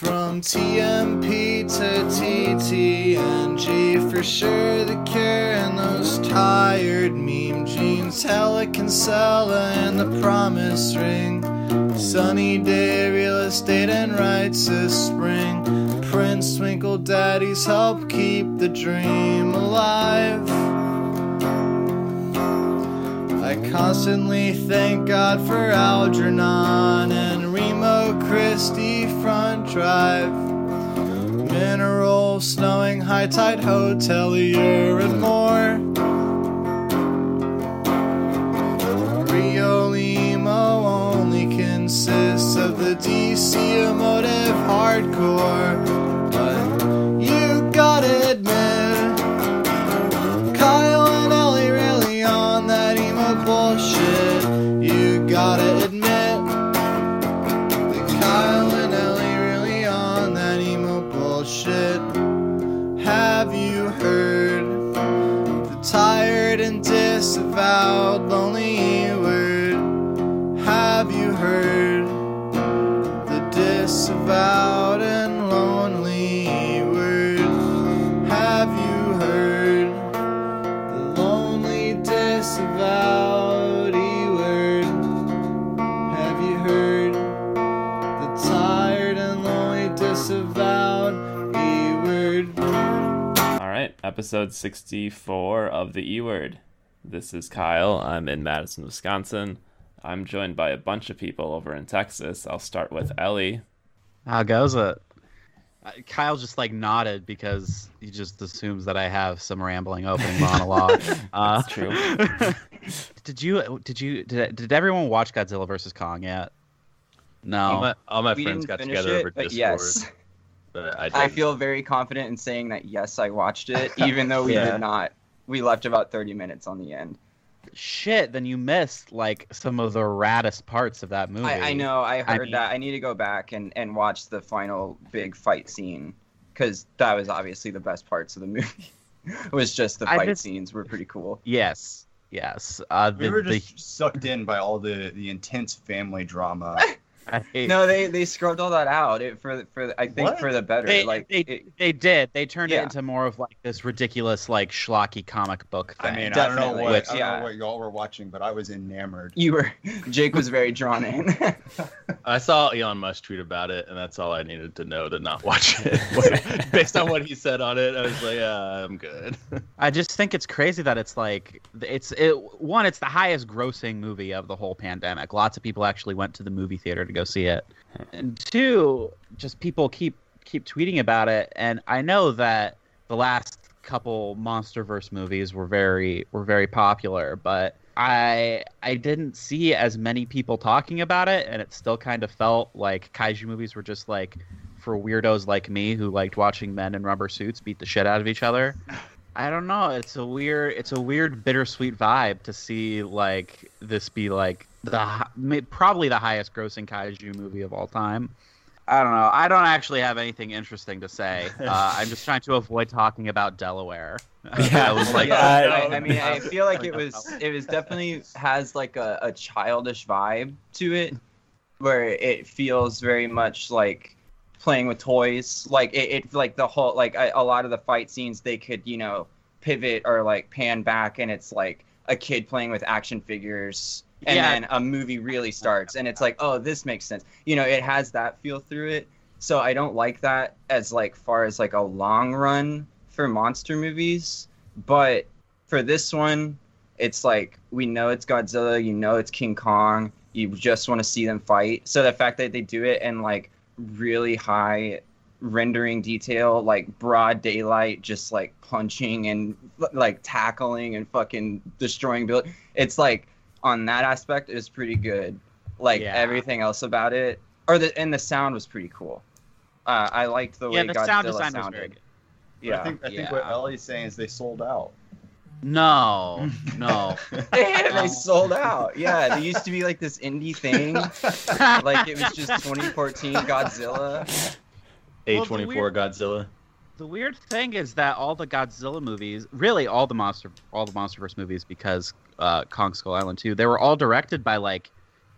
From TMP to TTNG, for sure the care and those tired meme jeans. Hella Kinsella and the promise ring. Sunny day, real estate and rights this spring. Prince Twinkle Daddies help keep the dream alive. I constantly thank God for Algernon and Remo Christie front drive. Mineral, snowing, high tide hotelier, and more. Rio Limo only consists of the DC emotive hardcore. Episode 64 of the E Word. This is Kyle. I'm in Madison, Wisconsin. I'm joined by a bunch of people over in Texas. I'll start with Ellie. How goes it? Uh, Kyle just like nodded because he just assumes that I have some rambling opening monologue. uh, That's true. did you? Did you? Did, did everyone watch Godzilla vs Kong yet? No. All my, all my friends got together it, over but Discord. yes, But I, I feel very confident in saying that yes, I watched it, even though we Yeah. did not. We left about 30 minutes on the end. Shit, then you missed like some of the raddest parts of that movie. I, I know, I heard mean- that. I need to go back and, and watch the final big fight scene because that was obviously the best parts of the movie. it was just the fight just- scenes were pretty cool. Yes. Yes. Uh, We the, were the, just sucked in by all the, the intense family drama. I hate- No, they they scrubbed all that out it, for for I think What? for the better. They, like they, it- they did. They turned Yeah. it into more of like this ridiculous, like schlocky comic book thing. I mean, I don't know what Which- I don't yeah. know what y'all were watching, but I was enamored. you were Jake was very drawn in. I saw Elon Musk tweet about it, and that's all I needed to know to not watch it. Based on what he said on it, I was like, yeah, I'm good. I just think it's crazy that it's like it's it one. It's the highest grossing movie of the whole pandemic. Lots of people actually went to the movie theater to go see it, and two, just people keep keep tweeting about it. And I know that the last couple MonsterVerse movies were very were very popular, but I I didn't see as many people talking about it, and it still kind of felt like kaiju movies were just like for weirdos like me who liked watching men in rubber suits beat the shit out of each other. I don't know. It's a weird, it's a weird bittersweet vibe to see like this be like the probably the highest grossing kaiju movie of all time. I don't know. I don't actually have anything interesting to say. Uh, I'm just trying to avoid talking about Delaware. Yeah, I was like, yeah, I- I, I mean, I feel like it was it was definitely has like a, a childish vibe to it, where it feels very much like playing with toys. Like it, it like the whole like a, a lot of the fight scenes they could you know pivot or like pan back and it's like a kid playing with action figures. And Yeah. then a movie really starts, and it's like, oh, this makes sense. You know, it has that feel through it. So I don't like that as like far as like a long run for monster movies, but for this one, it's like we know it's Godzilla, you know it's King Kong, you just want to see them fight. So the fact that they do it in like really high rendering detail, like broad daylight, just like punching and like tackling and fucking destroying build, it's like on that aspect is pretty good. Like Yeah. everything else about it, or the and the sound was pretty cool. Uh, I liked the yeah, way the Godzilla sound design was sounded. very good. Yeah, I think I think yeah. what Ellie's saying is they sold out. No, no. they sold out. Yeah, they used to be like this indie thing. like it was just 2014 Godzilla. A24 weird- Godzilla. The weird thing is that all the Godzilla movies, really all the monster, all the MonsterVerse movies, because uh, Kong Skull Island 2, they were all directed by like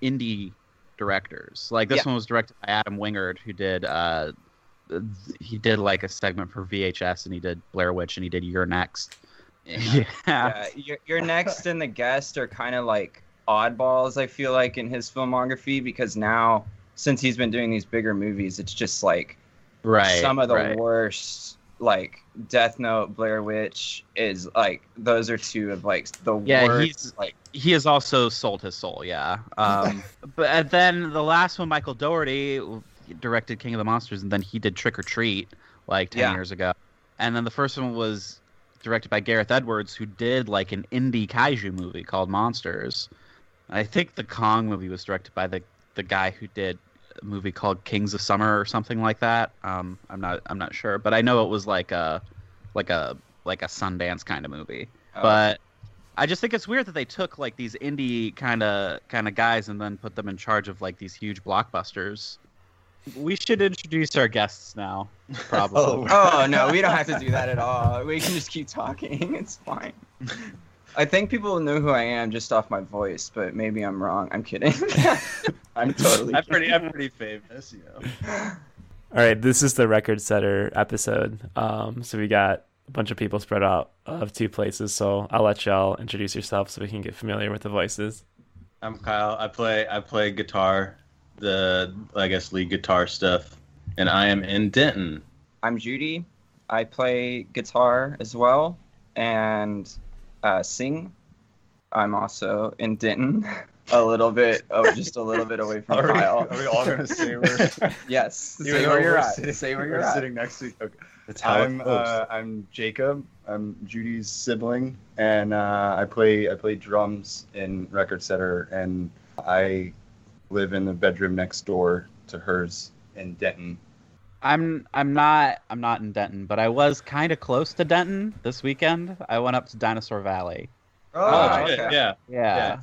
indie directors. Like this Yeah. one was directed by Adam Wingard, who did uh, he did like a segment for VHS, and he did Blair Witch, and he did You're Next. Yeah. Yeah, your, You're Next and the guest are kind of like oddballs. I feel like in his filmography because now since he's been doing these bigger movies, it's just like right. some of the right. worst. Like Death Note, Blair Witch is like those are two of like the worst. Yeah, worst. he's- like he has also sold his soul, yeah. Um, but and then the last one, Michael Dougherty directed King of the Monsters, and then he did Trick or Treat like ten Yeah. years ago. And then the first one was directed by Gareth Edwards, who did like an indie kaiju movie called Monsters. I think the Kong movie was directed by the the guy who did movie called Kings of Summer or something like that. Um, I'm not I'm not sure, but I know it was like a like a like a Sundance kind of movie uh, but I just think it's weird that they took like these indie kind of kind of guys and then put them in charge of like these huge blockbusters. We should introduce our guests now, probably. oh no, we don't have to do that at all. We can just keep talking. It's fine. I think people know who I am just off my voice, but maybe I'm wrong. I'm kidding. I'm totally. I'm pretty, I'm pretty famous, you know. All right, this is the record setter episode. Um, so we got a bunch of people spread out of two places. So I'll let y'all introduce yourself so we can get familiar with the voices. I'm Kyle. I play, I play guitar, the I guess lead guitar stuff, and I am in Denton. I'm Judy. I play guitar as well and uh, sing. I'm also in Denton. A little bit, oh, just a little bit away from Are we, Kyle. are we all gonna say we're, Yes. even Say where you're we're at. Sitting, Say where you're at. sitting next to. Okay. That's how I'm uh, I'm Jacob. I'm Judy's sibling, and uh, I play I play drums in Record Setter, and I live in the bedroom next door to hers in Denton. I'm I'm not I'm not in Denton, but I was kind of close to Denton this weekend. I went up to Dinosaur Valley. Oh, shit, okay. yeah. Yeah.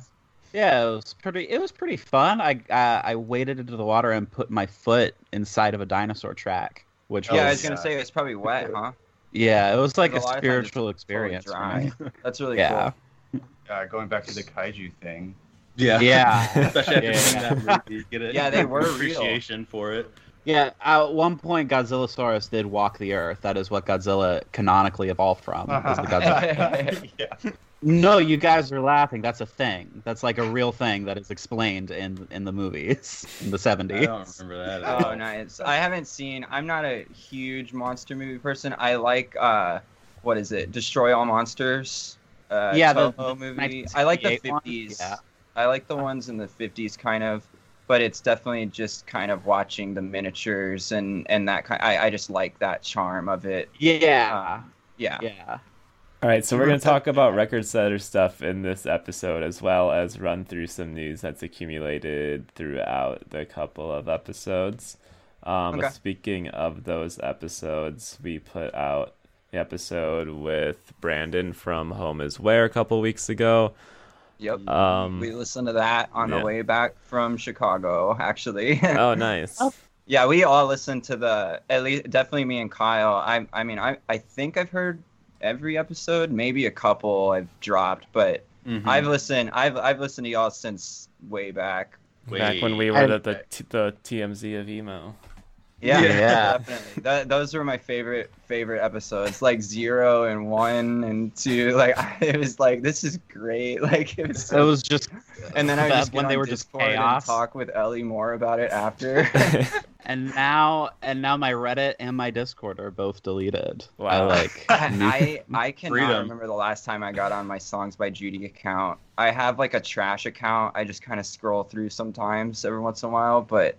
Yeah, it was pretty. It was pretty fun. I uh, I waded into the water and put my foot inside of a dinosaur track, which Oh, Yeah, I was was gonna God. say it's probably wet, huh? yeah, it was like a Because a lot of times it's spiritual experience. for dry. That's really Yeah. cool. Uh, going back to the kaiju thing. Yeah. Yeah. Especially after Yeah. that movie, get it. Yeah, they were real. appreciation for it. Yeah, at one point, Godzillasaurus did walk the earth. That is what Godzilla canonically evolved from. was the Godzilla. yeah. no, you guys are laughing. That's a thing. That's like a real thing that is explained in in the movies in the 70s. I don't remember that. At Oh, nice. I haven't seen. I'm not a huge monster movie person. I like uh, what is it? Destroy All Monsters. Uh, Yeah, the- Toho the movie. I like the 50s. Yeah. I like the ones in the 50s, kind of. But it's definitely just kind of watching the miniatures and and that kind. I I just like that charm of it. Yeah, Yeah. yeah. All right, so we're going to talk about record setter stuff in this episode as well as run through some news that's accumulated throughout the couple of episodes. Um, Okay. Speaking of those episodes, we put out the episode with Brandon from Home is Where a couple weeks ago. Yep. Um, we listened to that on yeah. the way back from Chicago, actually. oh, nice. Yeah, we all listened to the at least definitely me and Kyle. I I mean I I think I've heard every episode, maybe a couple I've dropped, but Mhm. I've listened I've I've listened to y'all since way back. Back when we were And- the, the, the TMZ of emo. Yeah, Yeah. definitely. That, those were my favorite favorite episodes, like zero and one and two. Like it was like this is great. Like it was. It was just and then I just when they on were just Discord and chaos. talk with Ellie more about it after. and now and now my Reddit and my Discord are both deleted. I like I I cannot Freedom. remember the last time I got on my songs by Judy account. I have like a trash account. I just kind of scroll through sometimes every once in a while, but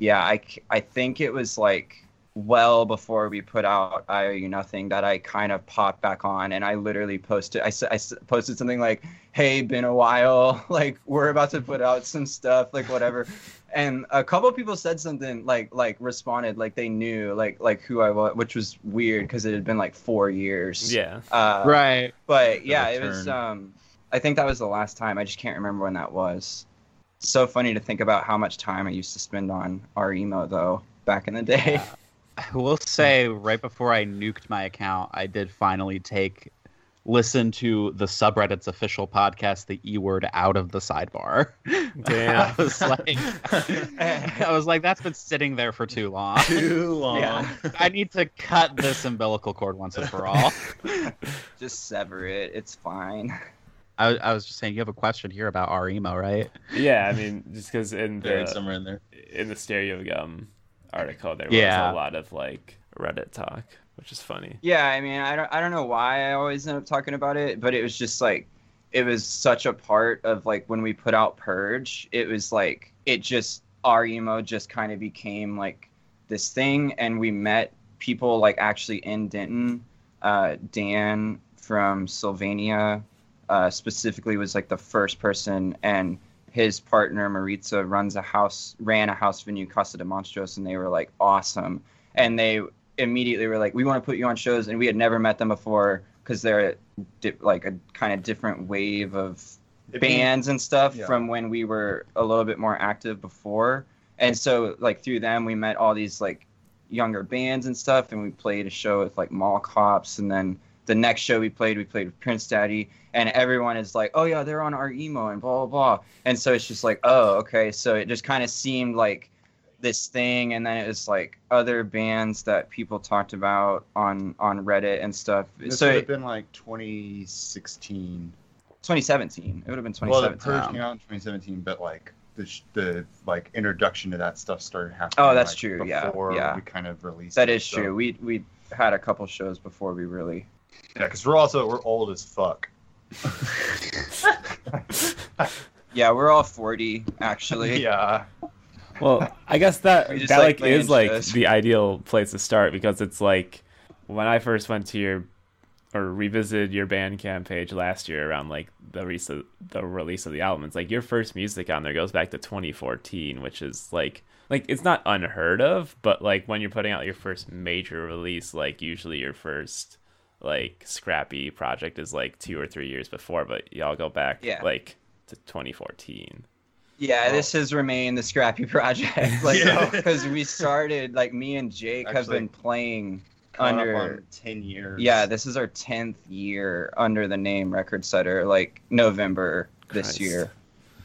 yeah, I, I think it was like well before we put out I owe you nothing that I kind of popped back on and I literally posted I, I posted something like hey been a while like we're about to put out some stuff like whatever and a couple of people said something like like responded like they knew like like who I was which was weird because it had been like four years yeah. uh, right. but yeah it was um I think that was the last time I just can't remember when that was so funny to think about how much time I used to spend on r/emo though back in the day I will say right before I nuked my account, I did finally take listen to the subreddit's official podcast, the E word out of the sidebar. Damn. I was like, I was like, that's been sitting there for too long. Too long. Yeah. I need to cut this umbilical cord once and for all. Just sever it. It's fine. I, I was just saying, you have a question here about r/emo, right? yeah, I mean, just because in the somewhere in there. in the Stereogum article, there was Yeah. a lot of like Reddit talk, which is funny. Yeah, I mean, I don't, I don't know why I always end up talking about it, but it was just like, it was such a part of like when we put out Purge. It was like it just r/emo just kind of became like this thing, and we met people like actually in Denton. Uh, Dan from Sylvania uh, specifically was like the first person, and his partner Maritza runs a house, ran a house venue, Casa de Monstros, and they were like awesome. And they immediately were like, "We want to put you on shows," and we had never met them before because they're di- like a kind of different wave of be- bands and stuff yeah. from when we were a little bit more active before. And so like through them we met all these like younger bands and stuff and we played a show with like Mall Cops and then the next show we played we played with Prince Daddy and everyone is like, "Oh yeah, they're on r/emo and blah blah blah." And so it's just like, "Oh, okay." So it just kind of seemed like this thing and then it was like other bands that people talked about on on Reddit and stuff. This so would it, have been like 2016. 2017. It would have been 2017. Well, the 2017. Purge came out in 2017, but like the the like introduction to that stuff started happening. Oh, that's like, true, yeah, Before yeah. we kind of released. That it, is so- true. We we had a couple shows before we really. Yeah, because we're also we're old as fuck. Yeah, we're all forty actually. yeah. Well, I guess that that like like is like shows. the ideal place to start because it's like when I first went to your or revisited your Bandcamp page last year around like the release the release of the album. It's like your first music on there goes back to 2014, which is like like it's not unheard of, but like when you're putting out your first major release, like usually your first like scrappy project is like two or three years before, but y'all go back Yeah. like to 2014. Yeah, Oh. this has remained the scrappy project, like Yeah. because we started like me and Jake have been playing under. up on 10 years. Yeah, this is our tenth year under the name Record Setter, like November this Christ. year.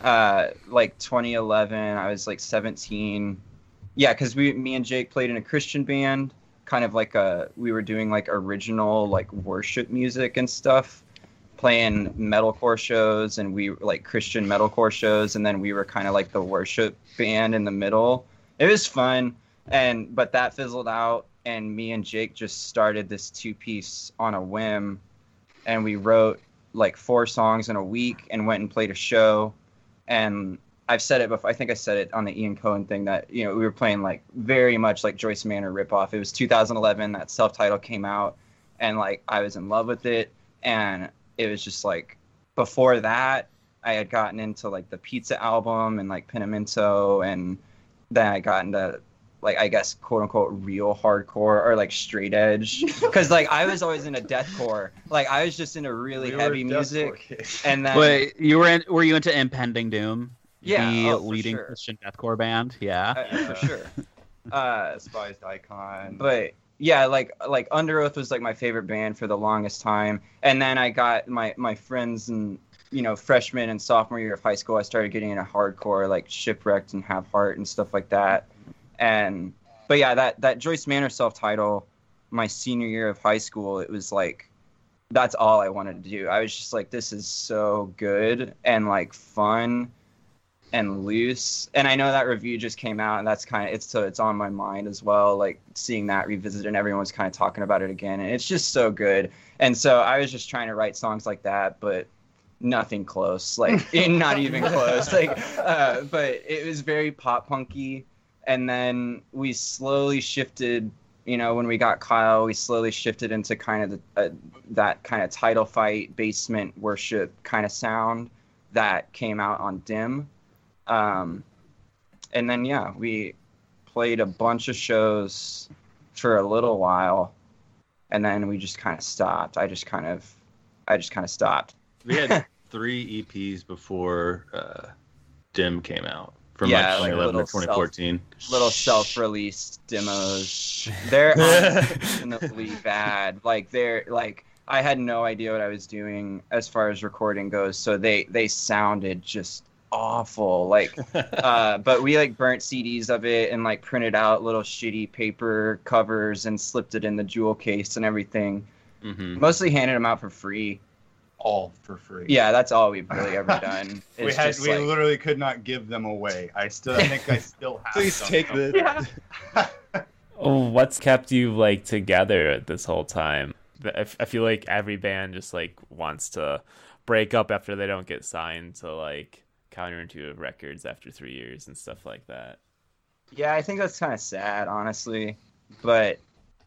Uh, like 2011, I was like 17. Yeah, because we, me and Jake played in a Christian band, kind of like a, we were doing like original like worship music and stuff, playing metalcore shows and we like Christian metalcore shows, and then we were kind of like the worship band in the middle. It was fun, and but that fizzled out, and me and Jake just started this two piece on a whim, and we wrote like four songs in a week and went and played a show, and I've said it before. I think I said it on the Ian Cohen thing that you know we were playing like very much like Joyce Manor ripoff. It was 2011 that self title came out, and like I was in love with it, and it was just like before that I had gotten into like the Pizza album and like Pentimento, and then I got into like I guess quote unquote real hardcore or like straight edge because like I was always into deathcore. Like I was just into really We heavy music, and then Wait, you were in, were you into Impending Doom? Yeah, the oh, leading sure. Christian deathcore band. Yeah. uh, for sure. Uh, despised icon. but yeah, like like Under Oath was like my favorite band for the longest time, and then I got my my friends and you know freshman and sophomore year of high school, I started getting into hardcore like Shipwrecked and Have Heart and stuff like that, and but yeah, that that Joyce Manor self title, my senior year of high school, it was like that's all I wanted to do. I was just like, this is so good and like fun and loose. And I know that review just came out, and that's kind of it's so it's on my mind as well. Like seeing that revisited, and everyone's kind of talking about it again, and it's just so good. And so I was just trying to write songs like that, but nothing close, like not even close. Like, uh, but it was very pop punky, and then we slowly shifted. You know, when we got Kyle, we slowly shifted into kind of the, uh, that kind of title fight, basement worship kind of sound that came out on Dim. Um, and then yeah, we played a bunch of shows for a little while, and then we just kind of stopped. I just kind of, I just kind of stopped. We had three EPs before uh, Dim came out from Yeah, like like 2011 or little 2014. Little self-released demos. They're unfortunately bad. Like they're like I had no idea what I was doing as far as recording goes. So they they sounded just awful. Like, uh, but we like burnt CDs of it and like printed out little shitty paper covers and slipped it in the jewel case and everything. hmm Mostly handed them out for free. All for free. Yeah, that's all we've really ever done. we had just we like- literally could not give them away. I still I think I still have. Please some take this. them. Oh, what's kept you like together this whole time? I f- I feel like every band just like wants to break up after they don't get signed to like counterintuitive records after three years and stuff like that. Yeah, I think that's kind of sad, honestly. But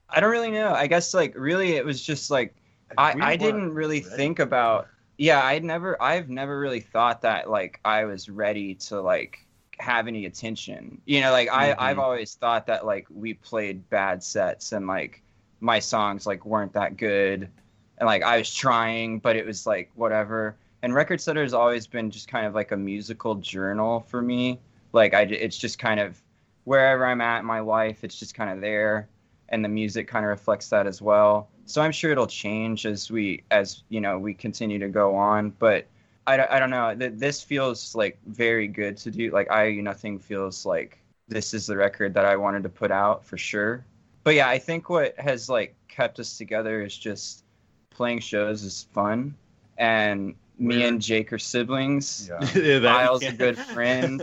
I don't really know. I guess like really, it was just like I, We I didn't really ready. think about. Yeah, I'd never. I've never really thought that like I was ready to like have any attention. You know, like I Mhm. I've always thought that like we played bad sets and like my songs like weren't that good, and like I was trying, but it was like whatever. And Record Setter has always been just kind of like a musical journal for me. Like I, it's just kind of wherever I'm at in my life, it's just kind of there, and the music kind of reflects that as well. So I'm sure it'll change as we, as you know, we continue to go on. But I, I don't know. This feels like very good to do. Like I, nothing feels like this is the record that I wanted to put out for sure. But yeah, I think what has like kept us together is just playing shows is fun, and me and Jake are siblings. Yeah. Yeah, Kyle's a good friend,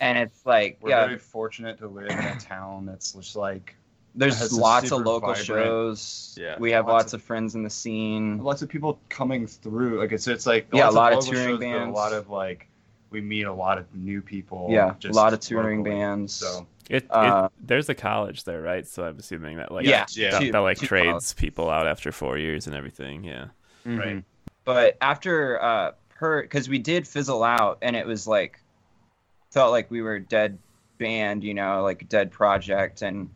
and it's like We're yeah, very fortunate to live in a town that's just like there's lots of local vibrant- shows. Yeah. we have Lots lots of- of friends in the scene. lots of people coming through. Like it's it's like Yeah, a lot of local touring shows, bands. A lot of like we meet a lot of new people. Yeah, a lot of touring locally. bands. So It, Uh, it there's a college there, right? So I'm assuming that like yeah, yeah. that, that like two trades colleges. people out after four years and everything. Yeah. Right. But after uh, per, because we did fizzle out, and it was like felt like we were a dead band, you know, like a dead project, and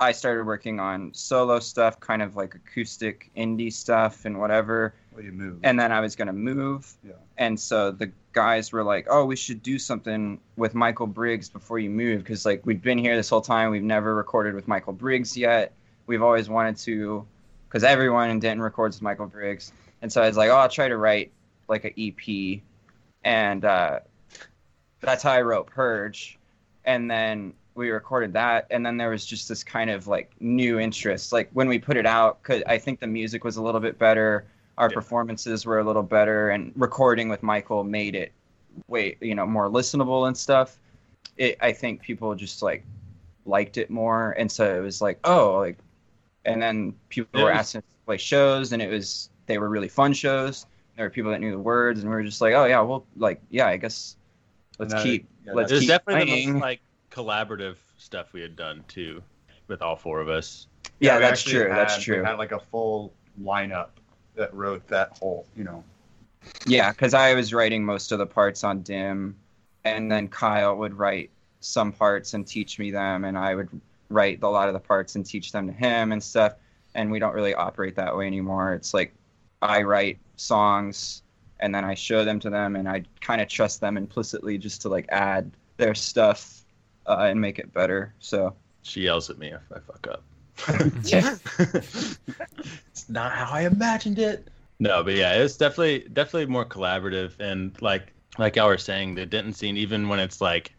I started working on solo stuff, kind of like acoustic indie stuff and whatever. well, you move. and then I was gonna move. Yeah. And so the guys were like, "Oh, we should do something with Michael Briggs before you move, because like we've been here this whole time, we've never recorded with Michael Briggs yet. We've always wanted to, because everyone in Denton records with Michael Briggs. And so I was like, oh, I'll try to write like an EP, and uh, that's how I wrote Purge. And then we recorded that, and then there was just this kind of like new interest. Like when we put it out, cause I think the music was a little bit better, our Yeah. performances were a little better, and recording with Michael made it way you know more listenable and stuff. It I think people just like liked it more, and so it was like oh like, and then people Yeah, were was- asking us to play shows, and it was they were really fun shows. There were people that knew the words, and we were just like oh yeah well like yeah I guess let's And that- keep yeah, let's It was keep definitely the most like collaborative stuff we had done too, with all four of us. yeah, we that's actually true that's had- we true Had like a full lineup that wrote that whole, you know. Yeah, because I was writing most of the parts on Dim, and then Kyle would write some parts and teach me them, and I would write a lot of the parts and teach them to him and stuff. And we don't really operate that way anymore. It's like I write songs and then I show them to them, and I kind of trust them implicitly just to like add their stuff uh, and make it better. So She yells at me if I fuck up. yeah, it's not how I imagined it. No, but yeah, it's definitely definitely more collaborative and like like y'all were saying, the Denton scene, even when it's like,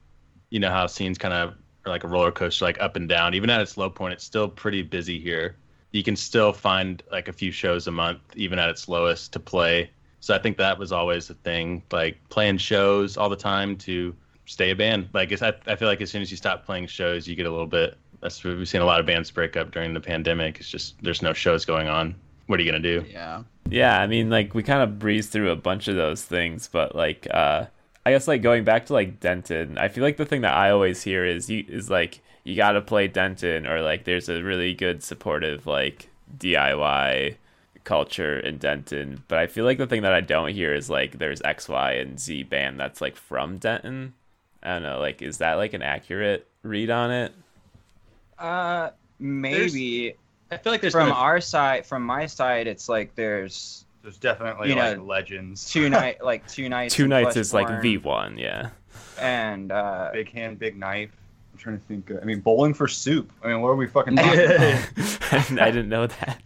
you know how scenes kind of are like a roller coaster, like up and down. Even at its low point, it's still pretty busy here. You can still find like a few shows a month, even at its lowest, to play. So I think that was always the thing, like playing shows all the time to stay a band. Like I, I feel like as soon as you stop playing shows, you get a little bit. That's we've seen a lot of bands break up during the pandemic. It's just there's no shows going on. What are you gonna do? Yeah. Yeah, I mean, like we kind of breezed through a bunch of those things, but like, uh, I guess like going back to like Denton, I feel like the thing that I always hear is you is like you got to play Denton, or like there's a really good supportive like DIY culture in Denton. But I feel like the thing that I don't hear is like there's X, Y, and Z band that's like from Denton. I don't know, like is that like an accurate read on it? uh, maybe I feel like there's from been a- our side, from my side, it's like there's There's definitely You like legends. two night like Two Knights Two Knights is like Fleshborn, V one, yeah. and uh Big hand, big knife. I'm trying to think. uh, I mean, bowling for soup. I mean, what are we fucking talking about? I didn't know that.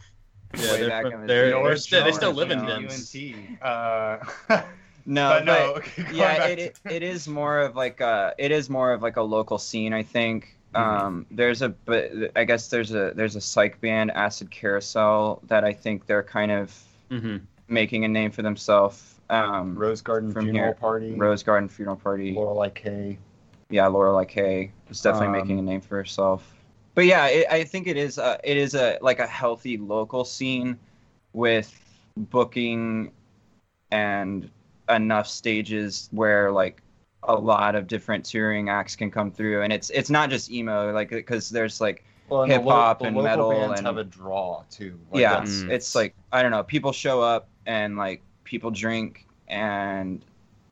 Yeah, way they're back from in the there. day. They're George still- they still Jones, live in you. UNT. Uh, No, but no. okay, yeah, back it, to- it is more of like a it is more of like a local scene. I think Mm-hmm. um, there's a but I guess there's a there's a psych band Acid Carousel that I think they're kind of hmm making a name for themselves. Um, Rose Garden from Funeral here. Party. Rose Garden Funeral Party. Lorelei K. yeah, Lorelei K is definitely Um, making a name for herself. But yeah, it, I think it is a, it is a like a healthy local scene with booking and enough stages where like a lot of different touring acts can come through, and it's it's not just emo like because there's like Well, and the Hip lo- hop the and local metal bands and- have a draw too. Like, yeah, Mm. it's like I don't know. People show up and like people drink and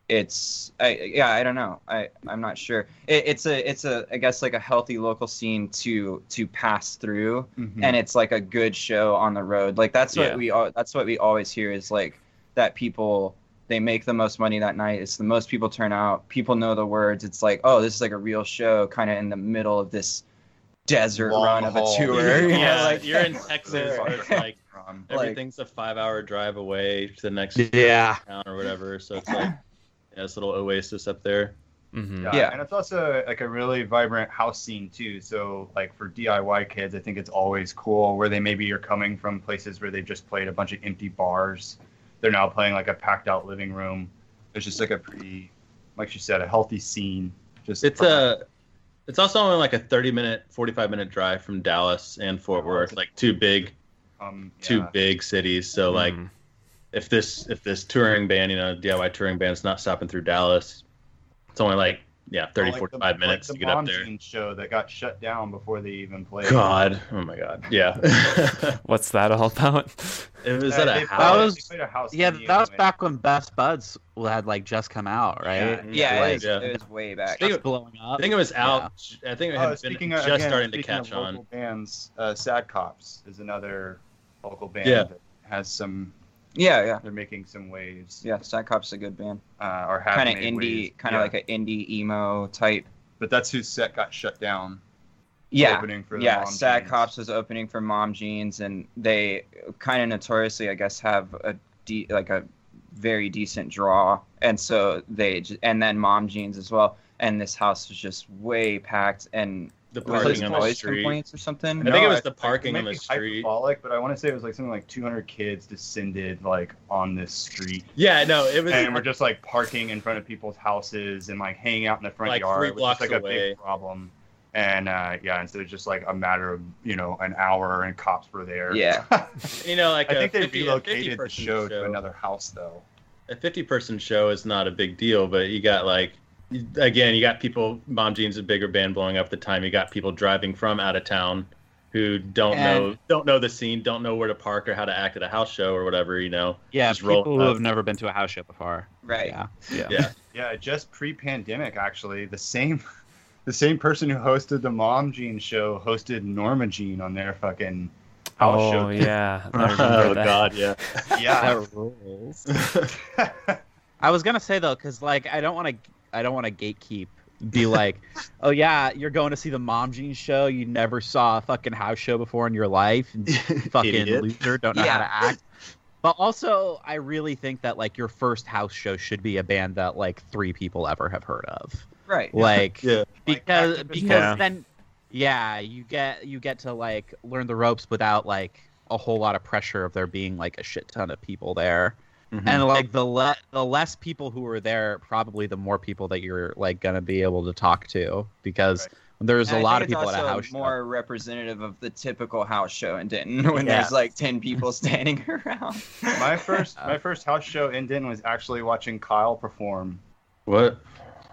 it's I yeah I don't know I I'm not sure. It, it's a it's a I guess like a healthy local scene to to pass through Mhm. and it's like a good show on the road. Like that's what Yeah. we all that's what we always hear is like that people they make the most money that night. It's the most people turn out. People know the words. It's like oh this is like a real show kind of in the middle of this desert Long run of a tour. you know, Yeah, like you're in Texas, where it's like Like- everything's a five-hour drive away to the next Yeah. town or whatever. So it's like yeah, this little oasis up there. hmm Yeah, Yeah. and it's also like a really vibrant house scene too. So like for DIY kids, I think it's always cool where they maybe are coming from places where they've just played a bunch of empty bars. They're now playing like a packed out living room. It's just like a pretty, like she said, a healthy scene. Just It's a it's also only like a 30 minute, 45 minute drive from Dallas and Fort Worth, like two big um, two big cities. So like Mhm. If this if this touring band, you know, DIY touring band's not stopping through Dallas, it's only like yeah, 30 Well, like the- minutes like to get up Mom there. Jeans show that got shut down before they even played. God, oh my god. Yeah. What's that all about? it was Uh, at a house. That was- played a house Yeah, venue that was anyway. back when Best Buds had like just come out, right? yeah, Right, it, was, yeah. it was way back. Think Just blowing up. I think it was out. I think it Oh, had been speaking just again, starting to catch of on. local bands, uh, Sad Cops is another local band Yeah. that has some. Yeah, yeah, They're making some waves. yeah. Is a good band. Uh, or Kind of indie, kind of Yeah. like an indie emo type. But that's whose set got shut down. Yeah, Opening for the yeah. Mom Sad Jeans. Cops was opening for Mom Jeans, and they kind of notoriously, I guess, have a de- like a very decent draw, and so they j- and then Mom Jeans as well. And this house was just way packed, and The parking on the street. complaints or something. I think it was I- the parking I on the street. Hyperbolic, but I want to say it was like something like 200 kids descended like on this street, Yeah, no, it was. and we're just like parking in front of people's houses and like hanging out in the front Like, yard, three which is blocks like a away. big problem. And uh, yeah, instead of just like a matter of you know an hour and cops were there. Yeah. you know, like I think they 50 a relocated the person show to another house though. a 50 person show is not a big deal, but you got like, again, you got people, Mom Jeans, a bigger band blowing up at the time. You got people driving from out of town who don't know don't know the scene, don't know where to park or how to act at a house show or whatever, you know. Yeah, just people who up. have never been to a house show before. Right. Yeah. Yeah. Yeah. Yeah, just pre-pandemic actually. The same the same person who hosted the Mom Jean show hosted Norma Jean on their fucking house Oh show. yeah. Oh that. god, yeah. Yeah. That rules. I was gonna say though, because like I don't want to, I don't want to gatekeep. Be like, oh yeah, you're going to see the Mom Jeans show. You never saw a fucking house show before in your life. And fucking Idiot. loser, don't know how to act. But also, I really think that like your first house show should be a band that like three people ever have heard of. Right. Like Yeah. because Like, because Yeah. then yeah, you get you get to like learn the ropes without like a whole lot of pressure of there being like a shit ton of people there. Mhm. And like the le- the less people who are there, probably the more people that you're like gonna be able to talk to because Right. there's And a I lot of people it's at a also house show. more representative of the typical house show in Denton when Yeah. there's like ten people standing around. my first my first house show in Denton was actually watching Kyle perform. What?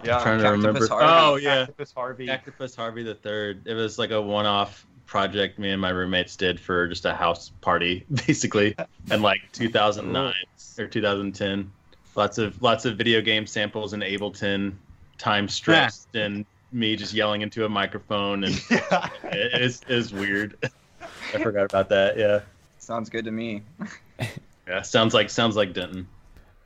Yeah. trying to Cactopus remember. Harvey. Oh yeah. Cactopus Harvey. Cactopus Harvey the third. It was like a one-off project me and my roommates did for just a house party, basically, in like 2009 or 2010. Lots of lots of video game samples in Ableton, time strips, and me just yelling into a microphone, and yeah. it is is weird. I forgot about that. Yeah, Sounds good to me. yeah. Sounds like sounds like Denton.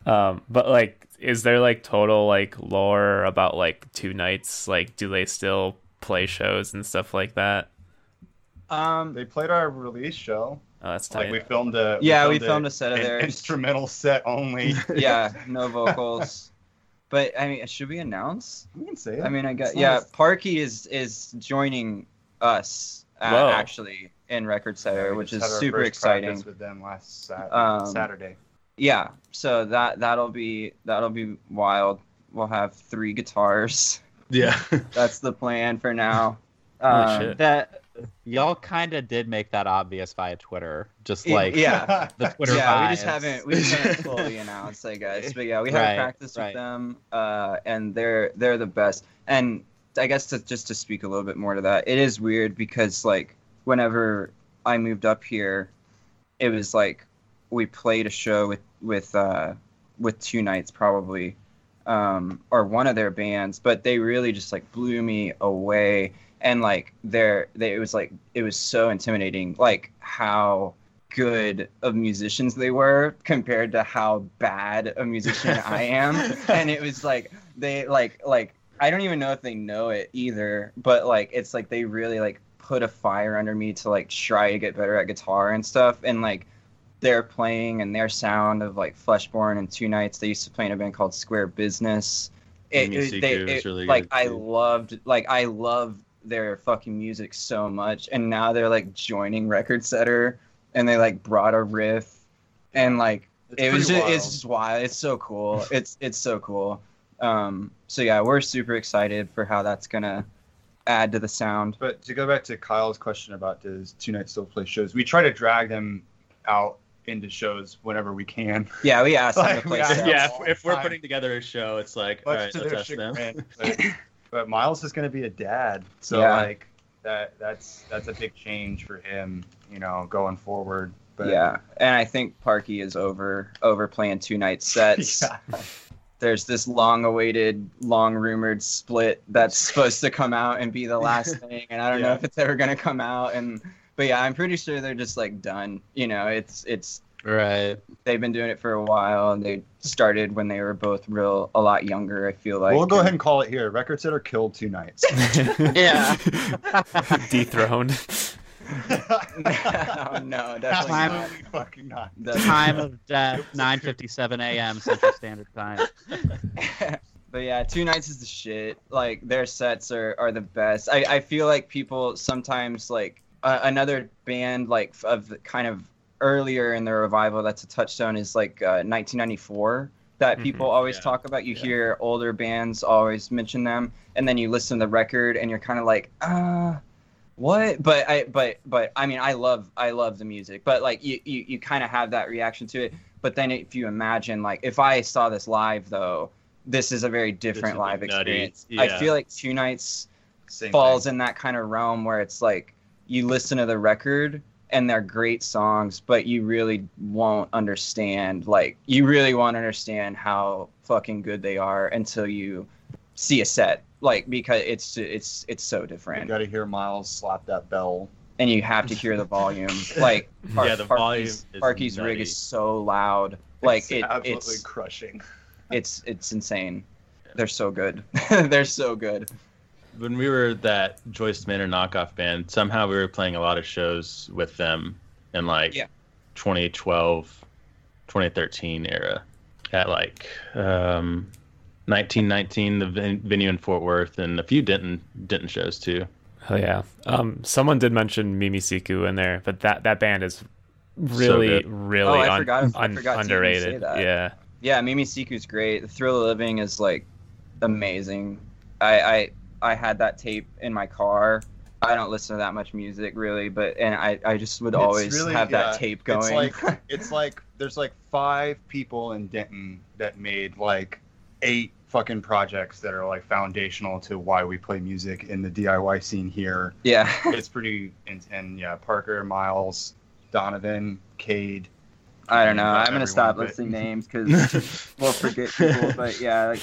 Um, but like, is there like total like lore about like Two Knights? Like, do they still play shows and stuff like that? Um, They played our release show. Oh, that's Like tight. we filmed a Yeah, we filmed a set of their instrumental set only. yeah, no vocals. But I mean, should we announce? we can say it. I mean, I got yeah. nice. Parky is is joining us uh, actually in Record Setter, We which is had our super first exciting. practice with them last Sat- Um, Saturday. Yeah, so that that'll be that'll be wild. We'll have three guitars. Yeah. That's the plan for now. Holy Um, shit. That y'all kind of did make that obvious via Twitter, just like yeah. the Twitter yeah, we just haven't we just haven't fully announced, I guess. But yeah, we have Right, practice right. with them, uh, and they're they're the best. And I guess to just to speak a little bit more to that, it is weird because like whenever I moved up here, it was like we played a show with with uh, with Two Knights probably, um, or one of their bands, but they really just like blew me away. And like they're they it was like it was so intimidating, like how good of musicians they were compared to how bad a musician I am. And it was like they like like I don't even know if they know it either, but like it's like they really like put a fire under me to like try to get better at guitar and stuff and like their playing and their sound of like Fleshborn and Two Knights. They used to play in a band called Square Business. It, it- they, it- really like good, I loved like I love their fucking music so much, and now they're like joining Record Setter, and they like brought a riff, and like It's it was pretty just, it's just wild. It's so cool. It's it's so cool. Um, so yeah, we're super excited for how that's gonna add to the sound. But to go back to Kyle's question about does Two Knights still play shows, we try to drag them out into shows whenever we can. Yeah, we asked them Like, to play we asked- yeah, if, if we're putting together a show, it's like, all Much right, let's their ask them. But, Miles is going to be a dad, so Yeah. like that that's that's a big change for him, you know, going forward. But yeah, and I think Parky is over over playing two night sets. Yeah. There's this long awaited, long rumored split that's supposed to come out and be the last thing, and I don't know if it's ever gonna come out. And but yeah, I'm pretty sure they're just like done. You know, it's it's right. they've been doing it for a while, and they started when they were both real a lot younger. I feel like we'll go ahead and call it here. Record Setter killed Two Knights. Yeah. Dethroned. oh, no, definitely Time- not. fucking not. Definitely Time of death, 9:57 a.m. Central Standard Time. but yeah, Two Knights is the shit. Like their sets are, are the best. I, I feel like people sometimes like uh, another band like of kind of earlier in the revival that's a touchstone is like uh, 1994 that Mhm, people always yeah, talk about. You yeah. hear older bands always mention them, and then you listen to the record and you're kind of like, uh what but i but but i mean i love i love the music but like you you, you kind of have that reaction to it but then if you imagine like if i saw this live though this is a very different live experience i feel like Two Knights Same falls thing. in that kind of realm where it's like you listen to the record and they're great songs but you really won't understand like you really won't understand how fucking good they are until you see a set like because it's it's it's so different. You got to hear Miles slap that bell. and you have to hear the volume. Like, Yeah, the volume is Parky's rig is so loud. Like It's it, absolutely it's crushing. it's it's insane. They're so good. They're so good. When we were that Joyce Manor knockoff band, somehow we were playing a lot of shows with them in like Yeah. 2012, 2013 era. At like um, 1919, the ven- venue in Fort Worth, and a few Denton Denton shows too. Oh yeah. Um, someone did mention Mimi Siku in there, but that that band is really, good. really Oh, I un- forgot- I un- forgot to say underrated. that. Yeah. Yeah, Mimi Siku's great. The Thrill of Living is like amazing. I I I had that tape in my car. I don't listen to that much music really, but and I I just would always really- have yeah, that tape going. It's like it's like there's like five people in Denton that made like eight fucking projects that are like foundational to why we play music in the DIY scene here. yeah. It's pretty and, and yeah, Parker, Miles, Donovan, Cade. I don't know. I'm gonna stop listing names because we'll forget people. But yeah, like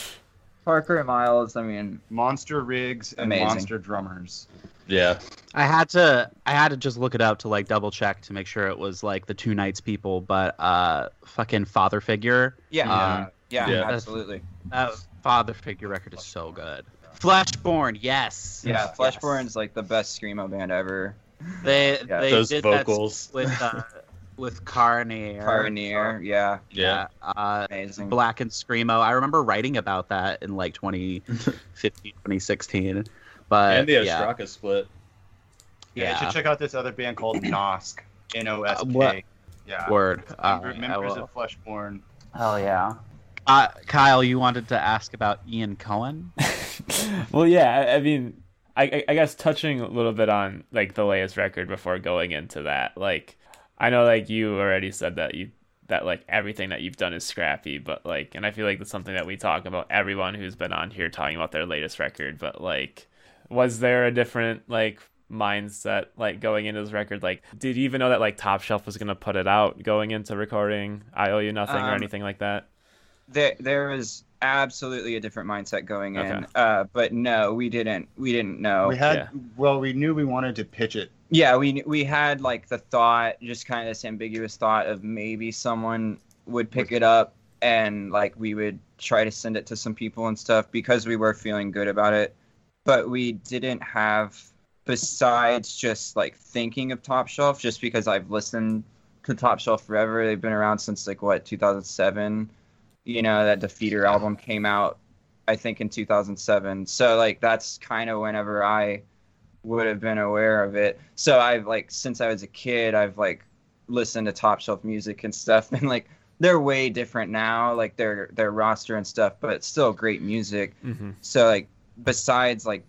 Parker and Miles. I mean, Monster rigs and Amazing. monster drummers. Yeah, I had to I had to just look it up to like double check to make sure it was like the Two Knights people, but uh fucking father figure. yeah, Um, yeah, Yeah. absolutely. That father figure record is so good. Fleshborn, yes. Yeah, Yes. Fleshborn's like the best screamo band ever. They Yeah. they those did vocals. that with uh, with Carnier. Pioneer, yeah, Yeah. Uh, amazing. Black and Screamo. I remember writing about that in like 2015, 2016. But and the yeah, split. Yeah, you should check out this other band called Nosk. N O S Uh. Yeah. Word. Uh, members of Fleshborn. Hell yeah. Uh, Kyle, you wanted to ask about Ian Cohen? well, yeah, I, I mean, I, I- I guess touching a little bit on like the latest record before going into that, like, I know like you already said that you that like everything that you've done is scrappy, but like, and I feel like that's something that we talk about everyone who's been on here talking about their latest record, but like, was there a different like mindset like going into this record like did you even know that like top shelf was gonna put it out going into recording i owe you nothing or Um, anything like that there there was absolutely a different mindset going in. Okay. Uh, but no, we didn't. We didn't know. We had yeah. well, we knew we wanted to pitch it. Yeah, we we had like the thought, just kind of this ambiguous thought of maybe someone would pick it up and like we would try to send it to some people and stuff because we were feeling good about it. But we didn't have besides just like thinking of Top Shelf, just because I've listened to Top Shelf forever. They've been around since like what 2007. You know that Defeater album came out, I think in 2007. So like that's kind of whenever I would have been aware of it. So I've like since I was a kid, I've like listened to top shelf music and stuff, and like they're way different now, like their their roster and stuff, but it's still great music. mm-hmm. So like besides like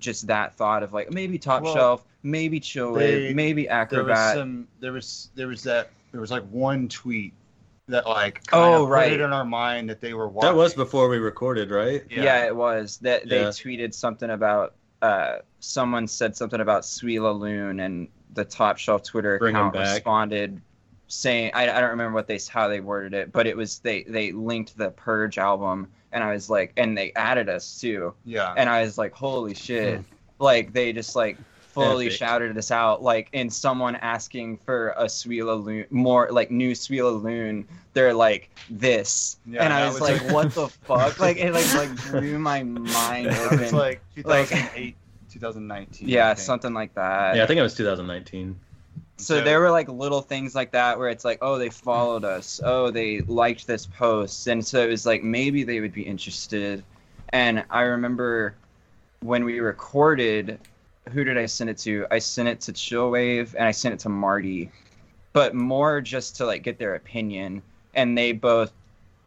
just that thought of like maybe top Well, shelf, maybe chill they- wave, maybe There was acrobat. some. There was there was that. There was like one tweet that like Oh, kinda right. put it in our mind that they were watching. That was before we recorded, right? Yeah. it was that they Yeah. tweeted something about uh someone said something about Sweela Loon and the top shelf Twitter Bring 'em account responded saying I, I don't remember what they how they worded it, but it was they they linked the Purge album and I was like and they added us too. Yeah. And I was like, holy shit. Like they just like fully Epic. shouted us out. Like in someone asking for a Sweela Loon more like new Sweela Loon, they're like this. Yeah, and I was, was- like, what the fuck? Like it like like blew my mind It was open. like like- 2008, 2019. Yeah, something like that. Yeah, I think it was 2019. So So- there were like little things like that where it's like, oh, they followed us. Oh, they liked this post. And so it was like maybe they would be interested. And I remember when we recorded, who did I send it to? I sent it to Chillwave and I sent it to Marty. But more just to like get their opinion. And they both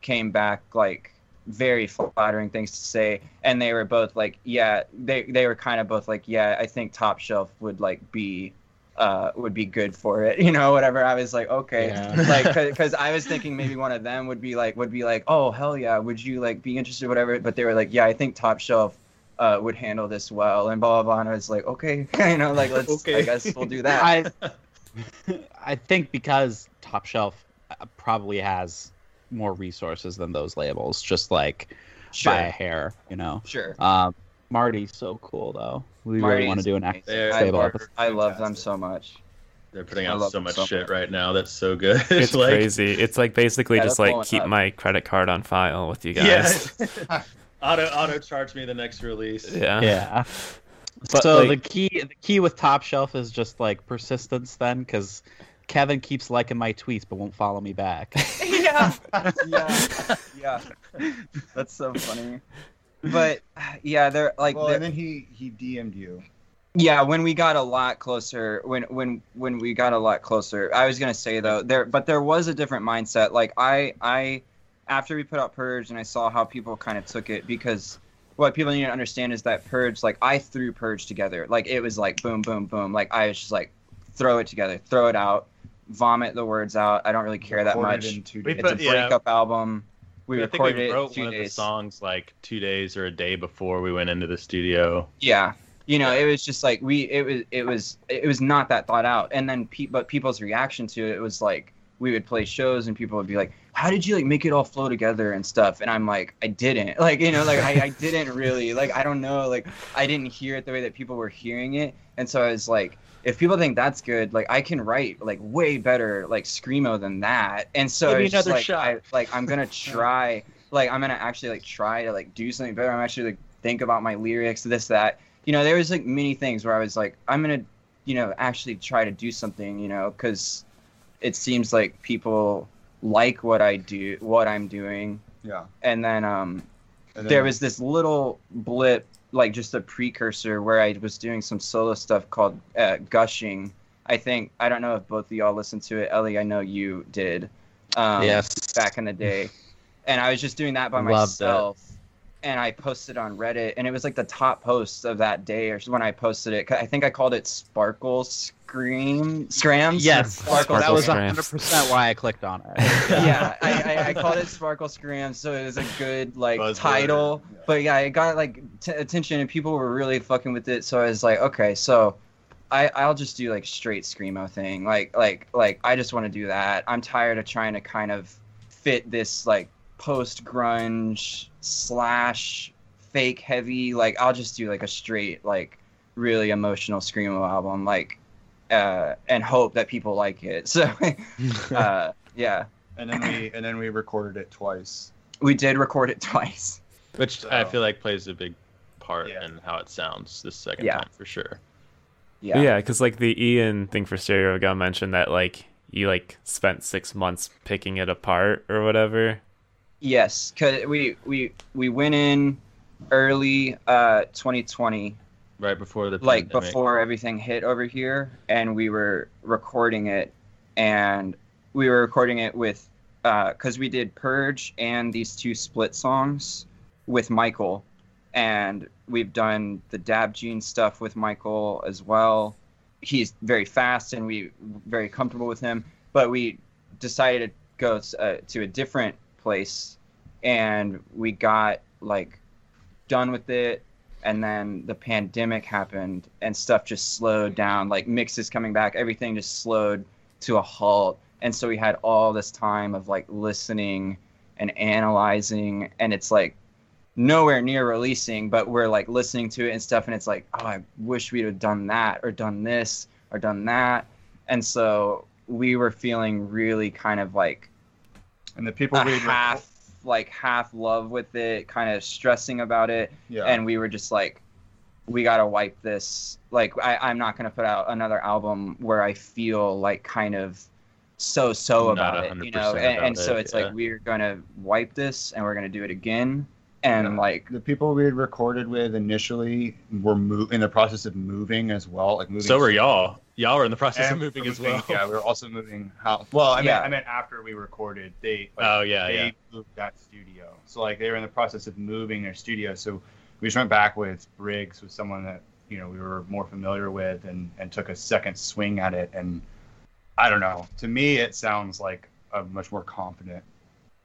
came back like very flattering things to say and they were both like yeah they they were kind of both like yeah i think top shelf would like be uh would be good for it you know whatever i was like okay Yeah. like because i was thinking maybe one of them would be like would be like oh hell yeah would you like be interested whatever but they were like yeah i think top shelf uh, would handle this well and blah blah blah and i like okay you know like let's okay. i guess we'll do that I I think because Top Shelf uh, probably has more resources than those labels, just like sure by a hair, you know. sure Um, Marty's so cool though. We really want to do an amazing. active They're- I, love, episode. I love them so much They're putting out so much so shit much. right now. That's so good. it's like, crazy it's like basically Yeah, just like keep up. my credit card on file with you guys Yeah. Auto auto charge me the next release. yeah Yeah. But, so like- the key the key with Top Shelf is just like persistence then because Kevin keeps liking my tweets but won't follow me back. yeah yeah yeah that's so funny but yeah they're like well, they're- and then he he DM'd you. yeah when we got a lot closer when when when we got a lot closer i was gonna say though there but there was a different mindset like i i after we put out purge and i saw how people kind of took it because what people need to understand is that purge like i threw purge together like it was like boom boom boom like i was just like throw it together throw it out vomit the words out i don't really care that much in We days. it's a put- yeah. breakup album we I think recorded we wrote in two one of the songs like two days or a day before we went into the studio. Yeah. You know, it was just like we it was it was it was not that thought out. And then pe- but people's reaction to it was like we would play shows and people would be like, "How did you like make it all flow together and stuff?" And I'm like, "I didn't." Like, you know, like I, I didn't really. Like I don't know, like I didn't hear it the way that people were hearing it. And so I was like, if people think that's good, like I can write like way better like screamo than that. And so it's just another like shot. I, like I'm to try like I'm gonna actually like try to like do something better. I'm actually like think about my lyrics, this, that. You know, there was like many things where I was like, I'm gonna, you know, actually try to do something, you know, because it seems like people like what I do, what I'm doing, Yeah. and then um, And there was this little blip, like just a precursor, where I was doing some solo stuff called uh, gushing. I think I don't know if both of y'all listened to it. Ellie, I know you did. Um, yes. back in the day, and I was just doing that by Loved it. myself. And I posted on Reddit, and it was like the top post of that day, or when I posted it. I think I called it Sparkle Scream Scrams. Yes. Sparkle. that was 100% why I clicked on it. yeah, I, I, I called it Sparkle Scrams, so it was a good like Buzzword. title. Yeah. But yeah, it got like t- attention, and people were really fucking with it. So I was like, okay, so I I'll just do like straight screamo thing. Like like like I just want to do that. I'm tired of trying to kind of fit this like post grunge slash fake heavy. Like I'll just do like a straight like really emotional screamo album. Like. Uh, and hope that people like it. So, uh, yeah, and then we and then we recorded it twice. we did record it twice. Which I feel like plays a big part Yeah. in how it sounds this second Yeah. time for sure. Yeah. Yeah, because like the Ian thing for Stereogum mentioned that like you like spent six months picking it apart or whatever. Yes, cause we we we went in early uh 2020, Right before the like pandemic. before everything hit over here, and we were recording it, and we were recording it with uh because we did Purge and these two split songs with Michael, and we've done the Dab Gene stuff with Michael as well. He's very fast, and we very comfortable with him, but we decided to go uh, to a different place and we got like done with it and then the pandemic happened and stuff just slowed down. Like mixes coming back everything just slowed to a halt. And so we had all this time of like listening and analyzing and it's like nowhere near releasing but we're like listening to it and stuff and it's like oh i wish we'd have done that or done this or done that. And so we were feeling really kind of like And the people we half like half love with it, kind of stressing about it, yeah. and we were just like, we gotta wipe this. Like I, I'm not gonna put out another album where I feel like kind of so so about it, you know. And, and so it, it's yeah. like we're gonna wipe this and we're gonna do it again, and Yeah. like the people we had recorded with initially were mo- in the process of moving as well, like moving. So were y'all. Y'all were in the process And of moving as well. Yeah, we were also moving house. Well, I mean, Yeah. I meant after we recorded, they. Like, Oh, yeah, they yeah. moved that studio. So like they were in the process of moving their studio. So we just went back with Briggs, with someone that you know we were more familiar with, and and took a second swing at it. And I don't know. To me, it sounds like a much more confident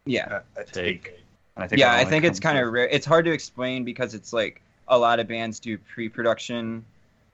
yeah, uh, a Take. take. And I think yeah. I think it's kind of rare. It's hard to explain because it's like a lot of bands do pre-production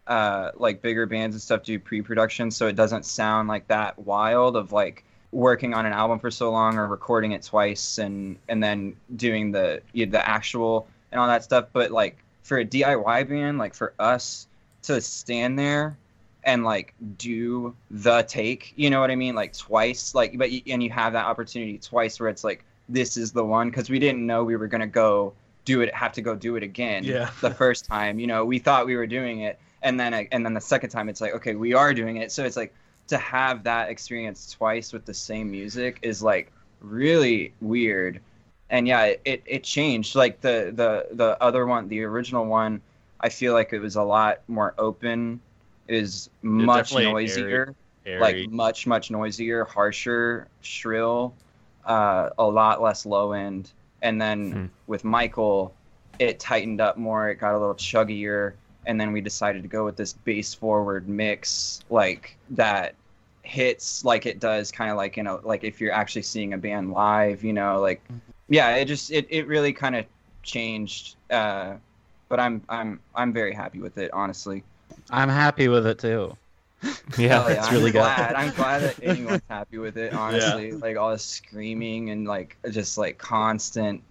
uh, like bigger bands and stuff do pre-production, so it doesn't sound like that wild of like working on an album for so long or recording it twice and and then doing the you know, the actual and all that stuff. But like for a DIY band, like for us to stand there and like do the take, you know what I mean, like twice, like but you, and you have that opportunity twice where it's like this is the one because we didn't know we were gonna go do it, have to go do it again. Yeah. the first time, you know, we thought we were doing it and then and then the second time it's like okay we are doing it so it's like to have that experience twice with the same music is like really weird and yeah it, it, changed like the the the other one the original one i feel like it was a lot more open is much definitely airy. noisier Airy. like much much noisier harsher shrill uh, a lot less low end and then Hmm. with michael it tightened up more it got a little chuggier and then we decided to go with this bass forward mix like that hits like it does kind of like you know like if you're actually seeing a band live you know like yeah it just it, it really kind of changed uh but i'm i'm i'm very happy with it honestly I'm happy with it too. Yeah, Hell it's I'm really good. I'm glad that anyone's happy with it. Honestly, like all the screaming and like just like constant,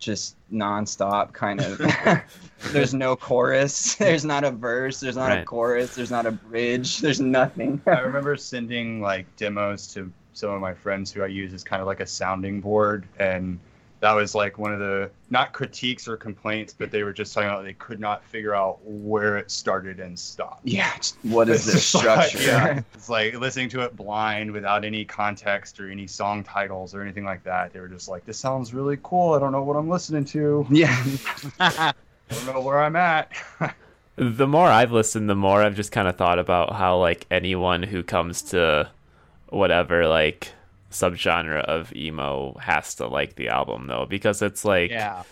just nonstop kind of. there's no chorus. There's not a verse. There's not a chorus. There's not a bridge. There's nothing. I remember sending like demos to some of my friends who I use as kind of like a sounding board, and that was like one of the not critiques or complaints, but they were just talking about they could not figure out where it started and stopped. Yeah, what is this just like- structure? yeah, it's like listening to it blind without any context or any song titles or anything like that. They were just like, "This sounds really cool. I don't know what I'm listening to. yeah. I don't know where I'm at." The more I've listened, the more I've just kind of thought about how like anyone who comes to whatever like subgenre of emo has to like the album though because it's like yeah.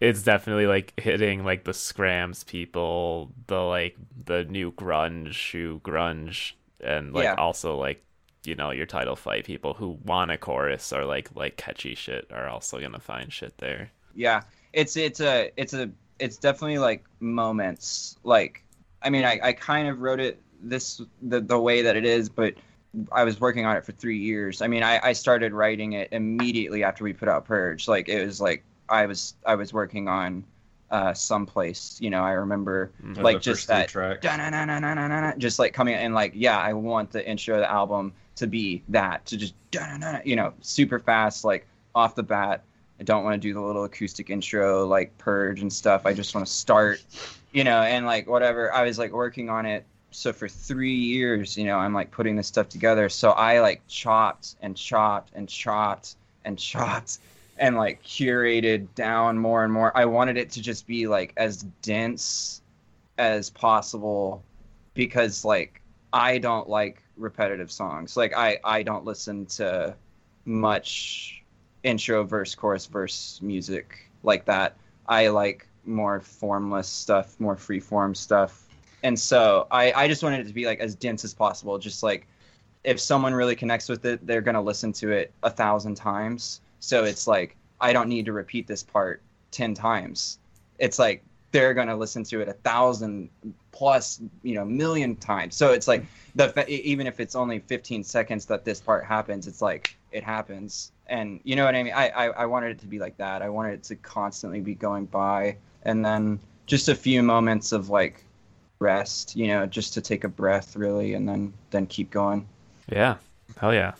it's definitely like hitting like the scrams people, the like the new grunge who grunge and like Yeah. also like you know your title fight people who want a chorus or like like catchy shit are also gonna find shit there. yeah it's it's a it's a it's definitely like moments like i mean i, I kind of wrote it this the, the way that it is but i was working on it for three years. I mean I, I started writing it immediately after we put out purge. Like it was like i was i was working on uh someplace you know i remember Mhm. Like just that just like coming and like yeah i want the intro of the album to be that to just you know super fast like off the bat. I don't want to do the little acoustic intro like purge and stuff. I just want to start you know and like whatever. I was like working on it so for three years you know i'm like putting this stuff together so i like chopped and chopped and chopped and chopped and like curated down more and more i wanted it to just be like as dense as possible because like I don't like repetitive songs. Like I I don't listen to much intro verse chorus verse music like that. I like more formless stuff, more free form stuff. And so I I just wanted it to be like as dense as possible. Just like if someone really connects with it, they're gonna listen to it a thousand times. So it's like I don't need to repeat this part ten times. It's like they're gonna listen to it a thousand plus, you know, million times. So it's like the even if it's only 15 seconds that this part happens, it's like it happens, and you know what I mean. I I, I wanted it to be like that. I wanted it to constantly be going by, and then just a few moments of like rest, you know, just to take a breath, really, and then then keep going. Yeah. Hell yeah.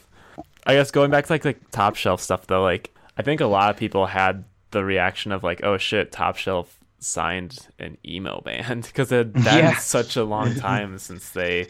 I guess going back to like like top shelf stuff though, like I think a lot of people had the reaction of like, oh shit, top shelf signed an emo band because it had been Yeah. such a long time since they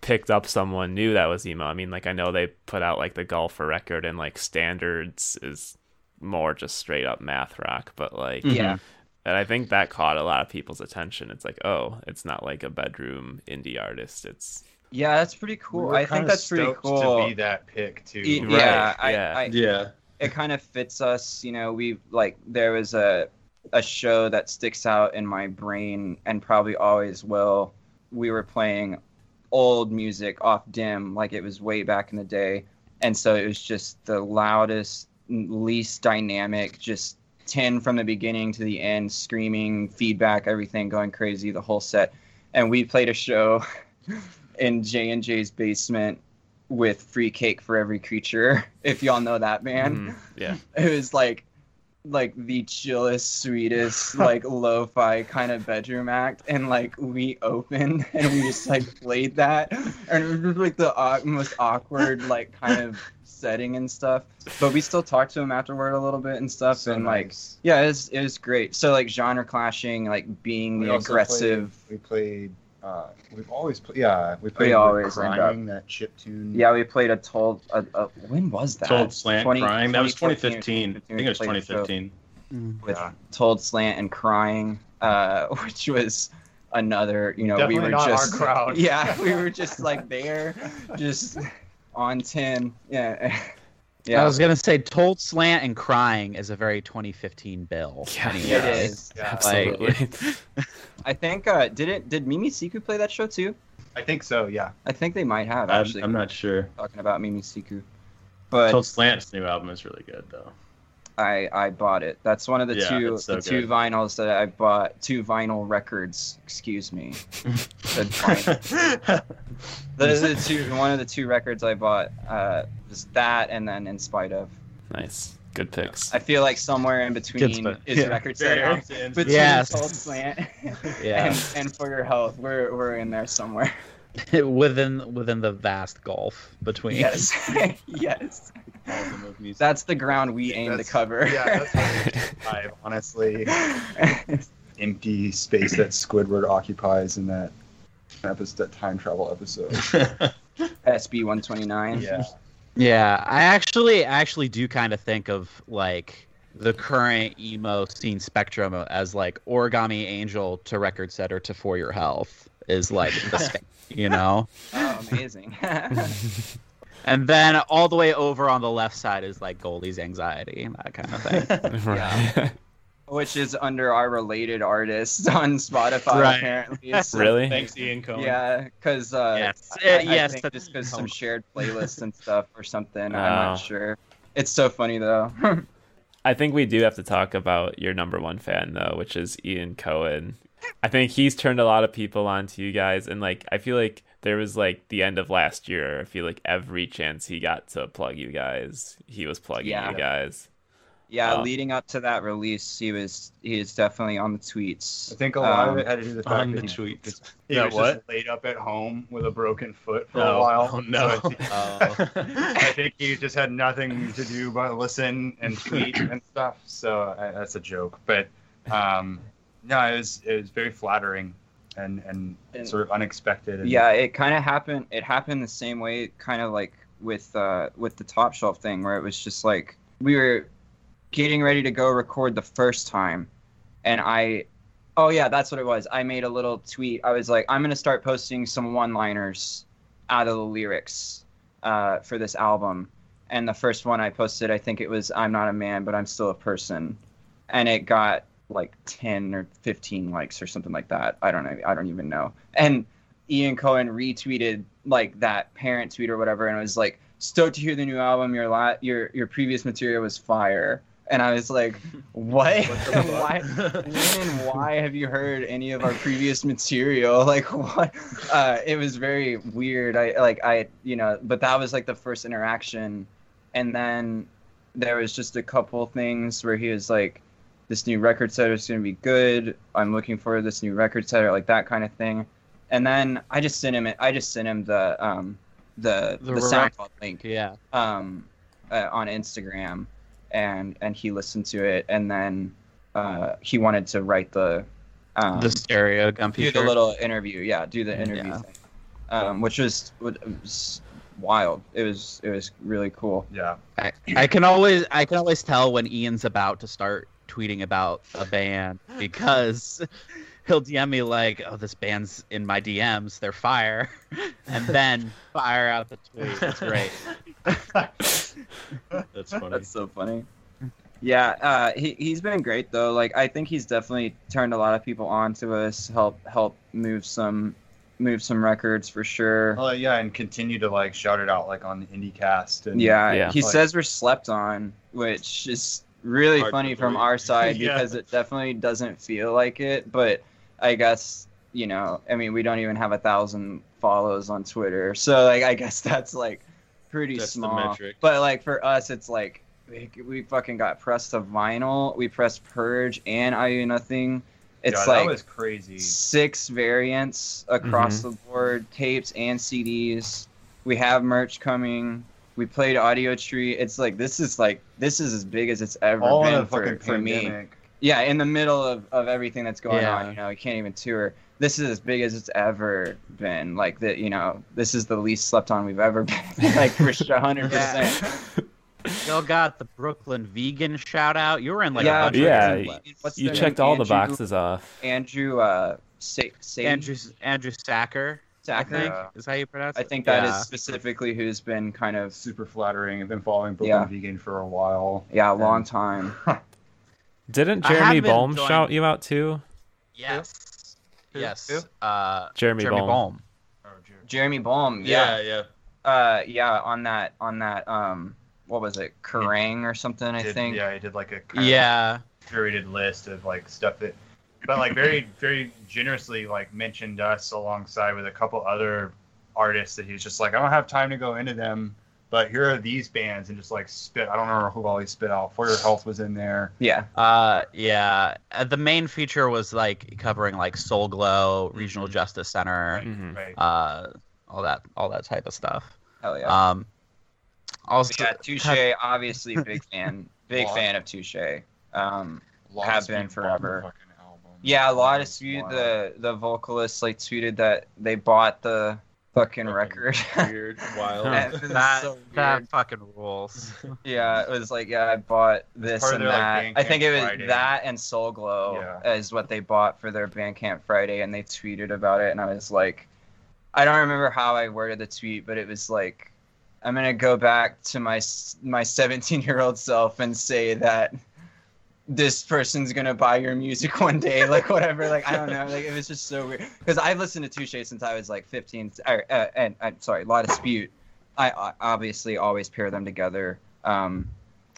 picked up someone new that was emo. I mean, like I know they put out like the Golfer record and like Standards is more just straight up math rock, but like Yeah. And I think that caught a lot of people's attention. It's like, oh, it's not like a bedroom indie artist. It's Yeah, that's pretty cool. were I think that's pretty cool. to be that pick too. Y- Right, Yeah, I, yeah. I, Yeah. it kind of fits us you know we like there was a a show that sticks out in my brain and probably always will we were playing old music off dim like it was way back in the day and so it was just the loudest least dynamic just 10 from the beginning to the end screaming feedback everything going crazy the whole set and we played a show in j&j's basement with free cake for every creature if y'all know that band Mhm. yeah. it was like like the chillest sweetest like lo-fi kind of bedroom act and like we opened and we just like played that and it was just like the au- most awkward like kind of setting and stuff but we still talked to him afterward a little bit and stuff So and like yeah it was, it was great so like genre clashing like being We the aggressive Played, we played. Uh, we've always played. Yeah, we played. always with end crying that chip tune. yeah we played a told a, a, when was that Told Slant 20 Crying. That was 2014 2015. I think it was we played a show. 2015. with Yeah. Told Slant and Crying, uh, which was another, you know, Definitely we were not our just crowd. Yeah, we were just like there, just on ten. Yeah, Yeah. I was gonna say, told slant and crying is a very 2015 bill. Yeah, Anyway. it is. Yeah, Absolutely. I think uh, did it? Did Mimi Siku play that show too? I think so. Yeah. I think they might have I'm, actually. I'm not sure. talking about Mimi Siku, but Told Slant's new album is really good though. I I bought it. That's one of the Yeah, two so the two vinyls that I bought. Two vinyl records. Excuse me. Said vinyl. Those are the two. One of the two records I bought uh, was that, and then In Spite of. nice. Good picks. I feel like somewhere in between spot. is Yeah. record Very setter often. between Yes. Told Slant Yeah. and, and For Your Health. We're we're in there somewhere. within within the vast gulf between. Yes, yes. Of music. That's the ground we aim to cover. Yeah, that's I honestly empty space that Squidward occupies in that episode, that time travel episode. SB 129. Yeah, Yeah, I actually actually do kind of think of like the current emo scene spectrum as like origami angel to record setter to for your health is like the span, you know Oh, amazing. And then all the way over on the left side is like goldie's anxiety and that kind of thing Right. Which is under our related artists on Spotify, Right. apparently. So, really? Thanks, Ian Cohen. Yeah, because uh, Yes. I, I yes, think just because some shared playlists and stuff or something. I'm Oh. not sure. It's so funny though. I think we do have to talk about your number one fan though, which is Ian Cohen. I think he's turned a lot of people on to you guys, and like I feel like there was like the end of last year. I feel like every chance he got to plug you guys, he was plugging Yeah. you guys. yeah, Oh. leading up to that release, he was he was definitely on the tweets. I think a lot Um, of it had to do with the fact On that the he, tweets. he Yeah, was what? just laid up at home with a broken foot for Oh, a while. oh, no. So I think- Oh. I think he just had nothing to do but listen and tweet and stuff. So uh, that's a joke, but um, no, it was it was very flattering and and, And- sort of unexpected. And, yeah it kind of happened it happened the same way kind of like with uh with the top shelf thing where it was just like we were getting ready to go record the first time and i oh yeah that's what it was i made a little tweet i was like i'm gonna start posting some one liners out of the lyrics uh for this album and the first one i posted i think it was i'm not a man but i'm still a person and it got like 10 or 15 likes or something like that i don't know i don't even know and Ian Cohen retweeted like that parent tweet or whatever, and it was like, "Stoked to hear the new album. Your la- your your previous material was fire." And I was like, "What? why? When and why have you heard any of our previous material? Like what?" Uh, it was very weird. I like I you know, but that was like the first interaction, and then there was just a couple things where he was like, "This new record setter is gonna be good. I'm looking for this new record setter," like that kind of thing and then I just sent him I just sent him the um the The the, rec- SoundCloud link yeah um uh, on Instagram and and he listened to it and then uh he wanted to write the um the Stereogum do the little interview yeah do the interview Yeah. thing um which was, was wild it was it was really cool yeah. I, I can always I can always tell when Ian's about to start tweeting about a band because he'll DM me like, "Oh, this band's in my DMs. They're fire," and then fire out the tweet. It's great. That's funny. That's so funny. Yeah, uh, he he's been great though. Like I think he's definitely turned a lot of people on to us. Help help move some move some records for sure. Oh yeah, and continue to like shout it out like on the IndieCast. And, Yeah, Yeah. he Like- says we're slept on, which is really Hard funny from our side Yeah. because it definitely doesn't feel like it. But I guess you know, I mean, we don't even have a thousand follows on Twitter, so like I guess that's like pretty That's small. But like for us, it's like we, we fucking got pressed to vinyl. We pressed Purge and I Do Nothing. It's yeah, like that was crazy. six variants across mm-hmm. the board, tapes and CDs. We have merch coming. We played Audiotree. It's like this is like this is as big as it's ever All been a for, fucking for me. Yeah, in the middle of, of everything that's going Yeah. on, you know, you can't even tour. This is as big as it's ever been. Like that, you know, this is the least slept on we've ever been. like for sure, hundred percent. Y'all got the Brooklyn vegan shout out. You were in like Yeah, a bunch of Yeah, different. What's You checked name? all the boxes off. Andrew uh, Sa- Sa- Andrew Andrew Sacher, I think Yeah. is how you pronounce it. I think that is Yeah. specifically who's been kind of Super flattering. I've been following Brooklyn Yeah. Vegan for a while. yeah a long time. Didn't Jeremy have been enjoying- shout you out too? Yes. Who? Yes. Who? Uh, Jeremy, Jeremy Bolm. Bolm. Oh, Jared. Jeremy Bolm, yeah, yeah, yeah. uh, yeah, on that, on that, um, what was it, Kerrang or something? I think. Yeah, he did like a Yeah. curated list of like stuff that, but like very very generously like mentioned us alongside with a couple other artists that he's just like I don't have time to go into them, but here are these bands and just like spit. I don't remember who all he spit out. For Your Health was in there. Yeah, Uh, yeah. Uh, the main feature was like covering like Soul Glo, Regional Mhm. Justice Center, Right, Mhm. right. uh, all that, all that type of stuff. hell yeah. Um, Also, yeah, Touche, obviously big fan, big Lot. fan of Touche. Um, Lost Have been Me bought forever. Fucking album. yeah, a lot of It's dispute. The the vocalist like tweeted that they bought the fucking Fucking record. Weird, wild. And that so that fucking rules. Yeah, it was like yeah, I bought this and their, like, that. I think it was Friday. that and Soul Glo Yeah. is what they bought for their Bandcamp Friday, and they tweeted about it, and I was like, I don't remember how I worded the tweet, but it was like, I'm gonna go back to my my 17 year old self and say that this person's gonna buy your music one day, like whatever. Like I don't know, like it was just so weird because I've listened to Touche since I was like 15. Or, uh, and I'm sorry, La Dispute. I, I obviously always pair them together. Um,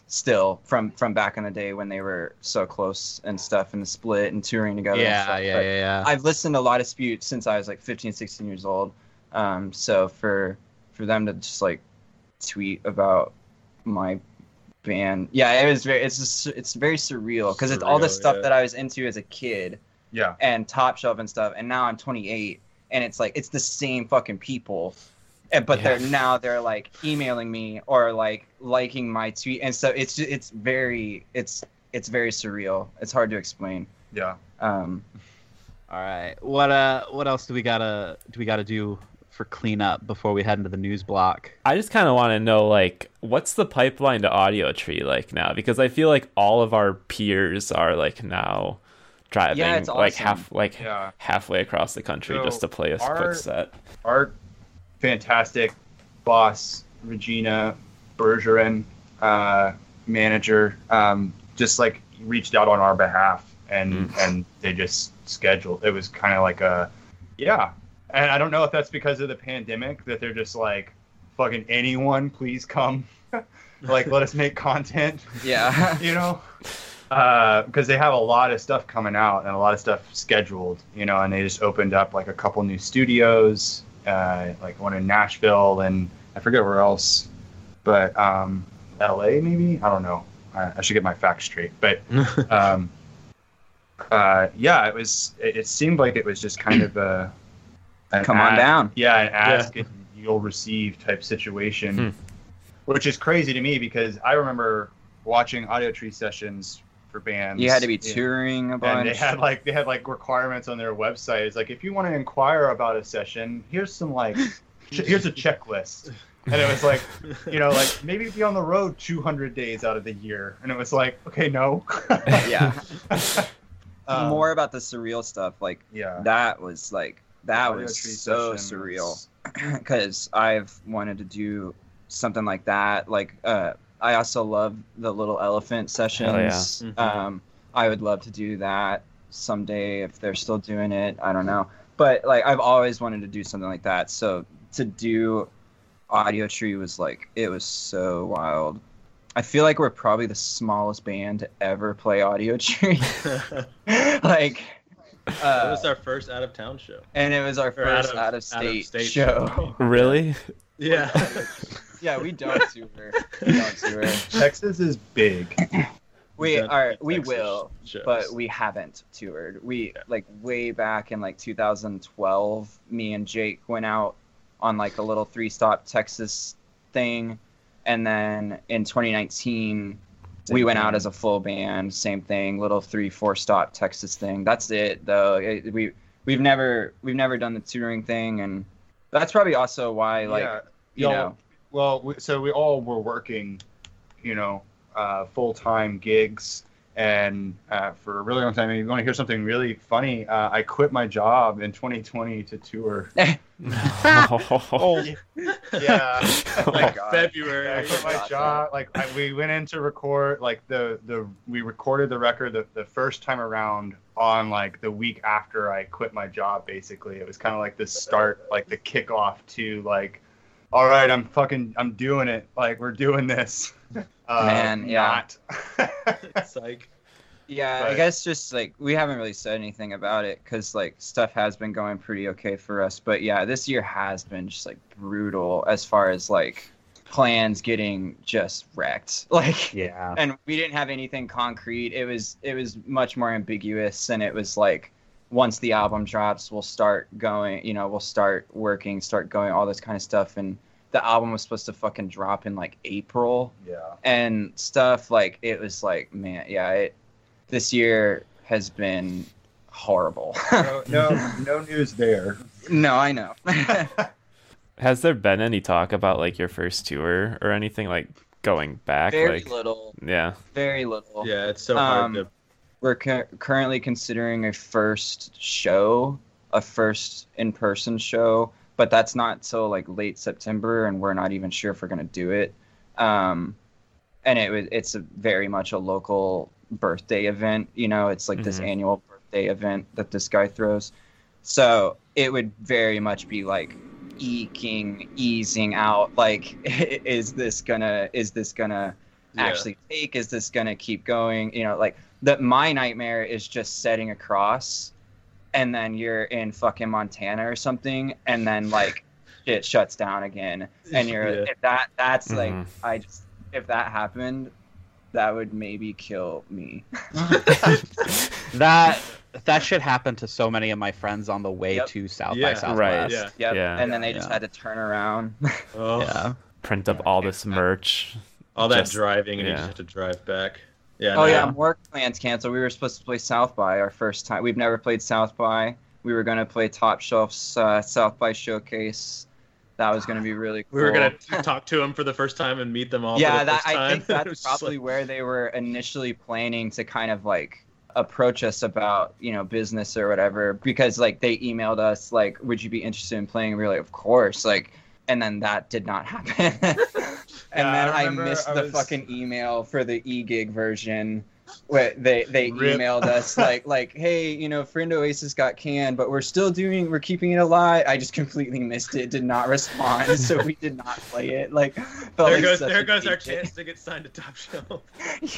still from from back in the day when they were so close and stuff and the split and touring together. and Yeah, stuff. yeah, yeah, yeah. I've listened to a lot of Dispute since I was like 15, 16 years old. Um, so for for them to just like tweet about my band, yeah, it was very it's just it's very surreal because it's all the stuff yeah. that I was into as a kid Yeah. and Top Shelf and stuff, and now I'm 28, and it's like it's the same fucking people, and, but they're now they're like emailing me or like liking my tweet, and so it's ju- it's very it's it's very surreal. It's hard to explain. Yeah. Um, All right. What uh what else do we gotta do we gotta do for cleanup before we head into the news block? I just kind of want to know, like, what's the pipeline to Audiotree like now? Because I feel like all of our peers are like now driving Yeah, it's like half like Yeah. halfway across the country So just to play a our- quick set. our fantastic boss Regina Bergeron, uh, manager, um, just like reached out on our behalf, and Mm. and they just scheduled. It was kind of like a, yeah. And I don't know if that's because of the pandemic that they're just like, fucking anyone, please come, like let us make content. Yeah, you know? Because they have a lot of stuff coming out and a lot of stuff scheduled you know and they just opened up like a couple new studios uh, like one in nashville and i forget where else. But um, la maybe? I don't know. I, I should get my facts straight. But um, uh, yeah it was it, it seemed like it was just kind of a an come on down. yeah an ask and you'll receive type situation Hmm. which is crazy to me because i remember watching Audiotree sessions for bands You had to be Yeah. touring a bunch. and they had like they had like requirements on their website it's like if you want to inquire about a session here's some like ch- here's a checklist and it was like you know like maybe be on the road 200 days out of the year and it was like okay no yeah, Um, more about the surreal stuff. Like yeah that was like that was so surreal. because I've wanted to do something like that. Like, uh, I also love the little elephant sessions. Mhm. Um, I would love to do that someday if they're still doing it. I don't know, but like I've always wanted to do something like that. So to do Audiotree was like it was so wild. I feel like we're probably the smallest band to ever play Audiotree. like, that uh, was our first out of town show. and it was our Or first out out of- of, state, out-of-state show. Really? Yeah. yeah, we don't tour. We don't tour. texas is big We are. We Texas will, shows. but we haven't toured. We like way back in like 2012. Me and Jake went out on like a little three-stop Texas thing, and then in 2019 we went out as a full band. Same thing, little three, four-stop Texas thing. That's it though. It, we we've never we've never done the touring thing, and that's probably also why like yeah you know well we, so we all were working you know uh, full-time gigs and uh, for a really long time and you want to hear something really funny uh, i quit my job in 2020 to tour oh, yeah Oh my like God. February. I quit my Gotcha. job. Like I, we went in to record like the the we recorded the record the, the first time around on like the week after I quit my job. Basically, it was kind of like the start, like the kickoff to like, all right, I'm fucking, I'm doing it. Like we're doing this. Uh, Man, yeah. not. Psych. Yeah, I guess just like we haven't really said anything about it because like stuff has been going pretty okay for us. But yeah, this year has been just like brutal as far as like plans getting just wrecked. Like, Yeah. and we didn't have anything concrete. It was it was much more ambiguous, and it was like once the album drops, we'll start going. You know, we'll start working, start going, all this kind of stuff, and the album was supposed to fucking drop in like April Yeah. and stuff. Like it was like, man, yeah, it this year has been horrible. No, no, no news there. no, I know. Has there been any talk about like your first tour or anything like going back? Very like, little. yeah. Very little. Yeah, it's so hard Um, to. We're cu- currently considering a first show, a first in-person show, but that's not till like late September, and we're not even sure if we're gonna do it. Um, and it was it's a very much a local birthday event. You know, it's like this Mhm. annual birthday event that this guy throws. So it would very much be like eking, easing out. Like, is this gonna is this gonna Yeah. actually take? Is this gonna keep going? You know, like that. My nightmare is just setting across, and then you're in fucking Montana or something, and then like it shuts down again, and you're Yeah. if that that's like Mhm. I just if that happened, that would maybe kill me. That that shit happened to so many of my friends on the way Yep. to South Yeah. by Southwest. Yeah. Yep. Yeah. And then they just Yeah. had to turn around. Oh, Yeah. Print up all this merch. all that Just- driving and you just have to drive back. Yeah. oh no, yeah, more plans canceled. We were supposed to play South by our first time. We've never played South by. We were gonna play Top Shelf's uh, South by showcase. That was gonna be really cool. We were gonna talk to them for the first time and meet them all. yeah, for the that I think. That's probably like- where they were initially planning to kind of like approach us about you know business or whatever because like they emailed us like would you be interested in playing we were like of course like and then that did not happen and then I I, missed I the was- fucking email for the e-gig version where they they Rip. emailed us like like hey you know friend oasis got canned but we're still doing we're keeping it alive i just completely missed it did not respond so we did not play it like There like goes there goes our chance to get signed to Top Shelf.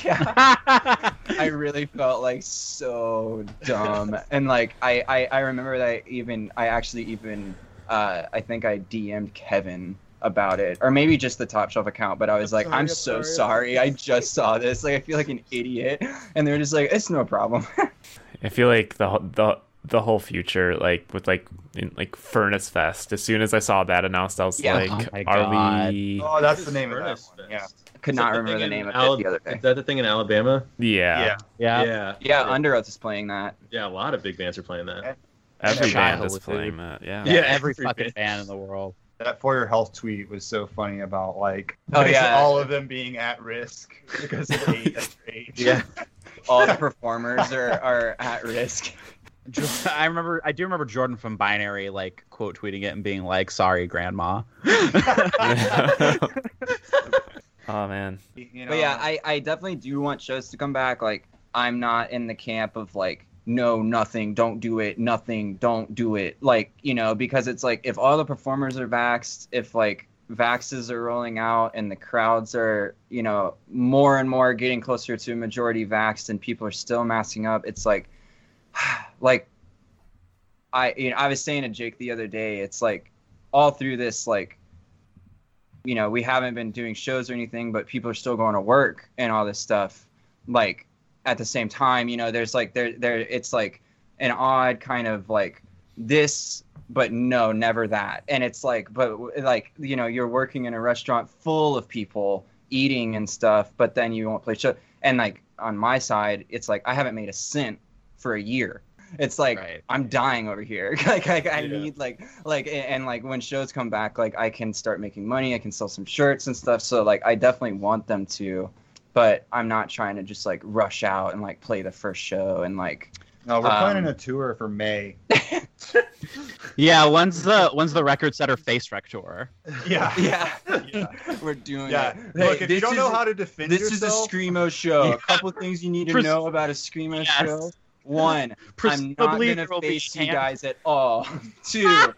yeah I really felt like so dumb. And like I, I, I remember that I even I actually even uh, I think I DM'd Kevin about it. Or maybe just the Top Shelf account, but I was I'm like, sorry, I'm I'm so sorry." sorry. I just saw this. Like I feel like an idiot. And they're just like, it's no problem. I feel like the the the whole future, like with like in, like Furnace Fest. As soon as I saw that announced, I was Yeah. like, Oh "Are God. we?" Oh, that's the name of that Furnace one. Fest. Yeah. Could Is not the remember thing the name of Ala- it the other day. Is that the thing in Alabama? Yeah, yeah. Yeah. Yeah, Underoath is playing that. Yeah, a lot of big bands are playing that. Every Child band is playing food. that. Yeah, Yeah, every every fucking band. band in the world. That for your health tweet was so funny about like Oh, yeah. all of them being at risk because of age. age. Yeah. All the performers are, are at risk. I remember, I do remember Jordan from Binary like quote tweeting it and being like, "Sorry, Grandma." oh man, You know, But yeah, I, I definitely do want shows to come back. Like, I'm not in the camp of like, no, nothing, don't do it, nothing, don't do it. Like, you know, because it's like if all the performers are vaxxed, if like vaxes are rolling out and the crowds are, you know, more and more getting closer to a majority vaxxed and people are still masking up, it's like, like, I, you know, I was saying to Jake the other day, it's like all through this, like, you know, we haven't been doing shows or anything, but people are still going to work and all this stuff. Like at the same time, you know, there's like there there it's like an odd kind of like this but no, never that. And it's like but like, you know, you're working in a restaurant full of people eating and stuff, but then you won't play show. And like on my side, it's like I haven't made a cent for a year. It's like Right. I'm dying over here. like, like I Yeah. need like like and, and like when shows come back, like I can start making money. I can sell some shirts and stuff. So like I definitely want them to, but I'm not trying to just like rush out and like play the first show and like no, we're um, planning a tour for May. Yeah, when's the when's the record setter face rec tour? Yeah. yeah, Yeah. we're doing Yeah. it. Look, Hey, if you this don't know is- how to defend This is a screamo show. A couple things you need to Pres- know about a screamo Yes. show. One, I'm not gonna there will be face you guys at all. Two,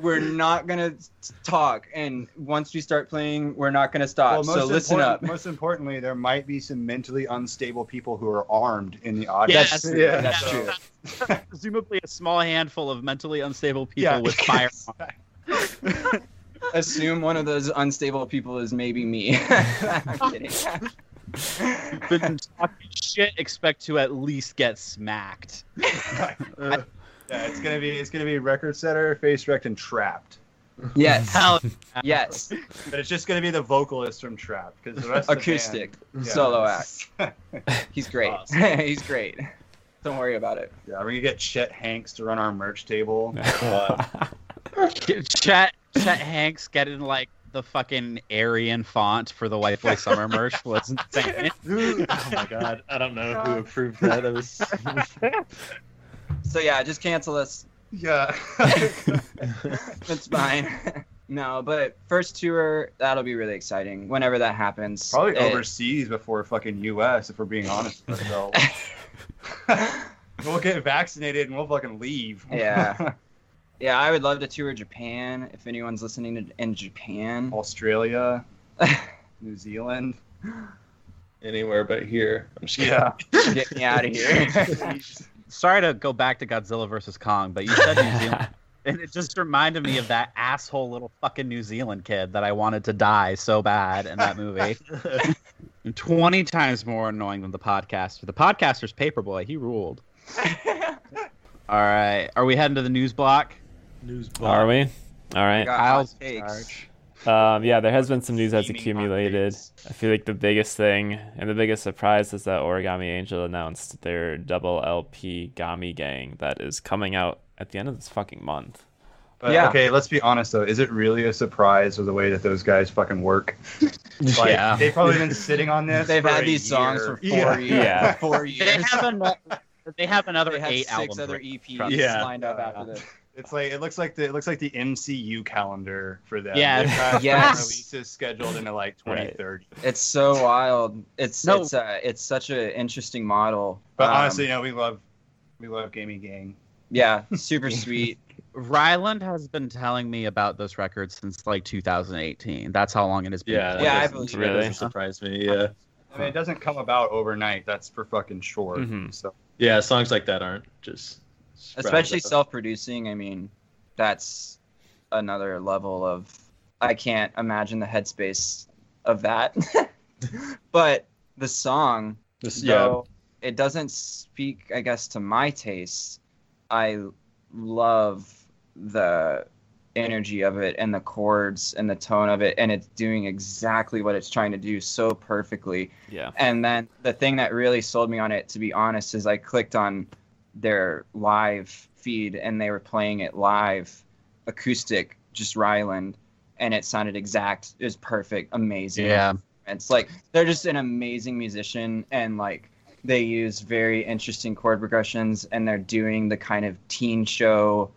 we're not gonna talk, and once we start playing, we're not gonna stop. well, so most listen up. Most importantly, there might be some mentally unstable people who are armed in the audience. Yes, true. That's so- true. Presumably a small handful of mentally unstable people Yeah. with firearms. Assume one of those unstable people is maybe me. I'm kidding. Been talking shit, expect to at least get smacked. Uh, yeah, it's gonna be it's gonna be record setter, face wrecked, and trapped. Yes. Hell, yes. But it's just gonna be the vocalist from Trap because the rest Acoustic of the band, solo act. He's great. Awesome. He's great. Don't worry about it. yeah, we're gonna get Chet Hanks to run our merch table. Chet Chet Hanks getting like the fucking Aryan font for the White Boy Summer merch was insane. oh my god, I don't know who approved that. That was So yeah, just cancel this. Yeah. It's fine. no, but first tour that'll be really exciting whenever that happens. Probably It- overseas before fucking U.S. If we're being honest with ourselves. we'll get vaccinated and we'll fucking leave. Yeah. Yeah, I would love to tour Japan if anyone's listening to, in Japan. Australia, New Zealand. anywhere but here. I'm just kidding. Yeah. Get me out of here. Sorry to go back to Godzilla versus Kong, but you said New Zealand. And it just reminded me of that asshole little fucking New Zealand kid that I wanted to die so bad in that movie. And 20 times more annoying than the podcaster. The podcaster's Paper Boi. He ruled. All right. Are we heading to the news block? News block. Are we? All right. Kyle's takes. charge. Um, yeah, there has been some news that's accumulated. I feel like the biggest thing and the biggest surprise is that Origami Angel announced their double LP Gami Gang that is coming out at the end of this fucking month. But Yeah. okay, let's be honest though. Is it really a surprise with the way that those guys fucking work? Like, Yeah. They've probably been sitting on this. They've for had a these songs for four Yeah. years. Yeah. Four They years. have another, they have another They had eight six albums. other written. EPs Yeah. lined up after this. It's like it looks like the it looks like the MCU calendar for them. Yeah. They've Yes. releases scheduled into like 2030. It's so wild. It's No. it's uh, it's such an interesting model. But Um, honestly, you know, we love we love Gami Gang. yeah, super sweet. Ryland has been telling me about this record since like 2018. That's how long it has been. Yeah, that Yeah, I doesn't- believe that it. doesn't surprise me. Yeah, I mean, it doesn't come about overnight. That's for fucking sure. Mhm. So yeah, songs like that aren't just sprout Especially self-producing. I mean, that's another level of. I can't imagine the headspace of that. but the song, This- yeah, it doesn't speak, I guess, to my taste. I love the energy of it and the chords and the tone of it, and it's doing exactly what it's trying to do so perfectly. Yeah. And then the thing that really sold me on it, to be honest, is I clicked on their live feed and they were playing it live, acoustic, just Ryland, and it sounded exact. It was perfect, amazing. Yeah. It's like they're just an amazing musician and like they use very interesting chord progressions and they're doing the kind of teen show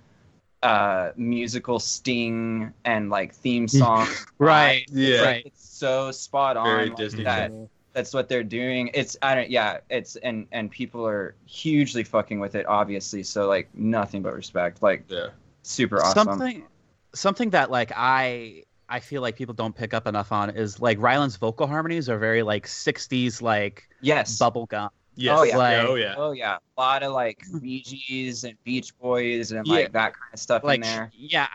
uh musical sting and like theme song Right. yeah, Right. it's so spot on very like, Disney that Channel. That's what they're doing it's i don't yeah it's and and people are hugely fucking with it obviously so like nothing but respect like Yeah, super awesome Something something that like I I feel like people don't pick up enough on is like Ryland's vocal harmonies are very like 60s like yes bubblegum. yes, Oh, yeah. Like- oh yeah, oh yeah a lot of like Bee Gees and Beach Boys and Yeah. like that kind of stuff Like in there yeah,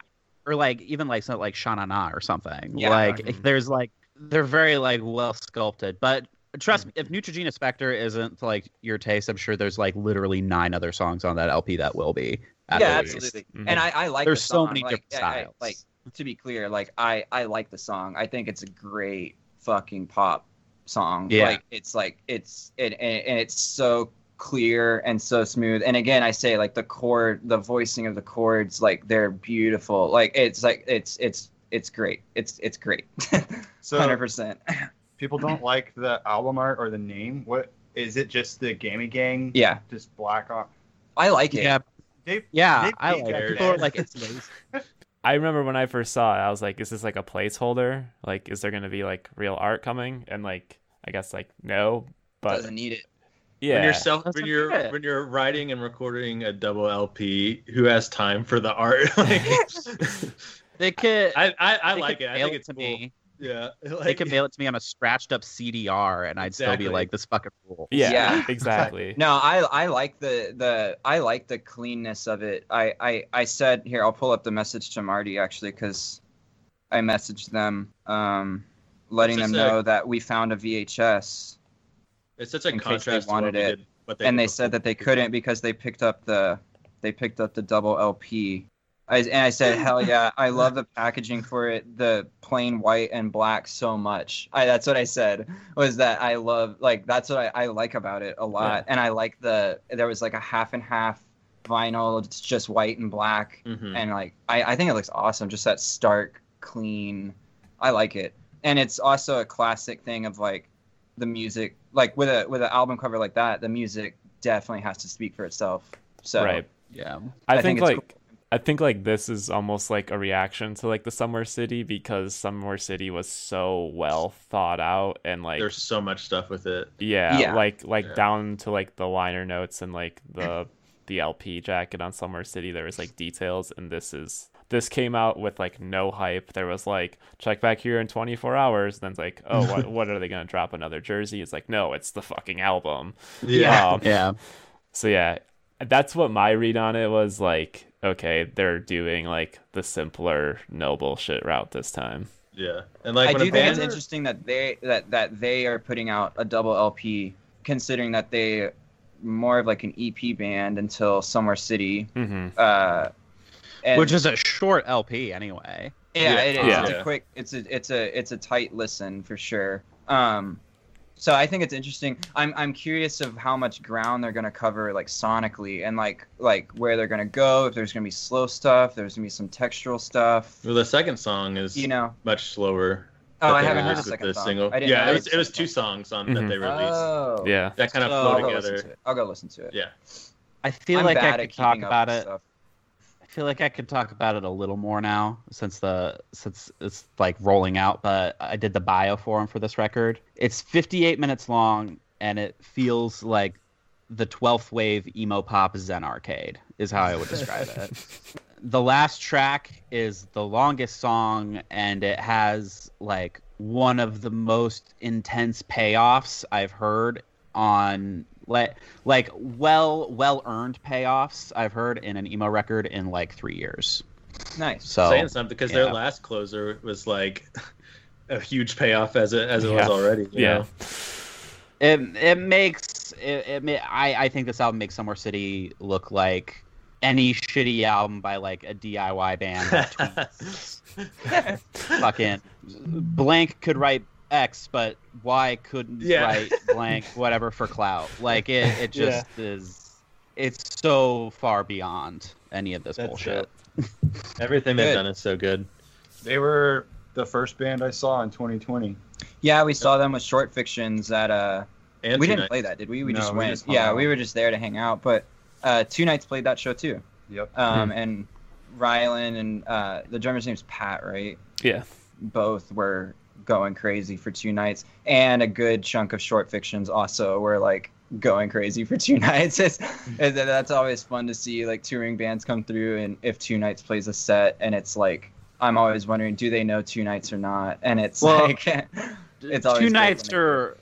or like even like something like Shana Na or something. Yeah. Like Mhm. there's like they're very like well sculpted, but trust me, if Neutrogena Spectre isn't like your taste, I'm sure there's like literally nine other songs on that LP that will be. at yeah the least. absolutely Mhm. and I, I like There's the so many like, different I- I- styles. like to be clear like I I like the song I think it's a great fucking pop song Yeah. like it's like it's it and, and it's so clear and so smooth and again I say like the chord the voicing of the chords like they're beautiful like it's like it's it's it's great it's it's great So 100% people don't like the album art or the name. What is it? Just the Gami Gang? yeah Just black on. I like it Yeah, They yeah, They I like it. People are like it's lazy. I remember when I first saw it, I was like, is this like a placeholder? Like, is there going to be like real art coming? And like, I guess like, no. But doesn't need it yeah. When you're self, That's when you're it is. when you're writing and recording a double LP, who has time for the art? like, They could. I I, I they like it. I mail think it's to cool. me. Yeah, They could mail it to me on a scratched up CDR, and I'd still be like, "This fucking rule." yeah, Yeah. exactly. No, I I like the the I like the cleanness of it. I I I said here I'll pull up the message to Marty actually because I messaged them, um, letting them just a- know that we found a VHS, it's such a in case they contrast to wanted what we it. did. What and they did said that they couldn't because they picked up the they picked up the double LP. I, and I said, hell yeah! I love the packaging for it, the plain white and black so much. I that's what I said was that I love like that's what I, I like about it a lot, Yeah. and I like the there was like a half and half vinyl. It's just white and black, Mhm. and like I, I think it looks awesome. Just that stark, clean. I like it, and it's also a classic thing of like the music, like with a with an album cover like that, the music definitely has to speak for itself. So right. Yeah. I, I think, think it's like I think like this is almost like a reaction to like the Summer City because Summer City was so well thought out and like There's so much stuff with it. yeah, Yeah. like like Yeah. down to like the liner notes and like the the LP jacket on Summer City there was like details and this is this came out with like no hype. There was like check back here in 24 hours. Then it's like, oh, what, what are they gonna drop another jersey? It's like, no, it's the fucking album. Yeah. Um, Yeah. so yeah, that's what my read on it was like. Okay, they're doing like the simpler, no bullshit route this time. Yeah, and like I when do a think band, it's interesting that they that that they are putting out a double LP, considering that they more of like an EP band until Summer City. hmm Uh, and Which is a short LP anyway. yeah, Yeah. it is. Yeah. It's a quick. It's a it's a it's a tight listen for sure. Um, so I think it's interesting. I'm I'm curious of how much ground they're gonna cover like sonically and like like where they're gonna go. If there's gonna be slow stuff, there's gonna be some textural stuff. well, the second song is You know. much slower. Oh, I haven't heard the second the song. single. I didn't yeah, know it was it was two songs on that Mhm. they released. Oh. Yeah. that kind of So flow I'll go together. to. I'll go listen to it. Yeah, I feel I'm like I could talk about it. stuff. I feel like I could talk about it a little more now since the since it's like rolling out. But I did the bio for forum for this record. It's 58 minutes long, and it feels like the 12th wave emo pop Zen arcade is how I would describe it. The last track is the longest song, and it has like one of the most intense payoffs I've heard on like like well well earned payoffs I've heard in an emo record in like three years. Nice. So saying something because their last closer was like a huge payoff as it as it Yeah. was already. you Yeah. know? it it makes it, it ma- I I think this album makes Summer City look like any shitty album by like a DIY band. fucking blank could write X, but Y couldn't Yeah. write blank whatever for clout. Like it it just is. It's so far beyond any of this That's bullshit. Everything they've done is so good. They were the first band I saw in 2020. Yeah, we saw them with short fictions at uh And we didn't Nights. play that, did we? We No, just we went. just yeah, out. we were just there to hang out. But uh Two Knights played that show too. Yep. Um and Ryland and uh the drummer's name's Pat, right? Yeah. Both were going crazy for Two Knights. And a good chunk of short fictions also were like going crazy for two nights. It's, it, that's always fun to see like touring bands come through and if Two Knights plays a set and it's like I'm always wondering, do they know Two Knights or not? And it's Well, like It's always Two Knights when are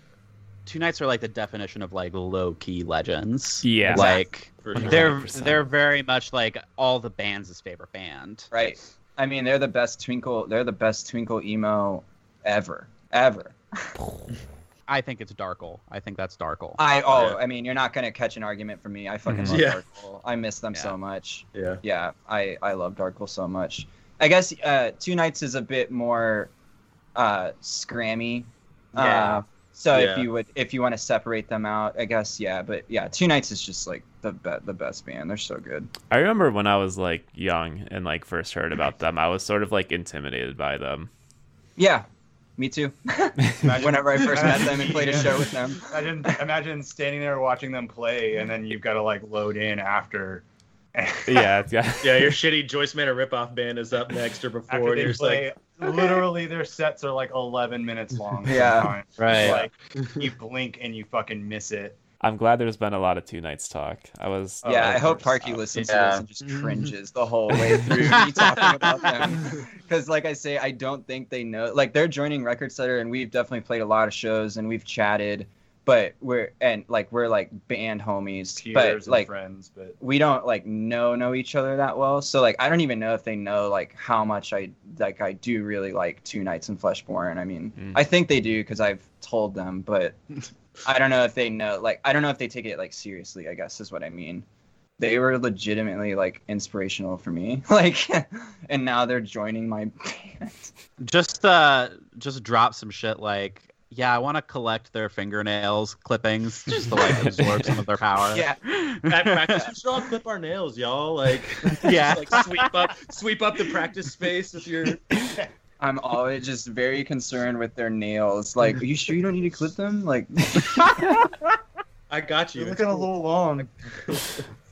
Two Knights are like the definition of like low key legends. Yeah. like sure. they're they're very much like all the band's favorite band. Right. I mean, they're the best twinkle. They're the best twinkle emo ever, ever. I think it's Darkle. I think that's Darkle. I oh, Yeah. I mean, you're not gonna catch an argument from me. I fucking Mhm. love Yeah. Darkle. I miss them Yeah. so much. Yeah. Yeah, I I love Darkle so much. I guess uh, Two Knights is a bit more uh, scrammy. Yeah. Uh, so Yeah. if you would, if you want to separate them out, I guess yeah. But yeah, Two Knights is just like the be- the best band. They're so good. I remember when I was like young and like first heard about them, I was sort of like intimidated by them. Yeah, me too. Whenever I first met them and played a show with them. Imagine, imagine standing there watching them play, and then you've got to like load in after. Yeah, it's Yeah, your shitty Joyce Manor ripoff band is up next or before. after they you're play, like, literally their sets are like 11 minutes long. Yeah. sometimes. Right. Like you blink and you fucking miss it. I'm glad there's been a lot of Two Knights talk. I was oh, Yeah, Oh, I hope of course. Parky listens to Yeah. this and just mm-hmm. cringes the whole way through me talking about them. Because, like I say, I don't think they know. Like they're joining Record Setter, and we've definitely played a lot of shows and we've chatted, but we're and like we're like band homies, Peers but like friends, but we don't like know know each other that well. So like I don't even know if they know like how much I like I do really like Two Knights and Fleshborn. I mean, Mm. I think they do because I've told them, but I don't know if they know. Like I don't know if they take it like seriously. I guess is what I mean. they were legitimately like inspirational for me. Like, and now they're joining my band. Just uh, just drop some shit like, yeah, I want to collect their fingernails clippings just to like absorb some of their power. Yeah, At practice, we should all clip our nails, y'all. Like, Yeah. like sweep up, sweep up the practice space with your. I'm always just very concerned with their nails. Like, are you sure you don't need to clip them? Like, I got you. You're looking a little long.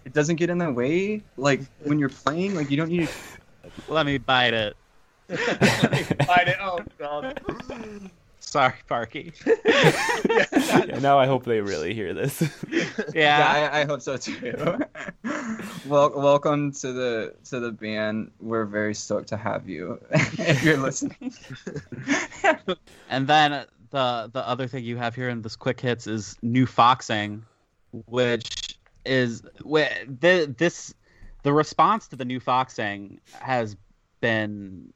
it doesn't get in the way. Like when you're playing, like you don't need to Let me bite it. Find it. Oh god. Sorry, Parky. yeah, now I hope they really hear this. Yeah. Yeah, I, I hope so too. well, welcome to the to the band. We're very stoked to have you. if you're listening. And then the the other thing you have here in this quick hits is new foxing, which is wh- the this the response to the new foxing has been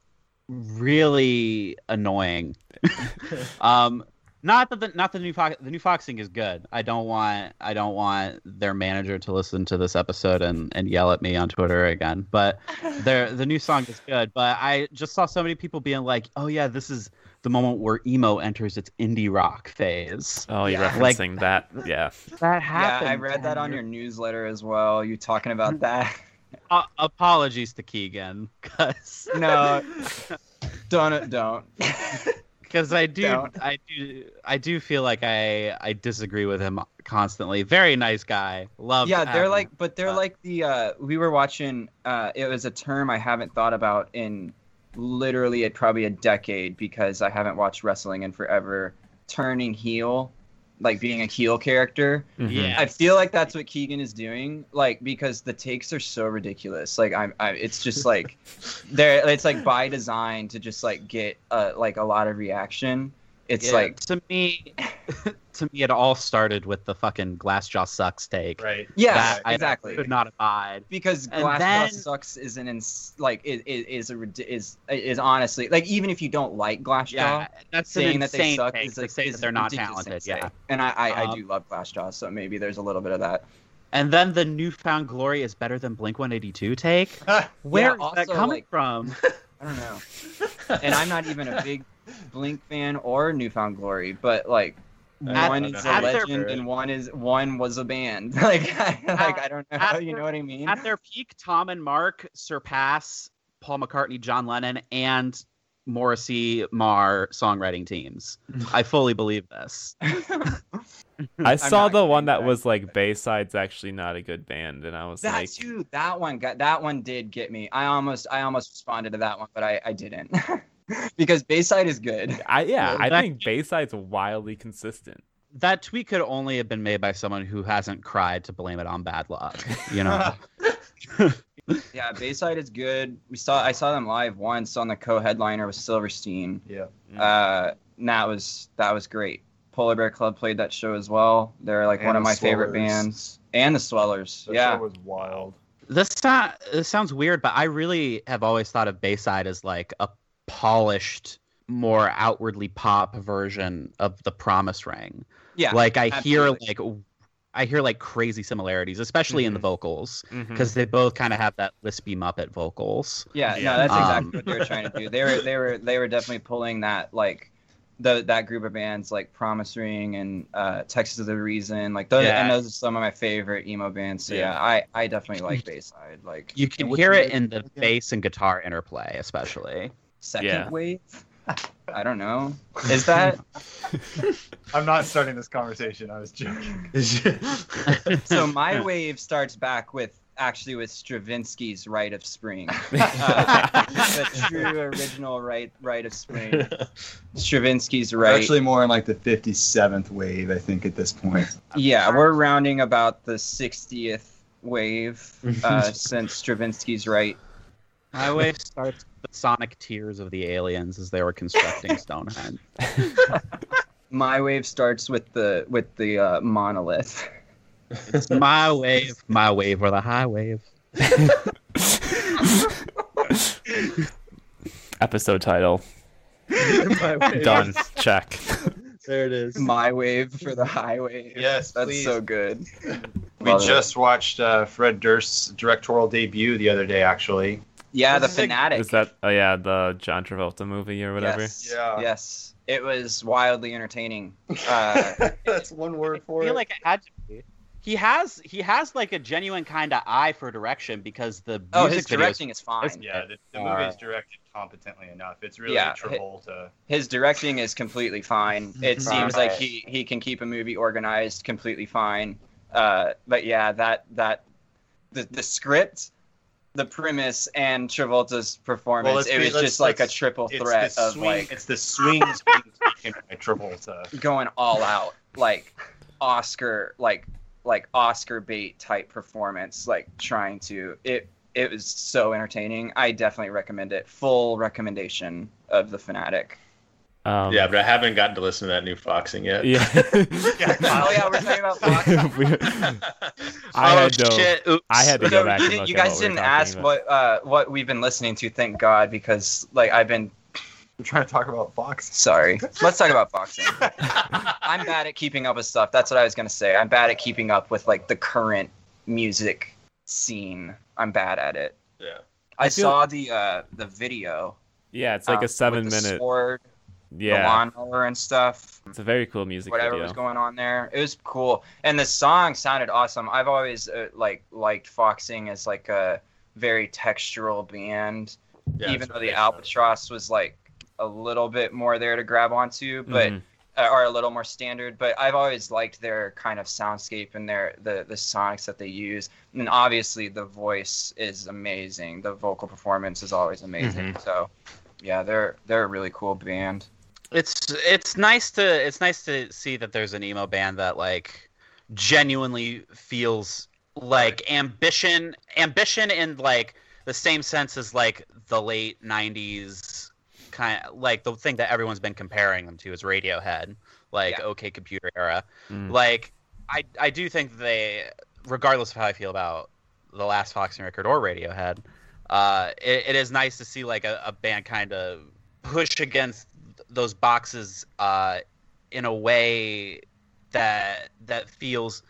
really annoying. um, not that the not the new fox the new foxing is good. I don't want I don't want their manager to listen to this episode and, and yell at me on Twitter again. But their the new song is good. But I just saw so many people being like, "Oh yeah, this is the moment where emo enters its indie rock phase." oh, you're Yeah. Like- referencing that? Yeah. That happened. Yeah, happened. I read that on your newsletter as well. You talking about that? Uh, apologies to Keegan, because No, don't don't. because I do Don't. I do I do feel like I I disagree with him constantly. Very nice guy. Love. yeah, they're having like, but they're Uh, like the. uh We were watching. uh It was a term I haven't thought about in literally at probably a decade because I haven't watched wrestling in forever. Turning heel, like being a heel character. Mhm. Yeah. I feel like that's what Keegan is doing, like because the takes are so ridiculous. Like I'm, I, it's just like they're, it's like by design to just like get uh, like a lot of reaction. It's Yeah, like to me, to me, it all started with the fucking Glassjaw sucks take. Right. yeah, That I exactly. Could not abide. because And Glass then- sucks is an ins- like is is a is is honestly like even if you don't like Glassjaw, Yeah, that's saying that they suck is, like, say is that they're not talented. to say. Yeah, and I I, I Um, do love Glassjaw, so maybe there's a little bit of that. and then the newfound glory is better than Blink One Eighty Two take. Where is that also, coming like- from? I don't know. and I'm not even a big Blink fan or Newfound Glory, but like At- one is a at their- legend and one is one was a band. Like I, like I don't know, at you their- know what I mean? At their peak, Tom and Mark surpass Paul McCartney, John Lennon, and Morrissey Marr songwriting teams. I fully believe this. I saw the one kidding, that was like Bayside's actually not a good band, and I was that like, too. That one got that one did get me. I almost I almost responded to that one, but I I didn't because Bayside is good. I yeah, Well, I that- think Bayside's wildly consistent. That tweet could only have been made by someone who hasn't cried to blame it on bad luck. You know. Yeah, Bayside is good. We saw I saw them live once on the co-headliner with Silverstein. Yeah. Uh, and that was that was great. Polar Bear Club played that show as well. They're like one of the my favorite bands, and the Swellers. That yeah, show was wild. This, so- this sounds weird, but I really have always thought of Bayside as like a polished, more outwardly pop version of the Promise Ring. yeah. like I hear like I hear like crazy similarities, especially in the Mhm. vocals, because they both kind of have that lispy Muppet vocals. Yeah, Yeah. no, that's Um, exactly what they were trying to do. They were they were they were definitely pulling that like the that group of bands like Promise Ring and uh, Texas is the Reason. Like those Yeah. and those are some of my favorite emo bands. So yeah, Yeah. I I definitely like Bayside. Like You can hear it in the bass and guitar interplay, especially. Second Yeah. wave. I don't know. Is that I'm not starting this conversation. I was joking. so? My wave starts back with actually with Stravinsky's Rite of Spring, uh, the true original Rite Rite of Spring. Stravinsky's We're Rite. actually more in like the 57th wave, I think, at this point. Yeah, we're rounding about the 60th wave uh, since Stravinsky's Rite. My wave starts with the sonic tears of the aliens as they were constructing Stonehenge. My wave starts with the with the uh, monolith. It's my wave, my wave, or the high wave. Episode title done. Check. There it is. My wave for the high wave. Yes, That's please. so good. We Love it. just watched uh, Fred Durst's directorial debut the other day, actually. Yeah, the This is a- fanatic. Is that oh yeah the John Travolta movie or whatever? Yes. Yeah. Yes. It was wildly entertaining. Uh, That's one word for it. I feel it. like it had to be. He has he has like a genuine kind of eye for direction because the music oh, his videos- directing is fine. yeah, the, the Are- movie's directed competently enough. It's really Yeah, Travolta. His directing is completely fine. It Right. seems like he he can keep a movie organized completely fine. Uh, but yeah, that that the the script, the premise, and Travolta's performance, let's it was just like a triple threat of swing. like it's the swings being taken by Travolta. going all out, like Oscar, like like Oscar bait type performance, like trying to it. It was so entertaining. I definitely recommend it. Full recommendation of the Fanatic. Um, yeah, but I haven't gotten to listen to that new Foxing yet. yeah. Oh yeah, we're talking about Fox. We- I oh had to. shit! Oops. I had to go back you, and look you at guys what didn't talking ask about. what uh, what we've been listening to. Thank God, because like I've been We're trying to talk about Fox. sorry. Let's talk about boxing. I'm bad at keeping up with stuff. That's what I was gonna say. I'm bad at keeping up with like the current music scene. I'm bad at it. Yeah. I, I feel- saw the uh the video. Yeah, it's like uh, a seven minute. sword, the Yeah, lawnmower and stuff. it's a very cool music Whatever video. was going on there, it was cool, and the song sounded awesome. I've always uh, like liked Foxing as like a very textural band, Yeah, even though the they. Albatross was like a little bit more there to grab onto, but Mhm. uh, are a little more standard. But I've always liked their kind of soundscape and their the the sonics that they use. And obviously the voice is amazing. The vocal performance is always amazing. So yeah, they're they're a really cool band. It's it's nice to it's nice to see that there's an emo band that like genuinely feels like ambition ambition in like the same sense as like the late 90s kind of like the thing that everyone's been comparing them to is radiohead like Yeah. okay computer era Mm. like i i do think they regardless of how i feel about the last foxing record or radiohead uh it, it is nice to see like a, a band kind of push against those boxes uh in a way that that feels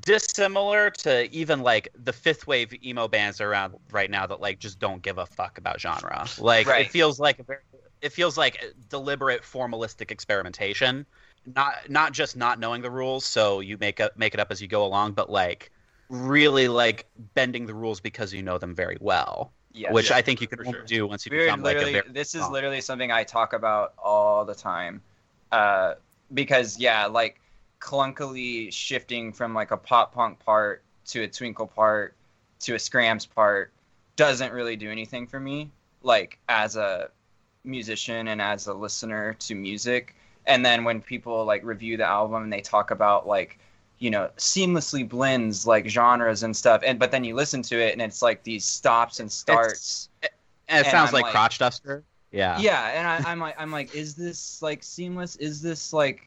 dissimilar to even like the fifth wave emo bands around right now that like just don't give a fuck about genre. Like Right. it feels like a very it feels like deliberate formalistic experimentation. Not not just not knowing the rules, so you make up make it up as you go along, but like really like bending the rules because you know them very well. Yes. which Yeah, I think you can sure. do once you We're become like a very this is literally something I talk about all the time. Uh, because yeah, like clunkily shifting from like a pop punk part to a twinkle part to a scrams part doesn't really do anything for me. Like as a musician and as a listener to music. And then when people like review the album and they talk about like you know seamlessly blends like genres and stuff and but then you listen to it and it's like these stops and starts. and it sounds I'm like, like- crotch duster. Yeah. yeah and I, i'm like i'm like is this like seamless? Is this like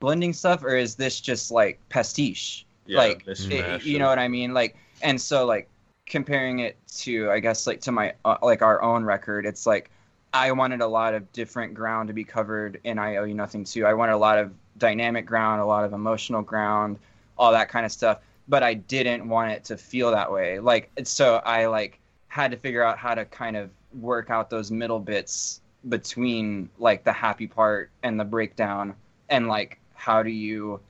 blending stuff or is this just like pastiche? Yeah, like it- you know what i mean? Like and so like comparing it to i guess like to my uh, like our own record it's like i wanted a lot of different ground to be covered in i owe you nothing too. I wanted a lot of dynamic ground a lot of emotional ground all that kind of stuff but i didn't want it to feel that way. Like so i like had to figure out how to kind of work out those middle bits between like the happy part and the breakdown and like how do you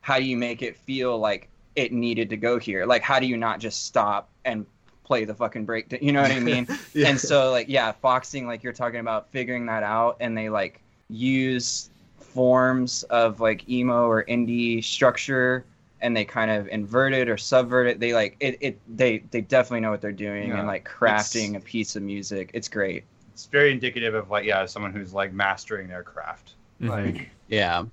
how do you make it feel like it needed to go here? Like how do you not just stop and play the fucking breakdown you know what i mean? And so like yeah foxing like you're talking about figuring that out and they like use forms of like emo or indie structure and they kind of invert it or subvert it they like it, it they they definitely know what they're doing Yeah. and like crafting It's- a piece of music it's great It's very indicative of like yeah, someone who's like mastering their craft. Mhm. Like Yeah.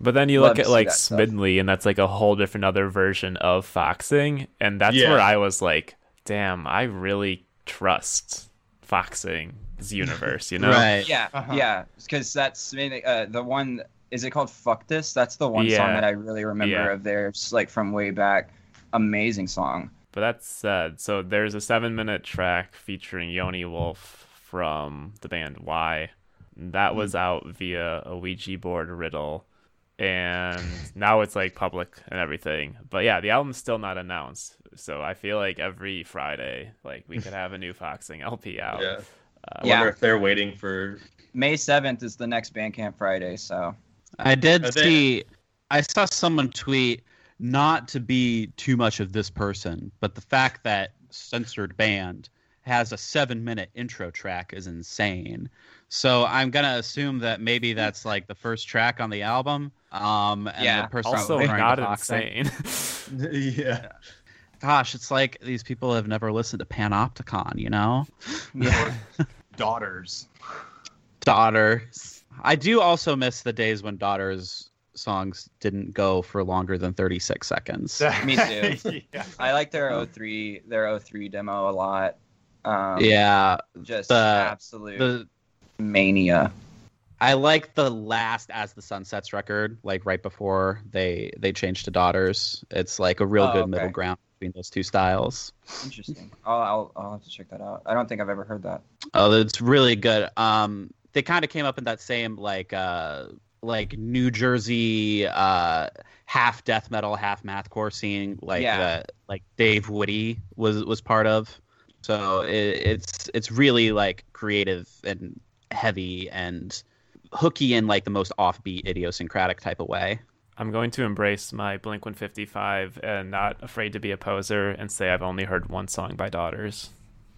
But then you look to at like that stuff. Smidley, and that's like a whole different other version of foxing, and that's Yeah. where I was like, "Damn, I really trust foxing's universe." You know? Right. yeah Uh-huh. yeah because that's mainly, uh, the one is it called fuck this that's the one Yeah. song that i really remember Yeah. of theirs like from way back amazing song But that's said, So there's a seven-minute track featuring Yoni Wolf from the band Y. That was Hmm. out via a Ouija board riddle, and now it's like public and everything. But yeah, the album's still not announced. So I feel like every Friday, like we could have a new Foxing LP out. Yeah. Uh, I Yeah. wonder if they're waiting for. May seventh is the next Bandcamp Friday, so I did Are they- see. I saw someone tweet not to be too much of this person, but the fact that censored band has a seven-minute intro track is insane. So I'm gonna assume that maybe that's like the first track on the album. Um, and Yeah. the person also not insane. yeah. Gosh, it's like these people have never listened to Panopticon, you know? yeah. Daughters. Daughters. I do also miss the days when Daughters songs didn't go for longer than 36 seconds. Me too. yeah. I like their 03 their 03 demo a lot. Um, yeah, just the- absolute the mania. I like the last As the Sun Sets record, like right before they they changed to Daughters. It's like a real Oh, good okay. middle ground between those two styles. Interesting. I'll, I'll I'll have to check that out. I don't think I've ever heard that. Oh, it's really good. Um, they kind of came up in that same like uh like New Jersey uh half death metal, half mathcore scene, like Yeah. that like Dave Witte was was part of. So it, it's it's really like creative and heavy and hooky in like the most offbeat, idiosyncratic type of way. I'm going to embrace my Blink 155 and not afraid to be a poser and say I've only heard one song by Daughters.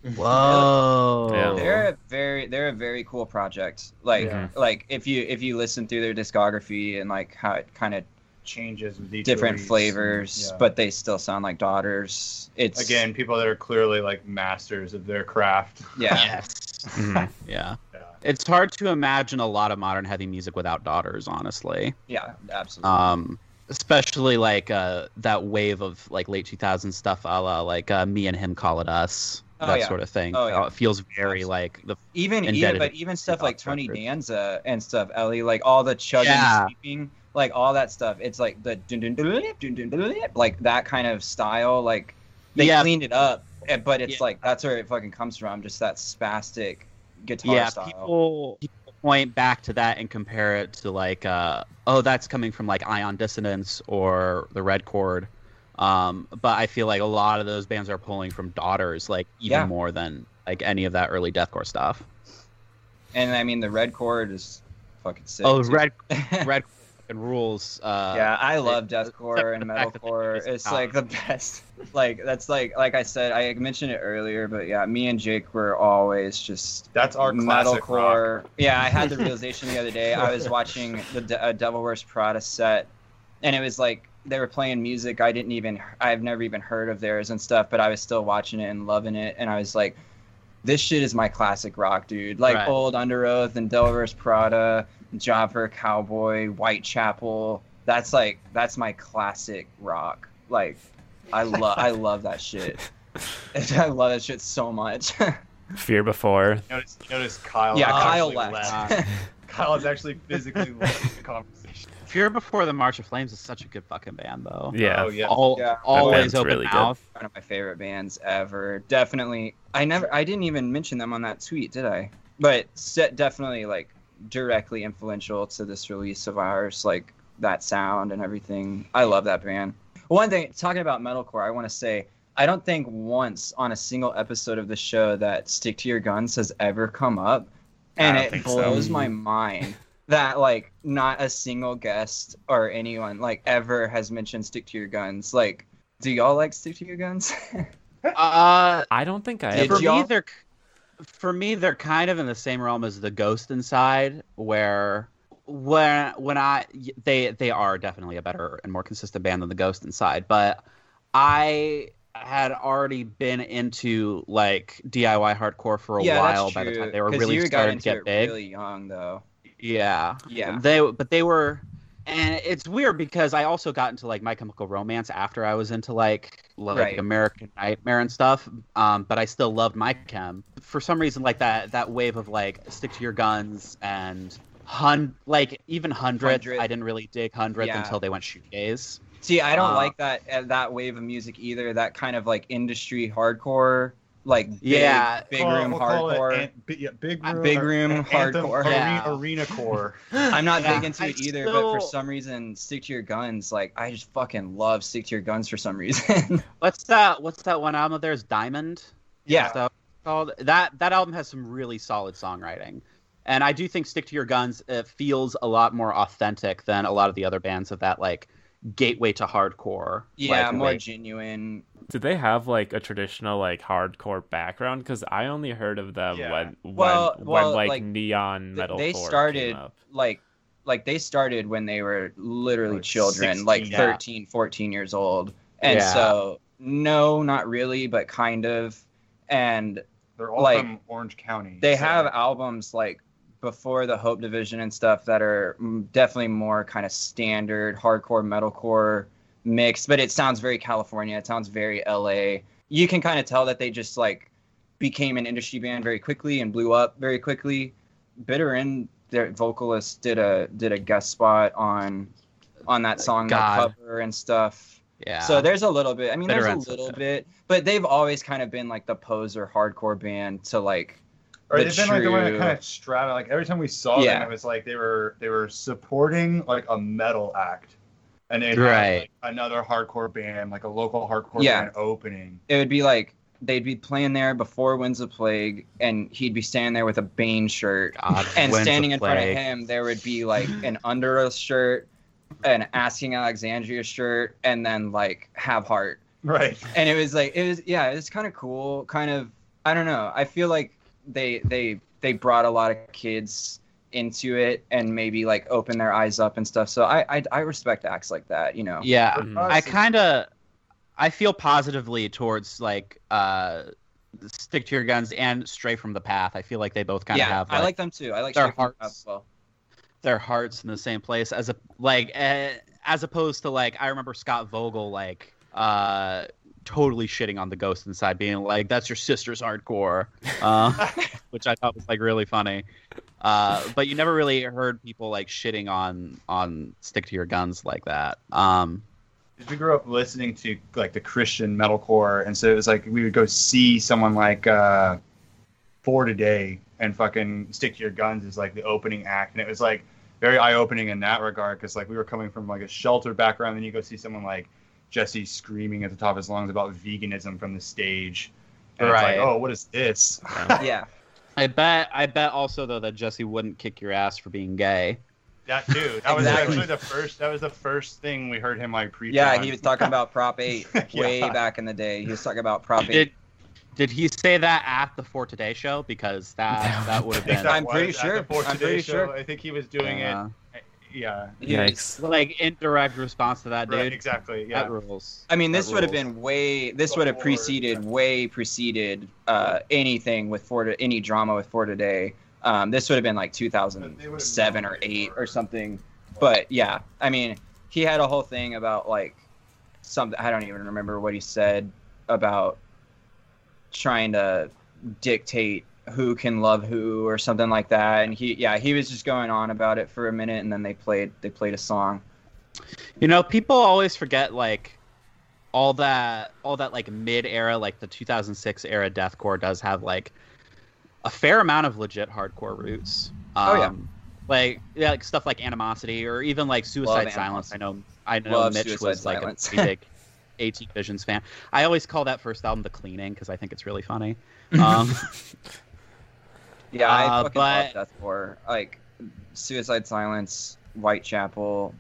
Whoa! Yeah. They're a very they're a very cool project. Like Yeah. like if you if you listen through their discography and like how it kind of Changes with each different release. flavors, Yeah. but they still sound like daughters. It's again, people that are clearly like masters of their craft. yeah. Yes. Mhm. Yeah. Yeah. It's hard to imagine a lot of modern heavy music without daughters, honestly. Yeah, absolutely. Um, especially like uh, that wave of like late 2000s stuff, a la like uh, me and him call it us, Oh, that yeah. sort of thing. Oh, yeah. Uh, it feels very Absolutely. like the even even but even stuff like Tony Records. Danza and stuff, Ellie, like all the chugging, Yeah. sweeping, like all that stuff. It's like the dun dun dun dun dun dun dun, like that kind of style. Like they Yeah. cleaned it up, eh, but it's Yeah. like that's where it fucking comes from. Just that spastic guitar yeah. style. People people point back to that and compare it to like uh, oh that's coming from like Ion Dissonance or the Red Chord. Um, but I feel like a lot of those bands are pulling from Daughters, like even Yeah. more than like any of that early deathcore stuff. And I mean the red chord is fucking sick. Oh, too. Red Red fucking rules. Uh, yeah, I love it- deathcore and the fact that they metalcore. It's sound. like the best. Like that's like like I said, I mentioned it earlier, but yeah, me and Jake were always just That's our classic metalcore. Yeah, I had the realization the other day. I was watching the De- uh, Devil Wears Prada set, and it was like they were playing music I didn't even I've never even heard of theirs and stuff, but I was still watching it and loving it, and I was like, this shit is my classic rock, dude. Like Right. old Underoath and Devil Wears Prada, Job Cowboy, Whitechapel. That's like that's my classic rock. Like I love I love that shit. I love that shit so much. Fear Before. Notice, notice Kyle. yeah, Kyle actually left. Kyle is actually physically left the conversation. Fear Before the March of Flames is such a good fucking band, though. Yeah. Oh yeah. All, Yeah. Always open really good. mouth. One of my favorite bands ever. Definitely. I never I didn't even mention them on that tweet, did I? But set definitely like directly influential to this release of ours, like that sound and everything. I love that band. One thing, talking about metalcore, I want to say I don't think once on a single episode of the show that "Stick to Your Guns" has ever come up, and it think so. blows my mm. mind that like not a single guest or anyone like ever has mentioned "Stick to Your Guns." Like, do y'all like "Stick to Your Guns"? Uh, I don't think I ever. for me, y'all- they're for me they're kind of in the same realm as the Ghost Inside, where when when I they they are definitely a better and more consistent band than the Ghost Inside, but I had already been into like DIY hardcore for a yeah, while by the time they were really starting to get it big. really young though. Yeah. Yeah. They but they were and it's weird because I also got into like My Chemical Romance after I was into like like Right. American Nightmare and stuff. Um, but I still loved My Chem. For some reason like that that wave of like stick to your guns and hun like even hundredth. I didn't really dig hundredth Yeah. until they went shoegaze. See, I don't Uh, like that uh, that wave of music either. That kind of like industry hardcore, like big, Yeah. big Call- room we'll call it hardcore. an- yeah, big room, Big room anthem- hardcore. arena, Yeah. arena core. I'm not Yeah, big into I it either, but for some reason, stick to your guns. Like I just fucking love stick to your guns for some reason. What's that? What's that one album of theirs? Diamond. yeah, So called that. That album has some really solid songwriting, and I do think "Stick to Your Guns" it feels a lot more authentic than a lot of the other bands of that like gateway to hardcore. yeah, like, more way. genuine. Did they have like a traditional like hardcore background? Because I only heard of them Yeah. when when Well- when well, like, like, neon th- metal. they came started up. like like they started when they were literally Like children 16, like yeah. 13 14 years old and Yeah. so no not really but kind of and They're all Like, from Orange County. they so- have albums like before the hope division and stuff that are definitely more kind of standard hardcore metalcore mix but it sounds very california it sounds very la you can kind of tell that they just like became an industry band very quickly and blew up very quickly bitter end their vocalist did a did a guest spot on on that song the cover and stuff Yeah. so there's a little bit. I mean, Bitter there's a little bit, but they've always kind of been like the poser hardcore band to like. Or the they've been like the one that kind of strata. Like every time we saw Yeah. them, it was like they were they were supporting like a metal act, and they Right. like, another hardcore band, like a local hardcore Yeah. band opening. It would be like they'd be playing there before Winds of Plague, and he'd be standing there with a Bane shirt, God, and standing in front of him there would be like an Underoath shirt, an Asking Alexandria shirt, and then like Have Heart. Right. and it was like it was yeah it was kind of cool kind of i don't know i feel like they they they brought a lot of kids into it and maybe like open their eyes up and stuff so i i, I respect acts like that you know Yeah, Mhm. I kind of I feel positively towards like uh stick to your guns and stray from the path. I feel like they both kind of have. yeah have i like them too i like their Stray From the Path hearts. as well their hearts in the same place as a like uh, as opposed to like I remember Scott Vogel like uh totally shitting on the ghost inside being like that's your sister's hardcore uh, which I thought was like really funny. Uh but you never really heard people like shitting on on stick to your guns like that. Um we grew up listening to like the Christian metalcore, and so it was like we would go see someone like uh, For Today and fucking Stick to Your Guns is like the opening act, and it was like very eye opening in that regard because like we were coming from like a sheltered background, and you go see someone like Jesse screaming at the top of his lungs about veganism from the stage, and Right. it's like, oh, what is this? yeah I bet I bet also though that Jesse wouldn't kick your ass for being gay. that dude, that was Exactly. actually the first. That was the first thing we heard him like preach. yeah on. he was talking about prop 8 way Yeah. back in the day he was talking about prop 8 Did did he say that at the For Today show? Because that that would have been I'm pretty sure. I'm pretty show. sure. I think he was doing uh, it. Yeah. Yikes! like indirect response to that, dude. Right, exactly. Yeah. That rules. I mean, this would have been way. This would have preceded, yeah. way preceded uh, anything with Ford, any drama with For Today. Um, this would have been like 2007 or eight or something. But yeah, I mean, he had a whole thing about like something. I don't even remember what he said about trying to dictate who can love who or something like that. And he, yeah, he was just going on about it for a minute, and then they played, they played a song. You know, people always forget like all that all that like mid era, like the 2006 era deathcore does have like a fair amount of legit hardcore roots. Um, Oh, yeah. Like yeah, like stuff like animosity or even like Suicide Love Silence. I know I know Love Mitch was like a big 18 Visions fan. I always call that first album the cleaning because I think it's really funny. Um, Yeah, I Uh, fucking but- love deathcore. Like Suicide Silence, Whitechapel,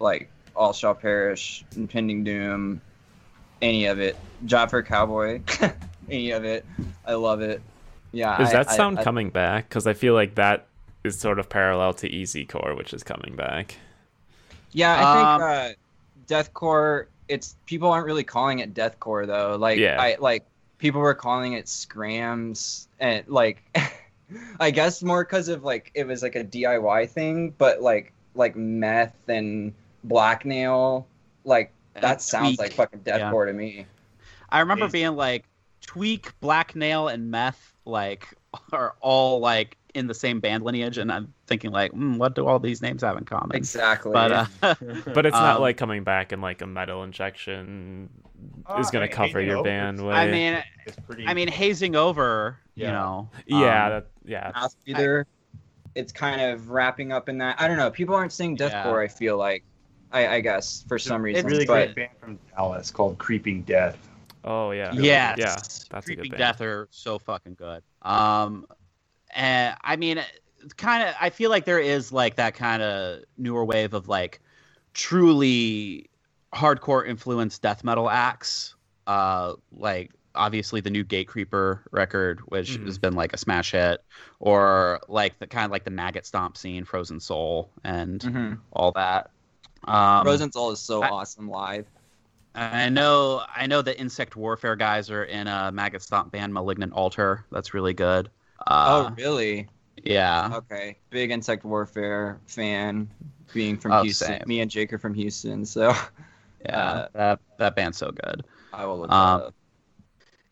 like All Shall Perish, Impending Doom, any of it. Job for Cowboy, any of it. I love it. Yeah. Is I- that I- sound I- coming back? Because I feel like that is sort of parallel to Easy Core, which is coming back. Yeah, I Um, think uh, deathcore. It's people aren't really calling it deathcore though. Like Yeah. I like people were calling it scrams and like I guess more because of like it was like a DIY thing, but like like meth and blackmail, like uh, that sounds Tweak. like fucking Yeah. deathcore to me. I remember Is- being like tweak, black nail, and meth like are all like in the same band lineage, and I'm thinking like, mm, what do all these names have in common? Exactly. But uh, But it's not Um, like coming back and like a metal injection is Uh, going hey, to cover your no, band it's- way. I mean, It's pretty. I mean, hazing over, you know. yeah, um, that, yeah. mouth breather. It's kind of wrapping up in that. I don't know. People aren't saying deathcore. I feel like, I, I guess for some reason. a really but great band from Dallas called Creeping Death. Oh yeah. Yes. Yeah, that's a Creeping good band. Death are so fucking good. Um, and I mean, kind of, I feel like there is like that kind of newer wave of like truly hardcore influenced death metal acts. Uh, like obviously the new Gatecreeper record, which Mhm. has been like a smash hit, or like the kind of like the Maggot Stomp scene, Frozen Soul, and Mhm. all that. Um, Rosenthal is so I- awesome live. I know, I know the Insect Warfare guys are in a Maggot Stomp band, Malignant Altar. That's really good. Uh, oh, really? yeah. Okay. Big insect warfare fan. Being from Oh, Houston, same. me and Jake are from Houston, so Yeah, Uh, that that band's so good. I will look Um, that up.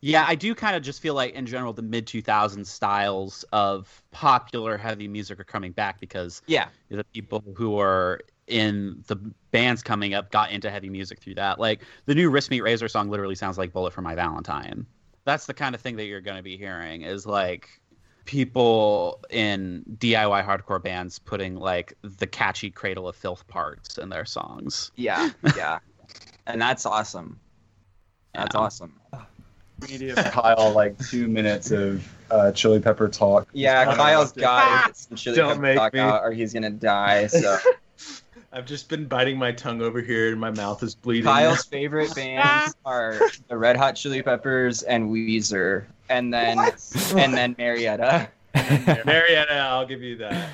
Yeah, I do kind of just feel like in general the mid 2000s styles of popular heavy music are coming back because Yeah, the people who are in the bands coming up got into heavy music through that. Like the new Wrist Meet Razor song literally sounds like Bullet for My Valentine. That's the kind of thing that you're going to be hearing is like people in DIY hardcore bands putting like the catchy Cradle of Filth parts in their songs. yeah, yeah, and that's awesome. That's Yeah. awesome. We need to give Kyle like two minutes of uh, chili pepper talk. Yeah, Just Kyle's kinda- got to get some chili Don't pepper make talk me. out, or he's gonna die. So I've just been biting my tongue over here, and my mouth is bleeding. Kyle's favorite bands are the Red Hot Chili Peppers and Weezer, and then and then Marietta. Marietta, I'll give you that.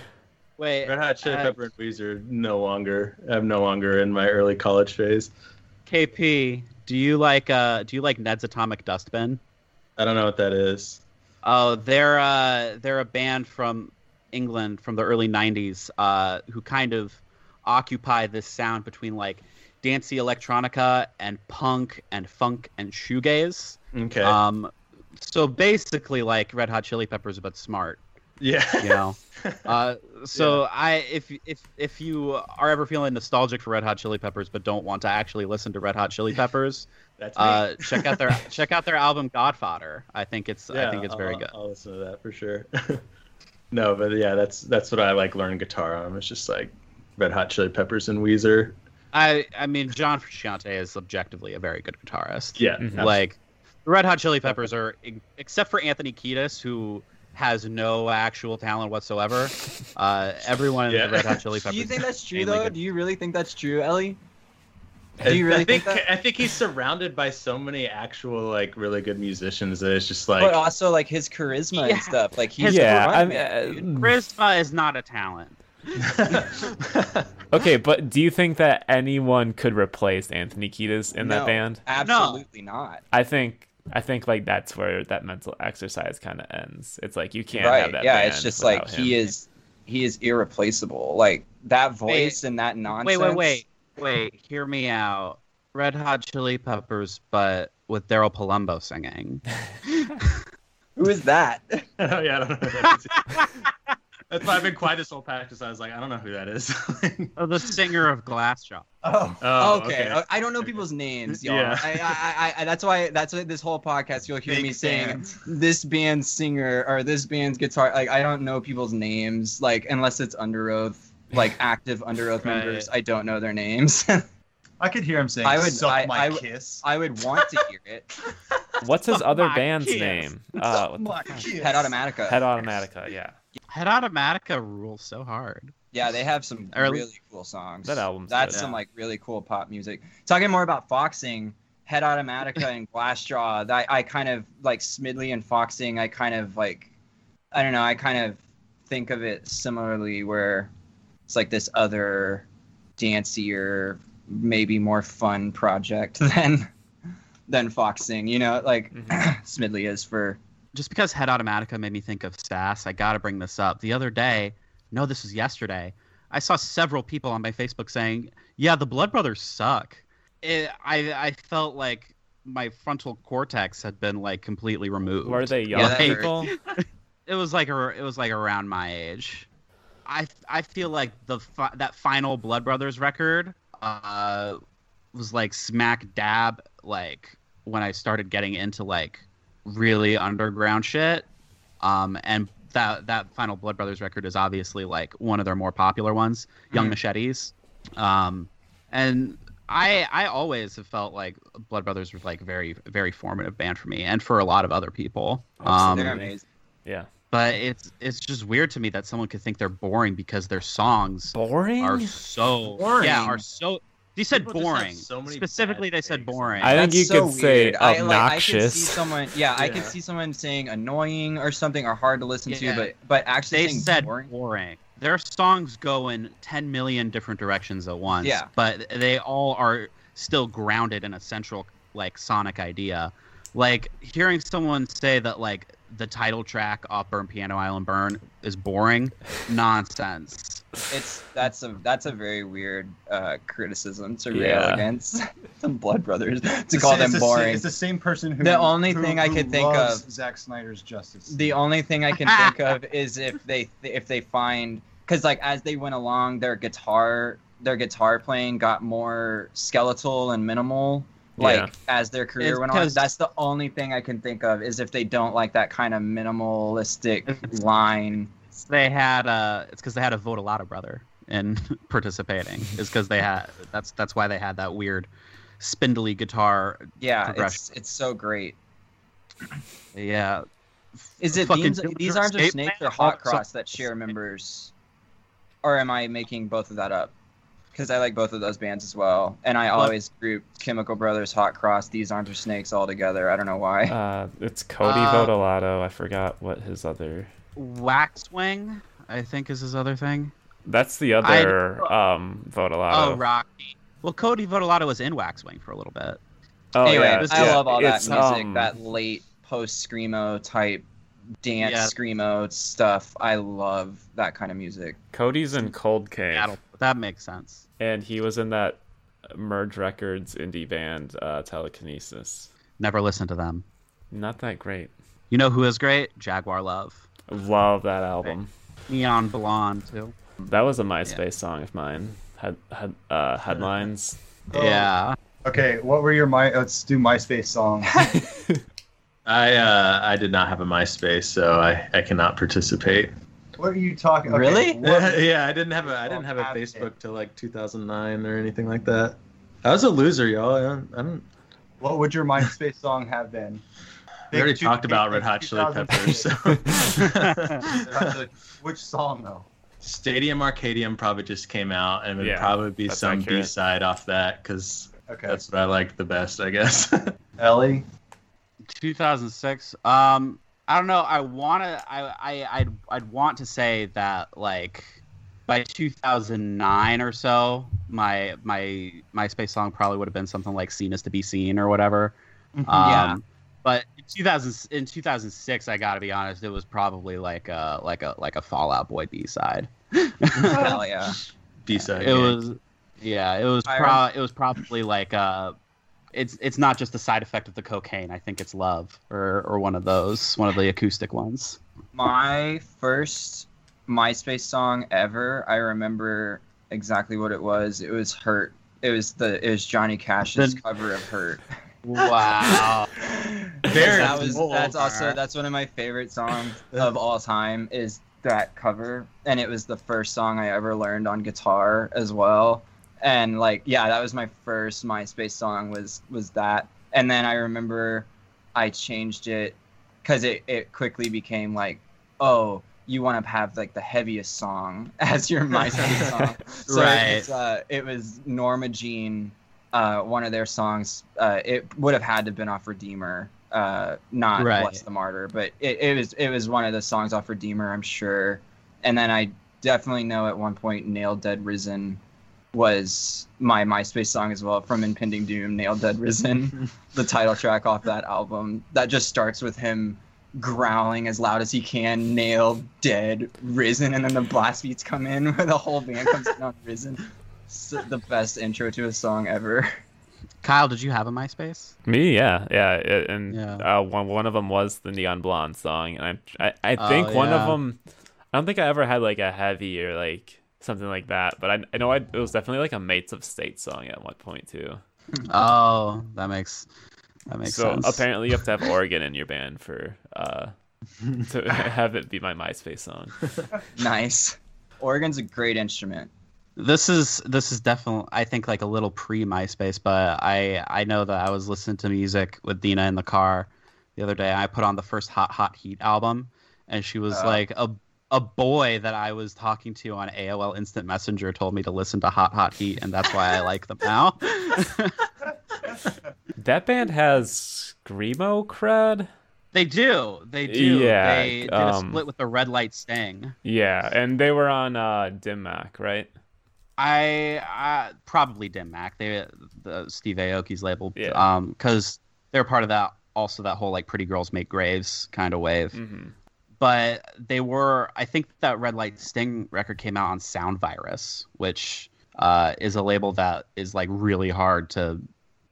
Wait, Red Hot Chili uh, Pepper and Weezer no longer. I'm no longer in my early college phase. KP, do you like uh do you like Ned's Atomic Dustbin? I don't know what that is. Oh, they're uh they're a band from England from the early 90s uh who kind of occupy this sound between like dancey electronica and punk and funk and shoegaze. Okay. Um so basically like Red Hot Chili Peppers but smart, yeah. you know. Uh, so I, if if if you are ever feeling nostalgic for Red Hot Chili Peppers but don't want to actually listen to Red Hot Chili Peppers, That's me. uh, check out their check out their album God Fodder. I think it's I think it's very I'll- good. I'll listen to that for sure. no, but yeah, that's that's what I like learning guitar on. It's just like Red Hot Chili Peppers and Weezer. I I mean John Frusciante is objectively a very good guitarist. Yeah. Mhm. Like the Red Hot Chili Peppers are except for Anthony Kiedis who has no actual talent whatsoever. Uh, everyone in the Red Hot Chili Peppers. Do you think that's true though? good. Do you really think that's true, Ellie? I- Do you really I think, think that? I think he's surrounded by so many actual like really good musicians that it's just like but also like his charisma Yeah. and stuff. Like he's yeah, the I mean, uh, Charisma is not a talent. okay, but do you think that anyone could replace Anthony Kiedis in that band? Absolutely not. I think I think like that's where that mental exercise kind of ends. It's like you can't right. have that. yeah, band it's just like without he is he is irreplaceable. Like that voice and that nonsense. Wait, wait, wait, wait. Hear me out. Red Hot Chili Peppers, but with Daryl Palumbo singing. Who is that? oh yeah, I don't know. Who that is. Why I've been quiet this whole practice. I was like, I don't know who that is. Oh, the singer of Glassjaw. Oh, oh, okay. uh, I don't know people's names, y'all. Yeah. I, I, I, I, that's why. That's why this whole podcast you'll hear Big me saying fans. this band's singer or this band's guitar. Like I don't know people's names. Like unless it's Underoath, like active Underoath Right. members. I don't know their names. I could hear him saying I would- "Suck I- my I kiss." I would want to hear it. What's his other my band's kids. name? Uh, what my kiss. Head Automatica. Head Automatica. Yeah. Head Automatica rules so hard. Yeah, they have some Or- really cool songs. That album. That's good. some like really cool pop music. Talking more about foxing, Head Automatica and Glassjaw. That I kind of like Smidley and foxing. I kind of like, I don't know. I kind of think of it similarly, where it's like this other dancier, maybe more fun project than than foxing. You know, like Mhm. Smidley is for. Just because Head Automatica made me think of Sass, I got to bring this up. The other day, no, this was yesterday, I saw several people on my Facebook saying, "Yeah, the Blood Brothers suck." It, I I felt like my frontal cortex had been like completely removed. Were they young Yeah, people? it was like a, it was like around my age. I I feel like the fi- that final Blood Brothers record uh was like smack dab like when I started getting into like really underground shit. Um and that that final Blood Brothers record is obviously like one of their more popular ones, Young Mhm. Machetes. Um and I I always have felt like Blood Brothers was like very very formative band for me and for a lot of other people. Um, They're amazing. Yeah. But it's it's just weird to me that someone could think they're boring because their songs Boring. are so Boring. yeah are so. They said People boring. so many Specifically, they said takes. boring. I think That's you so could say weird. I, like, I could see obnoxious. someone, yeah, I could see someone saying annoying or something or hard to listen Yeah. to, but but actually they saying said boring. boring. Their songs go in 10 million different directions at once. Yeah. But they all are still grounded in a central like sonic idea. Like hearing someone say that like the title track off Burn Piano Island Burn is boring, nonsense. It's that's a that's a very weird uh, criticism to rail Yeah. against some Blood Brothers to It's call the- them it's the sa- boring. It's the same person who. The only who- thing I who could think of- Zack Snyder's Justice. The only thing I can think of is if they if they find because like as they went along, their guitar their guitar playing got more skeletal and minimal. Like Yeah. as their career It's went on. that's the only thing I can think of is if they don't like that kind of minimalistic line. They had uh it's because they had a Votolato brother in participating. Is because they had that's that's why they had that weird spindly guitar. Yeah, Progression. it's it's so great. Yeah. Is it Fucking these, these arms of snakes Plan? or hot so- cross that share members, or am I making both of that up? Because I like both of those bands as well, and I What? always group Chemical Brothers, Hot Cross, These Arms Are Snakes all together. I don't know why. Uh, it's Cody Uh, Votolato. I forgot what his other. Waxwing, I think is his other thing. That's the other um Votolato. Oh, Rocky. Well, Cody Votolato was in Waxwing for a little bit. Oh, anyway, yeah, I yeah, love all that it's, music, um, that late post screamo type dance Yeah. screamo stuff. I love that kind of music. Cody's in Cold Cave, That'll, that makes sense. and he was in that Merge Records indie band uh, Telekinesis. Never listened to them. Not that great. You know who is great? Jaguar Love. Love that album. Neon Blonde too. That was a MySpace song of mine. Had head, uh, headlines. Oh. Yeah. Okay, what were your my? Let's do MySpace songs. I uh, I did not have a MySpace, so I, I cannot participate. What are you talking? Okay, Really? what- yeah, I didn't have a I didn't have a Facebook till like 2009 or anything like that. I was a loser, y'all. I don't, I don't What would your MySpace song have been? we already two- talked about big Red Hot Chili 2006. Peppers. So. Which song though? Stadium Arcadium probably just came out, and it would Yeah, probably be some. B side off that because Okay, that's what I liked the best, I guess. Ellie. 2006. Um, I don't know. I wanna. I I I'd, I'd want to say that like by 2009 or so, my my MySpace song probably would have been something like "Seen is to be seen" or whatever. Um, Yeah. But in 2000 in 2006, I gotta be honest, it was probably like a like a like a Fallout Boy B side. Hell yeah. B side. It was, yeah, it was pro- it was probably like uh, it's it's not just a side effect of the cocaine. I think it's love or or one of those, one of the acoustic ones. My first MySpace song ever, I remember exactly what it was. It was "Hurt." It was the it was Johnny Cash's Then- cover of "Hurt." Wow. Very that was cool. that's also that's one of my favorite songs of all time is that cover, and it was the first song I ever learned on guitar as well. And like, yeah, that was my first MySpace song was was that. And then I remember I changed it because it it quickly became like, oh, you want to have like the heaviest song as your MySpace song. So Right. it's, uh, it was Norma Jean, uh, one of their songs. Uh, it would have had to have been off Redeemer, uh, not Right. Bless the Martyr, but it, it was it was one of the songs off Redeemer, I'm sure. And then I definitely know at one point Nail Dead Risen was my MySpace song as well from Impending Doom, Nail Dead Risen, the title track off that album. That just starts with him growling as loud as he can, nailed, dead, risen, and then the blast beats come in where the whole band comes in on risen. It's the best intro to a song ever. Kyle, did you have a MySpace? Me, yeah, yeah, it- and Yeah. Uh, one one of them was the Neon Blonde song, and I I, I Oh, think one of them. I don't think I ever had like a heavy or like something like that, but I I know I, it was definitely like a Mates of State song at one point too. Oh, that makes that makes so sense. apparently you have to have Oregon in your band for uh to have it be my MySpace song. Nice. Organ's a great instrument. This is this is definitely I think like a little pre MySpace, but I I know that I was listening to music with Dina in the car the other day. I put on the first Hot Hot Heat album, and she was Oh. like a a boy that I was talking to on AOL Instant Messenger told me to listen to Hot Hot Heat, and that's why I like them now. That band has screamo cred. they do, they do. Yeah, they did a um, split with the Red Light Sting. Yeah, and they were on uh Dim Mak, right? I, I probably Dim Mak. They the Steve Aoki's label. Yeah. Um, because they're part of that. Also, that whole like pretty girls make graves kind of wave. hmm But they were. I think that Red Light Sting record came out on Sound Virus, which uh, is a label that is like really hard to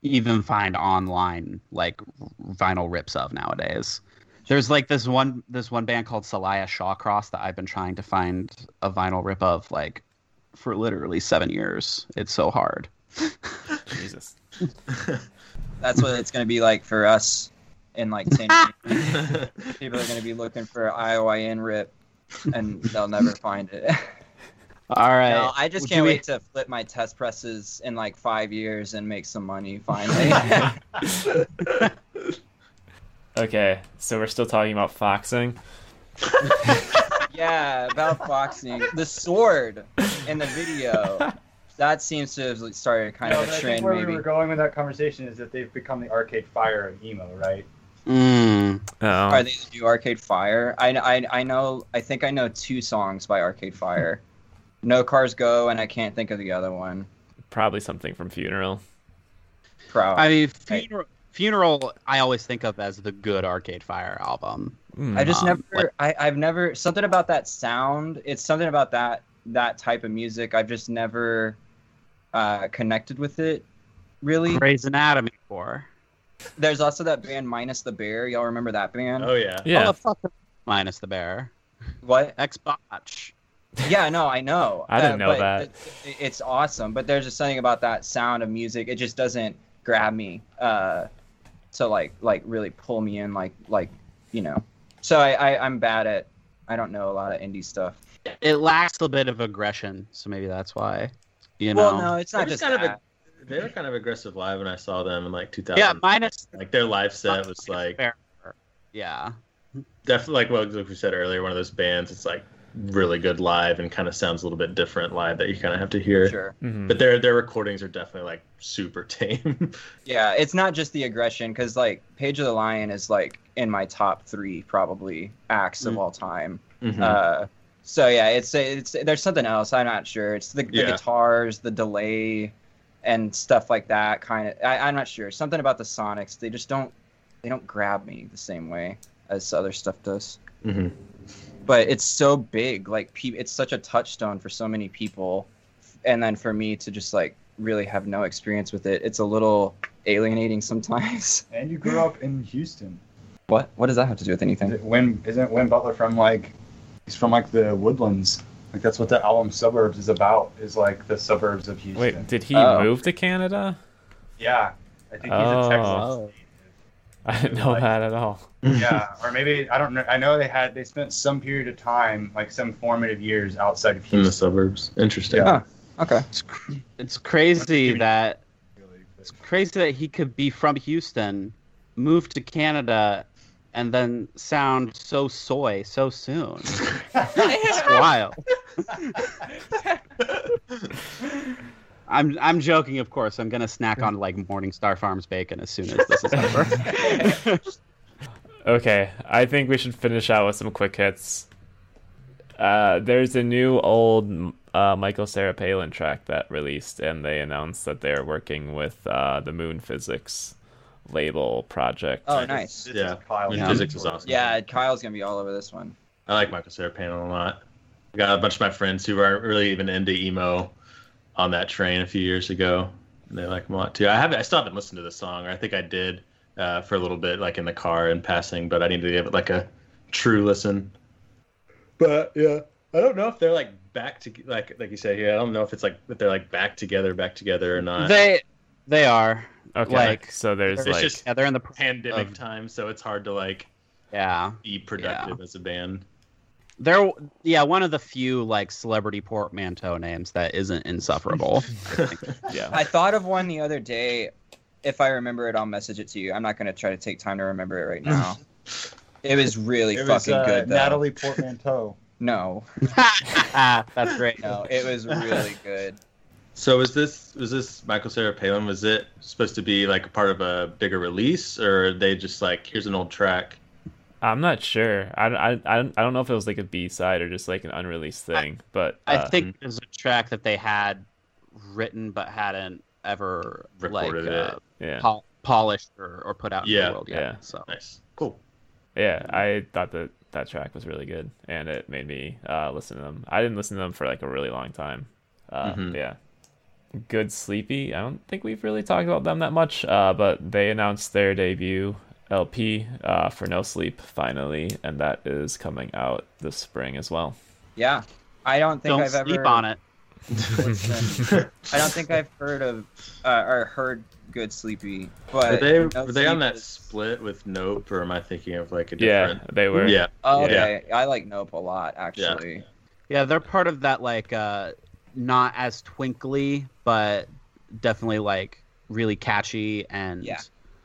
even find online like vinyl rips of nowadays. There's like this one this one band called Celaya Shawcross that I've been trying to find a vinyl rip of like for literally seven years. It's so hard. Jesus. That's what it's going to be like for us in like 10 years. People are going to be looking for IOIN rip and they'll never find it. All right. No, I just Well, can't do we- wait to flip my test presses in like five years and make some money finally. Okay, so we're still talking about foxing. yeah, about foxing. The sword in the video. That seems to have started kind No, of but a I trend, think where maybe. we were going with that conversation is that they've become the Arcade Fire of emo, right? Mm. Oh, Are they the new Arcade Fire? I, I, I know. I think I know two songs by Arcade Fire. No Cars Go, and I can't think of the other one. probably something from Funeral. Proud. I mean, funeral, funeral. I always think of as the good Arcade Fire album. Hmm. I just Um, never. like- I, I've never something about that sound. It's something about that that type of music. I've just never uh, connected with it. Really. Grey's Anatomy for. There's also that band Minus the Bear. Y'all remember that band? oh yeah. yeah. Oh, fuck minus the bear. What? Xbox. Yeah, no, I know. I didn't Uh, know that. it- It's awesome, but there's just something about that sound of music. It just doesn't grab me. Uh, to like like really pull me in, like like you know. So I, I I'm bad at. I don't know a lot of indie stuff. It lacks a bit of aggression, so maybe that's why. You know. Well, no, it's not just just kind of that. a, they were kind of aggressive live when I saw them in like 2000. Yeah, minus. like their live set was like Bear. Yeah. definitely like what like we said earlier, one of those bands. It's like really good live and kind of sounds a little bit different live that you kind of have to hear. Sure. Mhm. But their their recordings are definitely like super tame. Yeah, it's not just the aggression because like Pedro the Lion is like in my top three probably acts of Mm. all time. Mhm. Uh, so yeah, it's it's there's something else. I'm not sure. It's the, the Yeah. guitars, the delay, and stuff like that. Kind of. I'm not sure. Something about the Sonics. They just don't. They don't grab me the same way as other stuff does. Mhm. But it's so big. Like pe- it's such a touchstone for so many people, and then for me to just like really have no experience with it, it's a little alienating sometimes. And you grew up in Houston. What? What does that have to do with anything? it Win isn't Win Butler from like he's from like the woodlands. Like that's what the album Suburbs is about, is like the suburbs of Houston. Wait, did he Oh. move to Canada? yeah. I think he's Oh. a Texas. Oh. I didn't know Like- that at all. yeah, or maybe I don't know. I know they had they spent some period of time, like some formative years outside of In the Houston. suburbs. Interesting. Yeah. Okay. It's, cr- it's crazy that it's crazy that he could be from Houston, move to Canada, and then sound so soy so soon. It's wild. I'm I'm joking, of course. I'm gonna snack on like Morningstar Farms bacon as soon as this is over. Okay, I think we should finish out with some quick hits. Uh, there's a new old uh, Michael Cera Palin track that released, and they announced that they're working with uh, the Moon Physics label project. Oh, nice. This is Yeah. Kyle. Yeah. Physics is awesome. Yeah, Kyle's gonna be all over this one. I like Michael Cera Palin a lot. I got a bunch of my friends who aren't really even into emo on that train a few years ago. And they like them a lot too. I have I still haven't listened to the song, or I think I did uh, for a little bit, like in the car in passing, but I need to give it like a true listen. But yeah, I don't know if they're like back to like like you said here. I don't know if it's like if they're like back together, back together or not. They they are. Okay, Like, so there's it's like just Yeah, they're in the pandemic of- time, so it's hard to like yeah. be productive as a band. They're yeah one of the few like celebrity portmanteau names that isn't insufferable. yeah. I thought of one the other day. If I remember it, I'll message it to you. I'm not gonna try to take time to remember it right now. it was really It fucking was uh, good. Though. Natalie Portmanteau. No, That's great. no, it was really good. So was this was this Michael Cera Palin? Was it supposed to be like a part of a bigger release, or are they just like here's an old track? I'm not sure. I, I, I don't know if it was like a B side or just like an unreleased thing, but I uh, think it was a track that they had written but hadn't ever Recorded like uh, yeah. pol- polished or, or put out in Yeah, the world yet. yeah. So Nice, cool. Yeah, I thought that that track was really good, and it made me uh, listen to them. I didn't listen to them for like a really long time. Uh, Mhm. Yeah, good sleepy. I don't think we've really talked about them that much, uh, but they announced their debut LP uh, for No Sleep finally, and that is coming out this spring as well. Yeah, I don't think don't I've sleep ever. on it. I don't think I've heard of uh, or heard Good Sleepy, but Were they No were they on Sleep that is- split with Nope, or am I thinking of like a different? Yeah, different? they were. Yeah, Oh, Yeah. okay, I like Nope a lot actually. Yeah, they're part of that like uh not as twinkly, but definitely like really catchy and Yeah.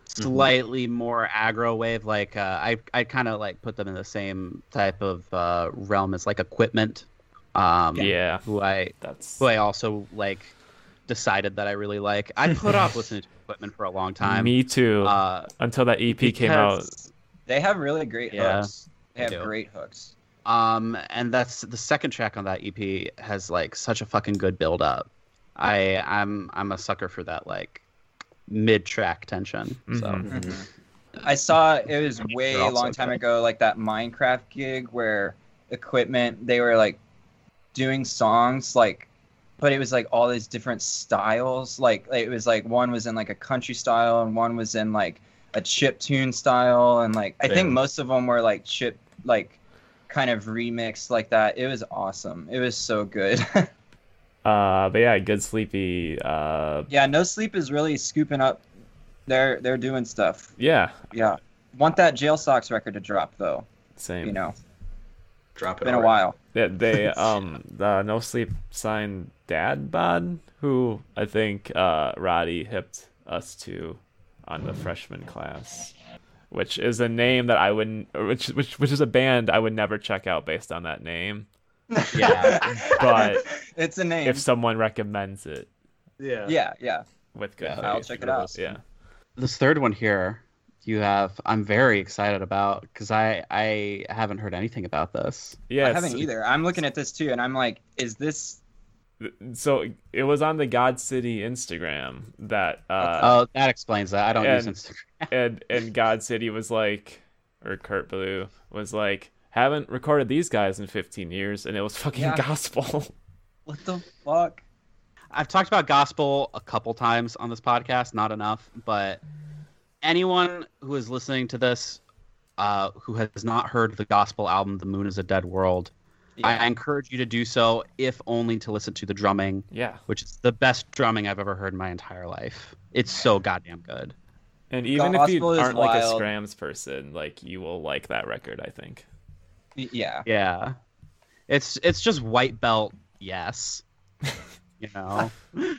slightly more aggro wave. Like uh, I I kind of like put them in the same type of uh, realm as like Equipment. Um, Yeah, Who I that's who I also like decided that I really like. I put off listening to Equipment for a long time. me too. Uh, until that EP came out. They have really great Yeah, hooks. They have they great hooks. Um, and that's the second track on that EP has like such a fucking good build up. I I'm I'm a sucker for that like mid track tension. So Mhm. I saw it was way a long time ago, like that Minecraft gig where equipment they were like doing songs like but it was like all these different styles. Like it was like one was in like a country style and one was in like a chip tune style and like I think most of them were like chip like kind of remixed like that. It was awesome. It was so good. Uh, but yeah, good sleepy. Uh, yeah, No Sleep is really scooping up. They're they're doing stuff. yeah, Yeah. Want that Jail Socks record to drop though. same. You know, drop it. been a while. Yeah, they um the no sleep signed Dad Bod, who I think uh Roddy hipped us to on the freshman class, which is a name that I wouldn't, which which which is a band I would never check out based on that name. Yeah. But it's a name. if someone recommends it Yeah. yeah, yeah. with good Yeah, faith, I'll check it out. Yeah, this third one here, you have I'm very excited about because I I haven't heard anything about this. yeah. I haven't either. I'm looking at this too, and I'm like, is this? So it was on the God City Instagram that uh oh, that explains that. I don't use Instagram. And and God City was like, or Kurt Ballou was like, haven't recorded these guys in 15 years, and it was fucking Yeah. gospel. What the fuck? I've talked about gospel a couple times on this podcast, not enough, but anyone who is listening to this uh, who has not heard the gospel album "The Moon Is a Dead World," I, I encourage you to do so, if only to listen to the drumming, yeah, which is the best drumming I've ever heard in my entire life. It's so goddamn good. And even if you aren't like a wild. Scrams person, like you will like that record. I think. Yeah. Yeah, it's it's just white belt, yes. you know,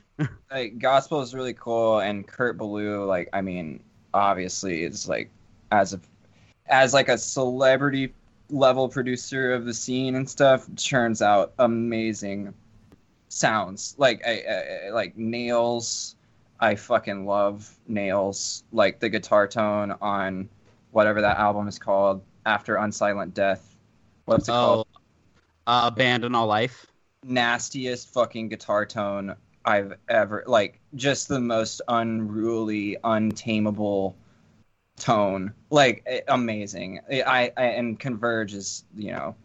Like gospel is really cool, and Kurt Ballou, like, I mean, obviously, is like as a as like a celebrity level producer of the scene and stuff, churns out amazing sounds. Like, I, I, I- like nails. I fucking love nails. Like the guitar tone on whatever that album is called after Unsilent Death. What's it called? oh, uh, abandon all life. nastiest fucking guitar tone I've ever like just the most unruly, untamable tone. Like eh, amazing. I, I and Converge is, you know,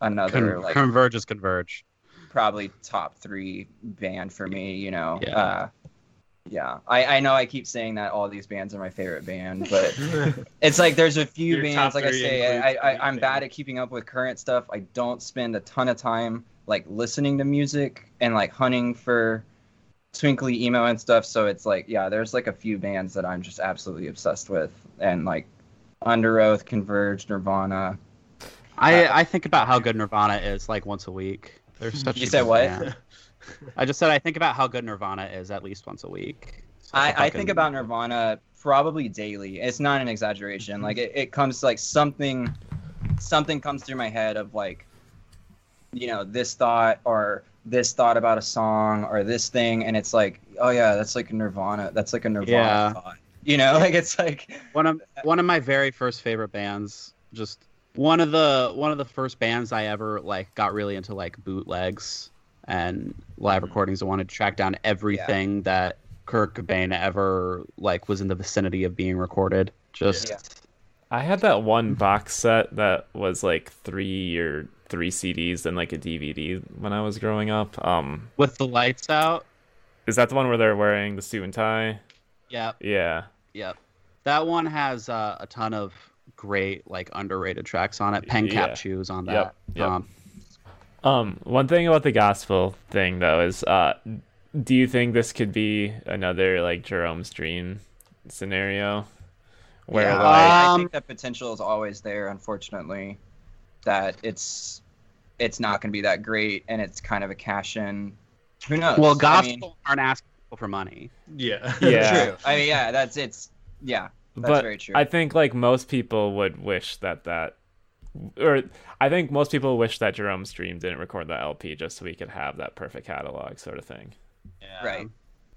another Con- like converge is converge. probably top 3 band for me, you know. Yeah. Uh yeah, I, I know I keep saying that all these bands are my favorite band, but it's like there's a few Your bands like I say I, I, I'm Day. bad at keeping up with current stuff. I don't spend a ton of time like listening to music and like hunting for twinkly emo and stuff. So it's like yeah, there's like a few bands that I'm just absolutely obsessed with, and like Underoath, Converge, Nirvana. I uh, I think about how good Nirvana is like once a week. They're such. You a said good what? I just said I think about how good Nirvana is at least once a week. So I, I think about Nirvana probably daily. It's not an exaggeration. Mm-hmm. Like it, it comes like something something comes through my head of like you know, this thought or this thought about a song or this thing and it's like, oh yeah, that's like a Nirvana. That's like a Nirvana Yeah. thought. You know, like it's like one of one of my very first favorite bands. Just one of the one of the first bands I ever like got really into like bootlegs and live recordings. I wanted to track down everything that Kurt Cobain ever like was in the vicinity of being recorded. Just Yeah. I had that one box set that was like three or three CDs and like a DVD when I was growing up. Um, with the lights out. is that the one where they're wearing the suit and tie? Yep, Yeah. yep. That one has uh, a ton of great like underrated tracks on it. Pen cap Yeah. shoes on that. Yep, yep. Um, Um, one thing about the gospel thing though is, uh, do you think this could be another like Jeromes Dream scenario, where yeah, like I, I Um, think that potential is always there, unfortunately. That it's it's not gonna be that great and it's kind of a cash in. Who knows? well, I gospel mean, aren't asking people for money. Yeah. Yeah. True. I mean, yeah, that's it's yeah, that's but very true. I think like most people would wish that that, or I think most people wish that Jeromes Dream didn't record that LP just so we could have that perfect catalog sort of thing. Right.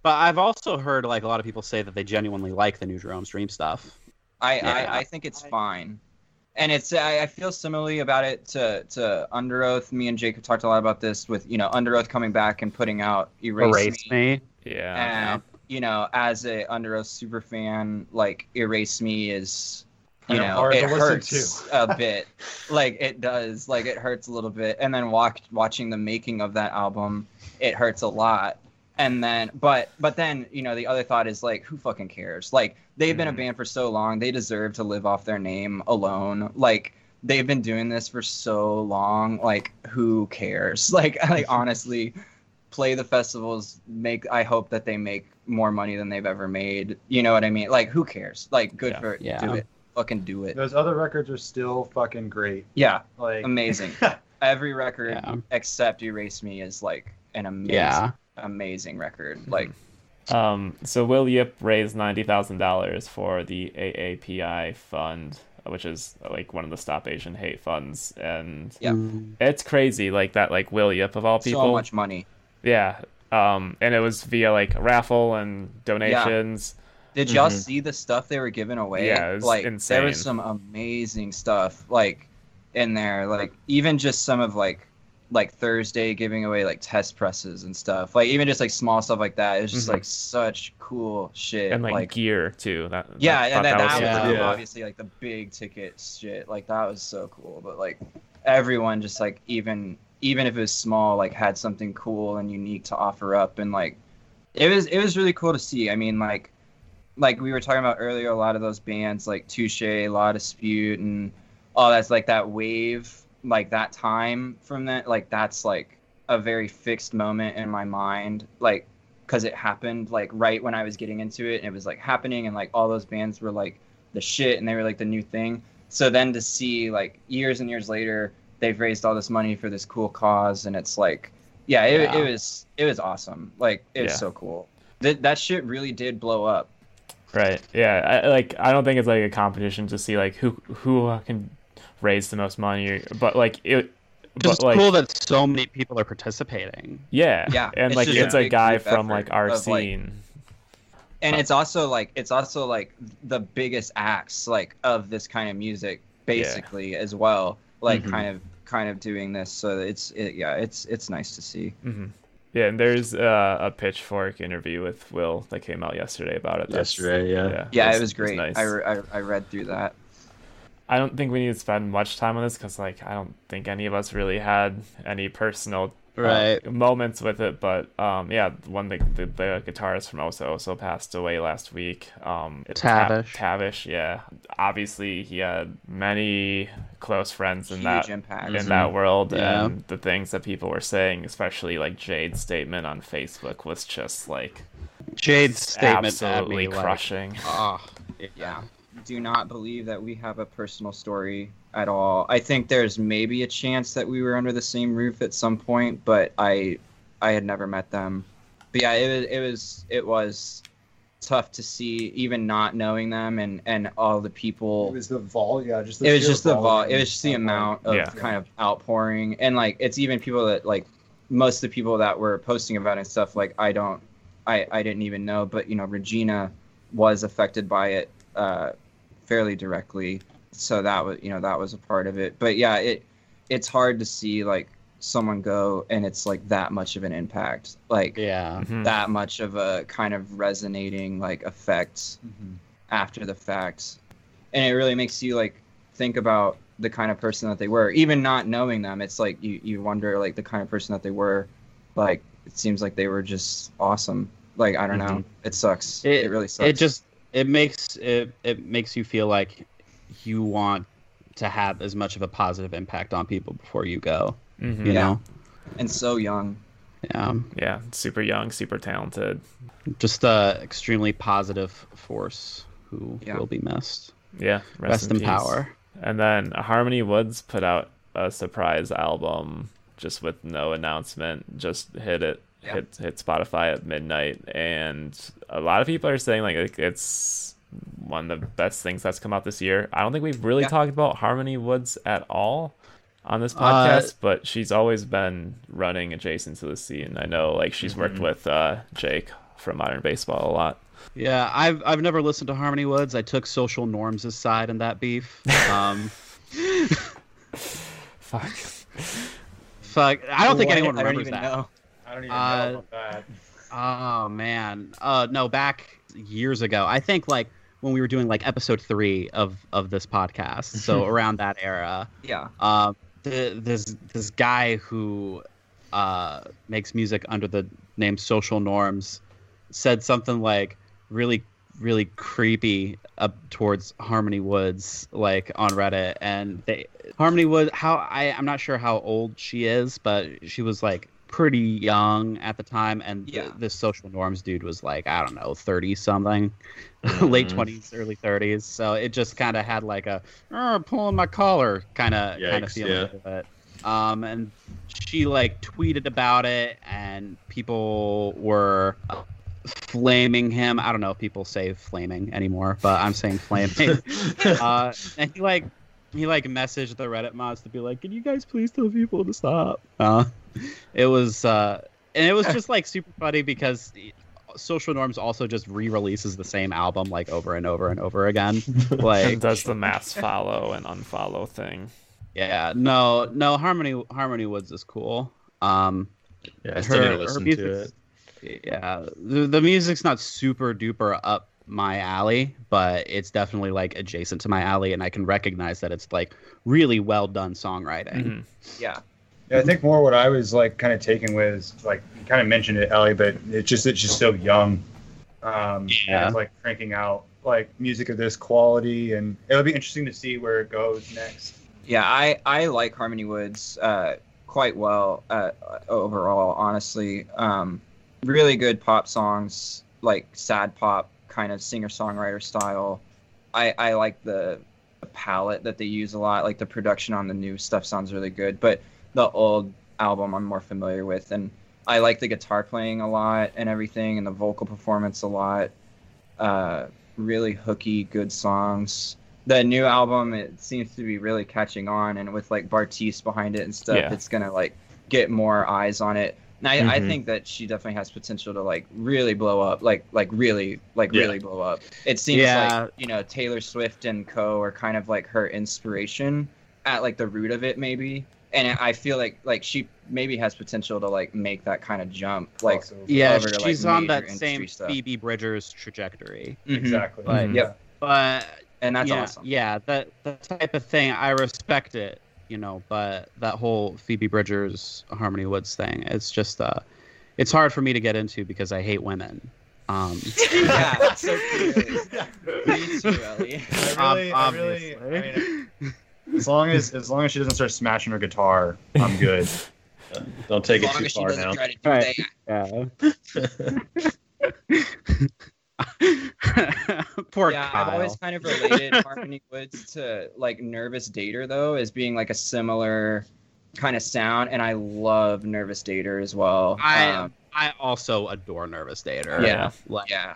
But I've also heard like a lot of people say that they genuinely like the new Jeromes Dream stuff. I, Yeah. I, I think it's fine. And it's I, I feel similarly about it to to Underoath. Me and Jake have talked a lot about this with you know Underoath coming back and putting out Erase, Erase Me. me. Yeah. And you know, as a Underoath super fan, like Erase Me is you know it hurts a bit. Like it does. Like it hurts a little bit. And then watch, watching the making of that album, it hurts a lot. And then, but but then you know the other thought is like, who fucking cares? Like they've been a Mhm. band for so long, they deserve to live off their name alone. Like they've been doing this for so long. Like who cares? Like like honestly, play the festivals. Make I hope that they make more money than they've ever made. You know what I mean? Like who cares? Like good Yeah. for Yeah. do it. Fucking do it. Those other records are still fucking great. Yeah, Like amazing. Every record Yeah. except Erase Me is like an amazing, Yeah. amazing record. Like Um, so Will Yip raised ninety thousand dollars for the AAPI fund, which is like one of the Stop Asian Hate funds, and Yeah. Mm. it's crazy, like that, like Will Yip of all people. so much money. Yeah. Um, and it was via like raffle and donations. Did y'all Mhm. see the stuff they were giving away? Yeah, it was like there was some amazing stuff like in there. Like even just some of like like Thursday giving away like test presses and stuff. Like even just like small stuff like that. It was just Mhm. like such cool shit. and like, like gear too. That Yeah, I and thought then that, was was was. Yeah. obviously like the big ticket shit. Like that was so cool. But like everyone just like even even if it was small, like had something cool and unique to offer up and like it was it was really cool to see. I mean like like we were talking about earlier, a lot of those bands like Touche, La Dispute and all that's like that wave, like that time from that, like that's like a very fixed moment in my mind. Like because it happened like right when I was getting into it and it was like happening and like all those bands were like the shit and they were like the new thing. So then to see like years and years later they've raised all this money for this cool cause and it's like yeah, it, Yeah. it was it was awesome. Like it was Yeah. so cool. That that shit really did blow up. Right. Yeah. I, like I don't think it's like a competition to see like who who can raise the most money, but like it. Just but like cool that so many people are participating. yeah, Yeah, and it's like it's a a guy from like our of, like, scene. and it's also like it's also like the biggest acts like of this kind of music basically as well like Mhm. kind of kind of doing this so it's it, yeah it's it's nice to see hmm Yeah, and there's uh, a Pitchfork interview with Will that came out yesterday about it. That's- Yesterday, yeah. yeah, yeah it's- it was it's great nice. I, re- I i read through that I don't think we need to spend much time on this because, like, I don't think any of us really had any personal uh, Right. moments with it. But um, yeah, one the, the the guitarist from Oso Oso passed away last week. Um, it's Ta- Tavish. Tavish, yeah. Obviously, he had many close friends in Huge that impact. in that world, Yeah. and the things that people were saying, especially like Jade's statement on Facebook, was just like Jade's statement had absolutely me, like, crushing. Oh, yeah do not believe that we have a personal story at all. I think there's maybe a chance that we were under the same roof at some point but i i had never met them. But yeah it was it was it was tough to see even not knowing them and and all the people. It was the vol, yeah, just the it was just the vol volume it was just the amount of Yeah. kind of outpouring. And like it's even people that like most of the people that were posting about it and stuff like i don't i i didn't even know but you know regina was affected by it uh fairly directly. So that was you know that was a part of it. But yeah it it's hard to see like someone go and it's like that much of an impact. Like yeah. Mhm. that much of a kind of resonating like effect Mhm. after the fact and it really makes you like think about the kind of person that they were. Even not knowing them it's like you you wonder like the kind of person that they were. Like it seems like they were just awesome. Like i don't know. It sucks. It, It- really sucks. It just it makes it it makes you feel like you want to have as much of a positive impact on people before you go. Mhm. You Yeah. know. and so young Yeah. Yeah, super young, super talented. Just a extremely positive force who Yeah. will be missed. Yeah, Rest, in peace. power. And then Harmony Woods put out a surprise album just with no announcement. Just hit it, Yeah. hit hit Spotify at midnight, and a lot of people are saying like it's one of the best things that's come out this year. I don't think we've really Yeah. talked about Harmony Woods at all on this Uh, podcast, but she's always been running adjacent to the scene. I know, like she's worked Mm-hmm. with uh, Jake from Modern Baseball a lot. Yeah, I've I've never listened to Harmony Woods. I took social norms' side in that beef. Um, Fuck. fuck, I don't think What? anyone I don't remembers even that. know I don't even Uh, know about that. Oh man, uh, no, back years ago. I think like when we were doing like episode three of of this podcast. So around that era, yeah um, the, this this guy who uh, makes music under the name Social Norms said something like really really creepy up towards Harmony Woods like on Reddit and they Harmony Woods how I I'm not sure how old she is but she was like pretty young at the time and th- Yeah. this social norms dude was like I don't know 30 something late Mhm. 20s early 30s so it just kind of had like a "Er, pulling my collar kind of kind of feeling yeah. to it um and she like tweeted about it and people were uh, flaming him i don't know if people say flaming anymore but i'm saying flaming uh and he like he like messaged the reddit mods to be like can you guys please tell people to stop uh it was uh and it was just like super funny because social norms also just re-releases the same album like over and over and over again and like does the mass follow and unfollow thing. yeah no no harmony harmony woods is cool um yeah, I still need her- to listen to it. yeah the, the music's not super duper up my alley but it's definitely like adjacent to my alley and i can recognize that it's like really well done songwriting Mhm. yeah Yeah, I think more what I was like kind of taking with is like you kind of mentioned it, Ellie, but it's just it's just so young. Um, Yeah. it's like cranking out like music of this quality, and it'll be interesting to see where it goes next. Yeah, I I like Harmony Woods uh, quite well uh, overall. Honestly, um, really good pop songs, like sad pop kind of singer songwriter style. I I like the, the palette that they use a lot. Like the production on the new stuff sounds really good, but the old album I'm more familiar with, and I like the guitar playing a lot and everything, and the vocal performance a lot. Uh, really hooky, good songs the new album it seems to be really catching on and with like Bartice behind it and stuff Yeah. it's gonna like get more eyes on it and I, I Mhm. think that she definitely has potential to like really blow up like like really like Yeah. really blow up it seems Yeah. like you know Taylor Swift and co are kind of like her inspiration at like the root of it maybe and I feel like like she maybe has potential to like make that kind of jump like Also. yeah over to, like, she's on that same stuff. phoebe bridgers trajectory mhm. exactly. But- Yep. but and that's yeah, awesome Yeah, that the type of thing I respect it. you know, but that whole Phoebe Bridgers Harmony Woods thing, it's just uh it's hard for me to get into because I hate women. Um yeah, so clearly. Me too, Ellie. I really, I really, I mean, as long as as long as she doesn't start smashing her guitar, I'm good. Don't take As it long too as far doesn't now. try to do Right. that. Poor yeah, Kyle. I've always kind of related Harmony Woods to like Nervous Dater though, as being like a similar kind of sound, and I love Nervous Dater as well. I Um, I also adore Nervous Dater. Yeah. Like yeah.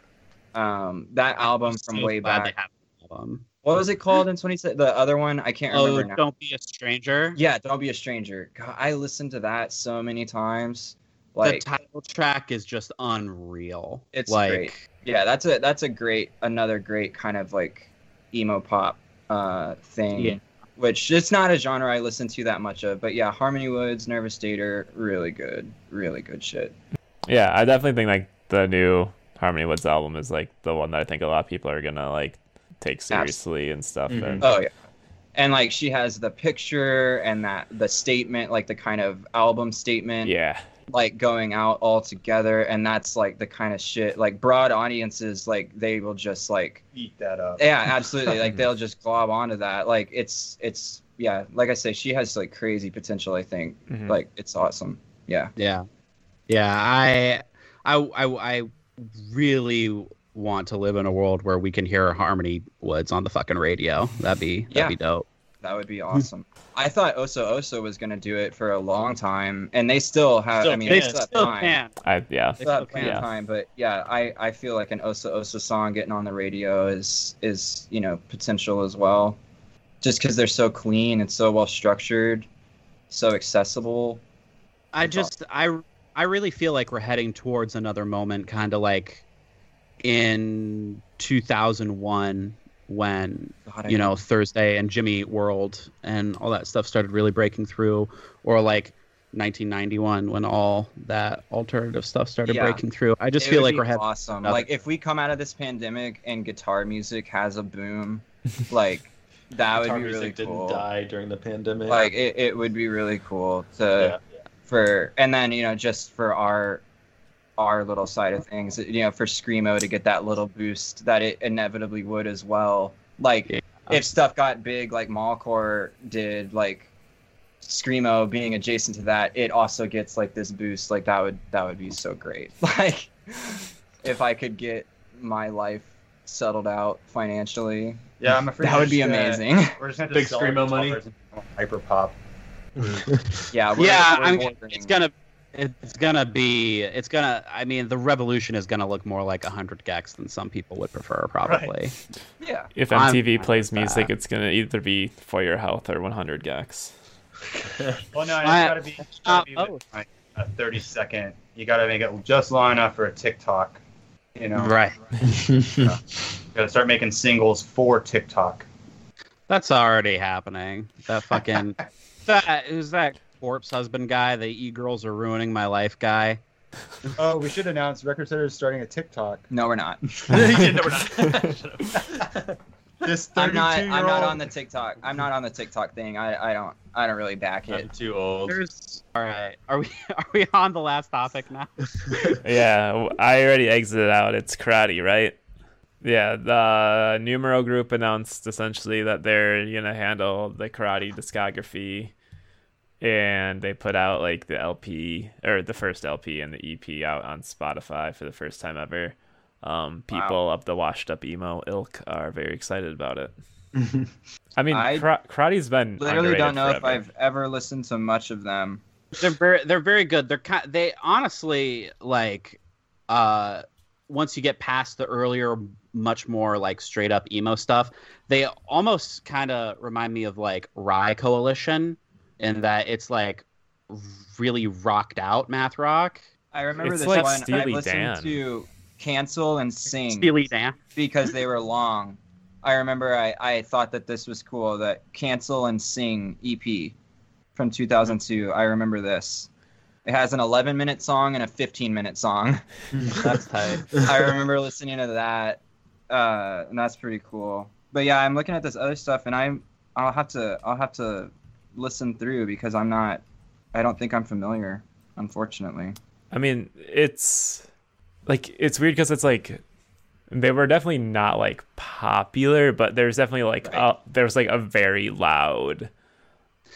Um, that album from so way glad back. They have an album. What was it called in 20 The other one, I can't Oh, remember now. don't be a stranger. Yeah, Don't Be a Stranger. God, I listened to that so many times. Like the title track is just unreal. It's like, great. yeah, that's a that's a great another great kind of like emo pop uh thing. Yeah. Which it's not a genre I listen to that much of, but yeah, Harmony Woods, Nervous Dater, really good, really good shit. Yeah, I definitely think like the new Harmony Woods album is like the one that I think a lot of people are gonna like take seriously and stuff. Mhm. And Oh yeah. And like she has the picture and that the statement, like the kind of album statement, yeah, like going out all together, and that's like the kind of shit like broad audiences like they will just like Eat that up. yeah absolutely like they'll just glob onto that like it's it's yeah like I say she has like crazy potential I think Mhm. like it's awesome yeah Yeah, yeah. I, I, I, I really want to live in a world where we can hear Harmony Woods on the fucking radio. That'd be that'd Yeah. be dope. that would be hmm. awesome. I thought Oso Oso was gonna do it for a long time, and they still have. Still I mean, can. they still have time. I yeah, They still have plenty can. of time, but yeah, I, I feel like an Oso Oso song getting on the radio is is you know potential as well, just because they're so clean and so well structured, so accessible. I just I I really feel like we're heading towards another moment, kind of like in 2001 when God, you know Thursday and Jimmy World and all that stuff started really breaking through, or like 1991 when all that alternative stuff started Yeah. breaking through. I just It feel like we're heading. awesome. Like if we come out of this pandemic and guitar music has a boom, like that would Guitar be really music didn't die during the pandemic. Like it, it would be really cool to yeah. for and then you know just for our our little side of things you know for screamo to get that little boost that it inevitably would as well like Yeah. if stuff got big like mallcore did like screamo being adjacent to that it also gets like this boost like that would that would be so great like if i could get my life settled out financially Yeah, I'm afraid that would be just gonna- amazing We're just gonna have Big screamo money. Hyper pop. yeah we're, yeah, we're I mean, bordering- it's gonna. It's gonna be. It's gonna. I mean, the revolution is gonna look more like 100 gecs than some people would prefer, probably. yeah if I'm MTV fine plays music, that. it's gonna either be For Your Health or 100 gecs. Well, no, it's I- gotta be, it's Uh, gotta be oh. like a 30 second. You gotta make it just long enough for a TikTok. You know, Right. You gotta start making singles for TikTok. That's already happening. That fucking. that who's that corpse husband guy? The e girls are ruining my life guy. Oh, we should announce Record Setter is starting a TikTok. no we're not Yeah, no, we're not. This I'm not. 32 I'm not on the TikTok. I'm not on the TikTok thing. I, I don't. I don't really back I'm it. too old. There's. All right. Are we? Are we on the last topic now? yeah, I already exited out. It's karate, right? Yeah, the Numero Group announced essentially that they're gonna handle the karate discography, and they put out like the LP or the first LP and the EP out on Spotify for the first time ever. Um, Wow. people of the washed up emo ilk are very excited about it. I mean, I kara- karate's been Literally don't know if. I've ever listened to much of them. they're very they're very good. They're kind they honestly like uh once you get past the earlier much more like straight up emo stuff, they almost kind of remind me of like Rye Coalition in that it's like really rocked out math rock. I remember It's this like one. I listened Dan. to Cancel and Sing Steely Dan. because they were long. I remember I, I thought that this was cool. That Cancel and Sing EP from 2002. I remember this. It has an 11 minute song and a 15 minute song. That's tight. I remember listening to that, uh, and that's pretty cool. But yeah, I'm looking at this other stuff, and I'm I'll have to I'll have to listen through because I'm not. I don't think I'm familiar, unfortunately. I mean, it's like it's weird because it's like they were definitely not like popular, but there's definitely like Right. uh, there's like a very loud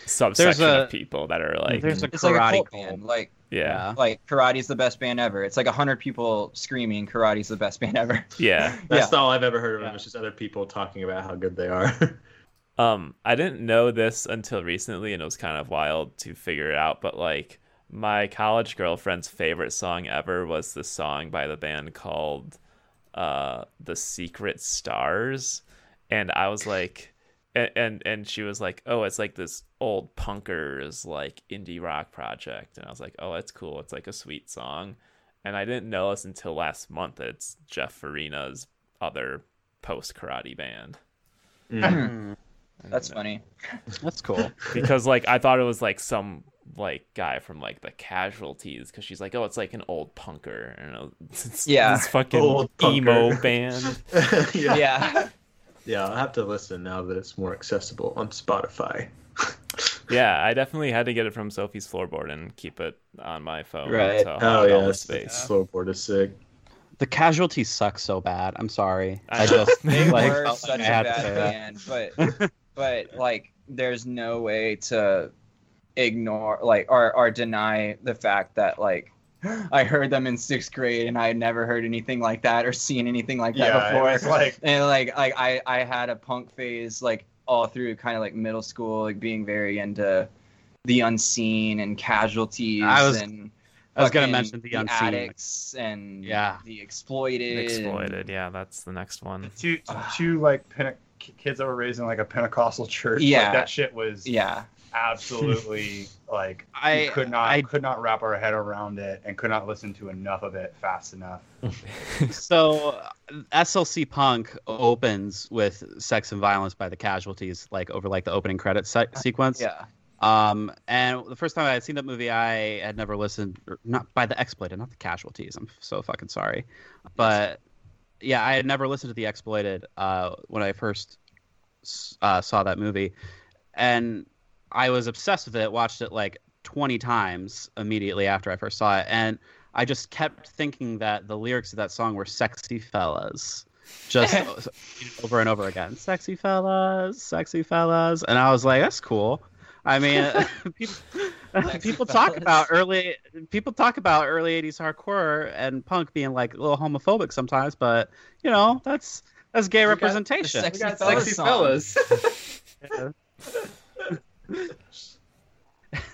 subsection a- of people that are like there's a It's like a karate cult cult. band. Like yeah like karate's the best band ever. It's like a hundred people screaming karate's the best band ever. yeah. That's Yeah. all I've ever heard of them. Yeah. It's just other people talking about how good they are. Um, I didn't know this until recently, and it was kind of wild to figure it out. But like, my college girlfriend's favorite song ever was the song by the band called uh, "The Secret Stars," and I was like, and and, and she was like, "Oh, it's like this old punkers like indie rock project," and I was like, "Oh, that's cool. It's like a sweet song," and I didn't know this until last month. It's Geoff Farina's other post karate band. Mm. I That's funny. That's cool. because like I thought it was like some like guy from like the casualties because she's like oh it's like an old punker and I was- it's Yeah. this fucking Old emo punker. band yeah. Yeah. Yeah, I'll have to listen now that it's more accessible on Spotify. yeah I definitely had to get it from Sophie's floorboard and keep it on my phone Right. so Oh had all yeah, the space slow board is sick. The casualties suck so bad. I'm sorry. I I, just They like, were such like a I had to bad band, but but like there's no way to ignore like or or deny the fact that like I heard them in sixth grade and I had never heard anything like that or seen anything like that Yeah, it before. was like- and like like I I had a punk phase like all through kind of like middle school, like being very into the unseen and casualties I was- and I was gonna mention the unseen. addicts and Yeah. the exploited. and- exploited yeah that's the next one Two, two like Pente- kids that were raised in like a Pentecostal church. Yeah. like, that shit was Yeah. absolutely like I- could not I- could not wrap our head around it and could not listen to enough of it fast enough. So uh, SLC Punk opens with "Sex and Violence" by the Casualties, like over like the opening credit se- sequence. Yeah. Um, and the first time I had seen that movie, I had never listened, or not by the Exploited, not the Casualties. I'm so fucking sorry, but yeah, I had never listened to the Exploited uh, when I first uh, saw that movie, and I was obsessed with it. Watched it like 20 times immediately after I first saw it, and I just kept thinking that the lyrics of that song were "sexy fellas." Just over and over again, sexy fellas, sexy fellas, and I was like, "That's cool." I mean, people, people talk about early people talk about early '80s hardcore and punk being like a little homophobic sometimes, but you know that's that's gay got the representation. sexy fellas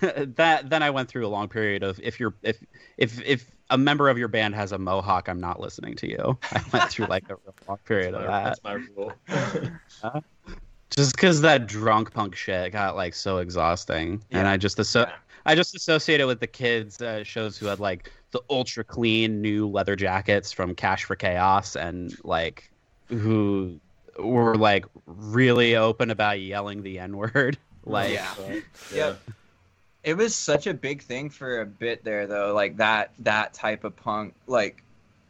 that then I went through a long period of if you're if if if a member of your band has a mohawk, I'm not listening to you. I went through like a real long period of that. That's my rule. Just because that drunk punk shit got like so exhausting, and I just asso- Yeah. I just associated with the kids uh, shows who had like the ultra clean new leather jackets from Cash for Chaos, and like who were like really open about yelling the N word. Like, Yeah. yeah. Yep. It was such a big thing for a bit there, though. Like that that type of punk, like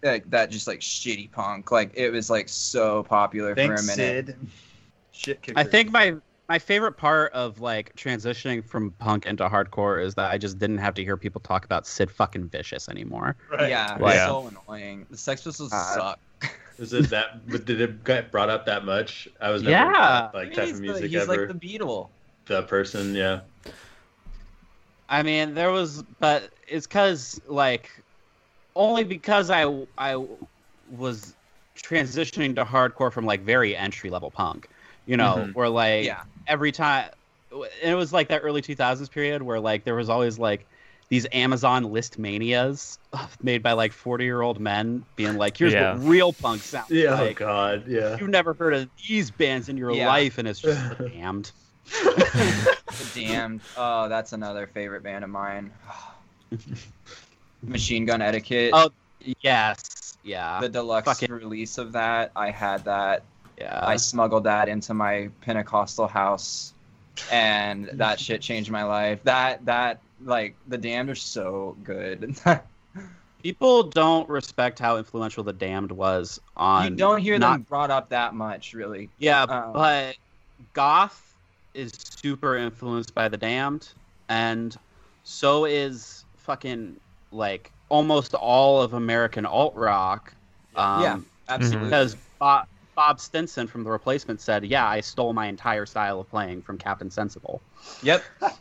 like that just like shitty punk. Like it was like so popular Thanks, for a minute. Sid. Shit kicker. I think my my favorite part of like transitioning from punk into hardcore is that I just didn't have to hear people talk about Sid fucking Vicious anymore. Right. Yeah, Right. it's so annoying. The Sex Pistols Uh, suck. Is it that? But did it get brought up that much? I was never Yeah. like type he's of the- music he's ever. like the Beatle. The person, yeah. I mean, there was, but it's because like only because I I was transitioning to hardcore from like very entry level punk, you know, Mhm. where like Yeah. Every time and it was like that early 2000s period where like there was always like these Amazon Listmanias made by like 40 year old men being like, here's Yeah. what real punk sounds Yeah. Oh, like. oh God. Yeah. You've never heard of these bands in your Yeah. life, and it's just damned. Damned. Oh, that's another favorite band of mine. Machine Gun Etiquette. Oh, Yes, yeah, the deluxe fucking- release of that. I had that. Yeah. I smuggled that into my Pentecostal house, and that shit changed my life. That that like the Damned are so good. People don't respect how influential the Damned was on. you don't hear not- them brought up that much, really. Yeah, Um, but goth is super influenced by the Damned, and so is fucking like almost all of American alt rock. Um, Yeah. Absolutely. because Bob, Bob Stinson from The Replacement said, "Yeah, I stole my entire style of playing from Captain Sensible." Yep.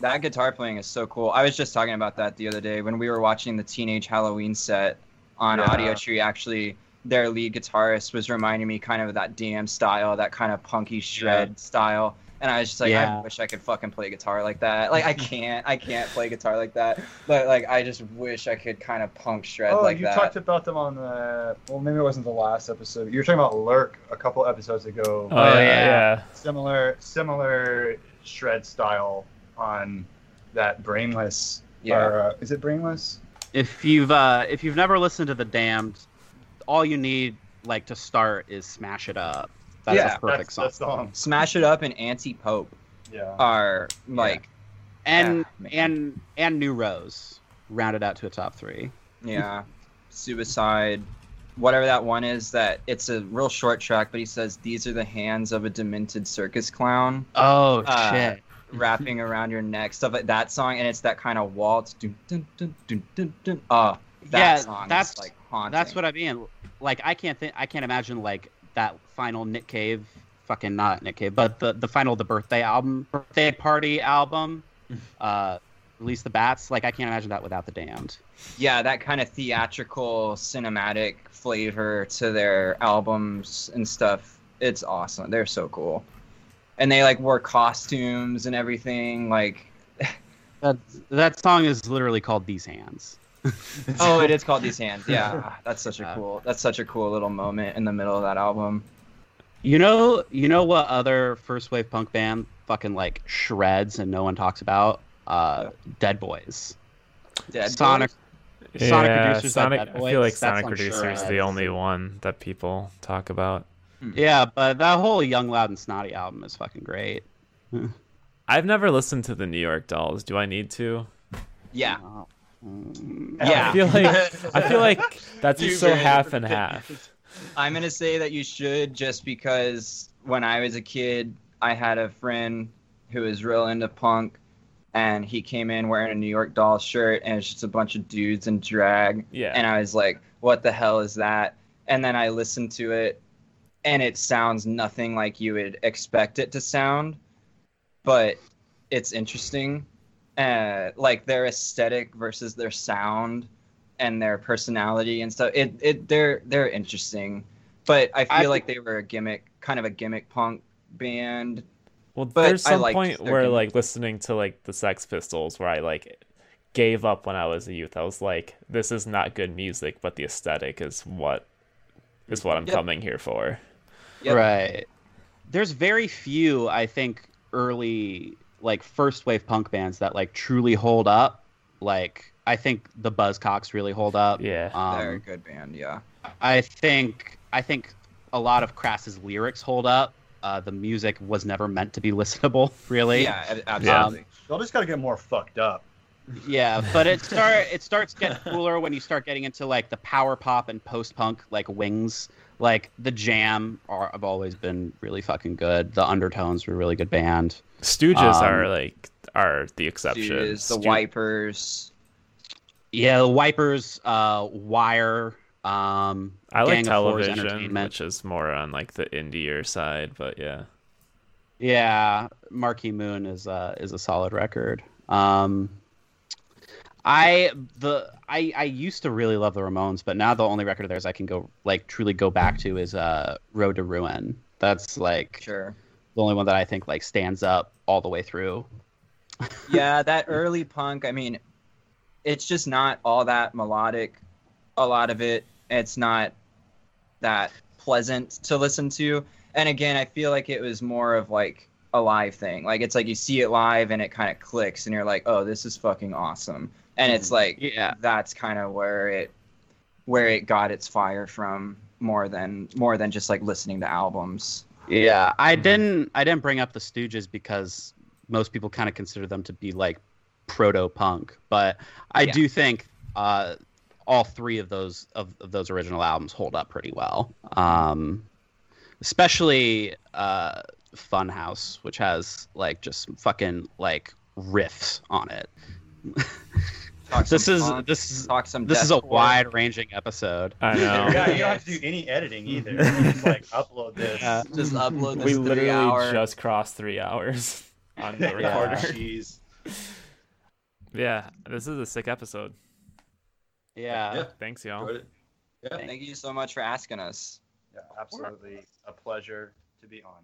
That guitar playing is so cool. I was just talking about that the other day when we were watching the Teenage Halloween set on Yeah. Audiotree. Actually, their lead guitarist was reminding me kind of that DM style, that kind of punky shred style. And I was just like, Yeah. I wish I could fucking play guitar like that. Like I can't, I can't play guitar like that. But like I just wish I could kind of punk shred like that. Oh, like you that. talked about them on the. Well, maybe it wasn't the last episode. You were talking about Lurk a couple episodes ago. Oh, yeah, yeah. yeah. Similar, similar shred style on that Brainless. Yeah. Or, uh, is it Brainless? If you've uh, if you've never listened to the Damned, all you need like to start is "Smash It Up." That's Yeah, a perfect that's, song. That song. Smash It Up and Anti Pope Yeah. are like, and Yeah, and and New Rose rounded out to a top three. Yeah. Suicide. Whatever that one is, that it's a real short track, but he says, These are the hands of a demented circus clown Oh Uh, shit! wrapping around your neck, stuff like that song. And it's that kind of waltz. Dun, dun, dun, dun, dun, dun. Oh, that Yeah, song that's- is like haunting. That's what I mean. Like I can't think. I can't imagine like that final Nick Cave, fucking not Nick Cave, but the the final the birthday album, birthday party album, uh, release the bats. Like I can't imagine that without the Damned. Yeah, that kind of theatrical, cinematic flavor to their albums and stuff. It's awesome. They're so cool. And they like wore costumes and everything. Like, That that song is literally called These Hands. oh, it is called These Hands. Yeah, that's such a cool. That's such a cool little moment in the middle of that album. You know, you know what other first wave punk band fucking like shreds and no one talks about? Uh, Dead Boys. Dead Sonic. Boys? Sonic yeah, Producers Sonic, Dead I feel like Sonic on Reducer is the only one that people talk about. Yeah, but that whole Young, Loud, and Snotty album is fucking great. I've never listened to the New York Dolls. Do I need to? Yeah. Oh. Yeah. I feel like I feel like that's just so very- half and half. I'm gonna say that you should just because when I was a kid, I had a friend who was real into punk, and he came in wearing a New York Doll shirt, and it's just a bunch of dudes in drag, Yeah. and I was like, "What the hell is that?" And then I listened to it, and it sounds nothing like you would expect it to sound, but it's interesting. Uh, like their aesthetic versus their sound and their personality and stuff. It it they're they're interesting, but I feel I- like they were a gimmick, kind of a gimmick punk band. Well, But there's some liked point where gimmick. like listening to like the Sex Pistols where I like gave up when I was a youth. I was like, this is not good music, but the aesthetic is what is what I'm Yep. coming here for. Yep. Right. There's very few, I think, early like first wave punk bands that like truly hold up. Like I think the Buzzcocks really hold up. Yeah. they're a Um, good band, yeah. I think I think a lot of Crass's lyrics hold up. Uh, the music was never meant to be listenable, really. Yeah, ab- absolutely. Y'all just gotta get more fucked up. Yeah, but it start it starts getting cooler when you start getting into like the power pop and post punk like wings. Like the Jam are have always been really fucking good. The Undertones were a really good band. Stooges Um, are like are the exception. Stooges, the Stoo- Wipers. Yeah, the Wipers, uh, Wire, um, I like Gang of television, which is more on like the indier side, but yeah. Yeah, Marquee Moon is uh, is a solid record. Um, I the I I used to really love the Ramones, but now the only record of theirs I can go like truly go back to is uh Road to Ruin. That's like Sure. the only one that I think like stands up all the way through. yeah, that early punk, I mean, it's just not all that melodic. A lot of it, it's not that pleasant to listen to. And again, I feel like it was more of like a live thing. Like it's like you see it live and it kind of clicks and you're like, "Oh, this is fucking awesome." And it's like Yeah. that's kind of where it where it got its fire from more than more than just like listening to albums. Yeah, I didn't I didn't bring up the Stooges because most people kind of consider them to be like proto punk, but I Yeah. do think uh, all three of those of, of those original albums hold up pretty well. Um, especially uh, Funhouse, which has like just fucking like riffs on it. Talk this is funk, this is talk some. this is a wide ranging episode. I know. Yeah, you don't have to do any editing either. You just like upload this. Yeah. Just upload this we three literally hour. just crossed three hours on the Yeah. recorder. Jeez. Yeah, this is a sick episode. Yeah. Yeah. Thanks, y'all. Yeah. Thank you so much for asking us. Yeah, absolutely a pleasure to be on.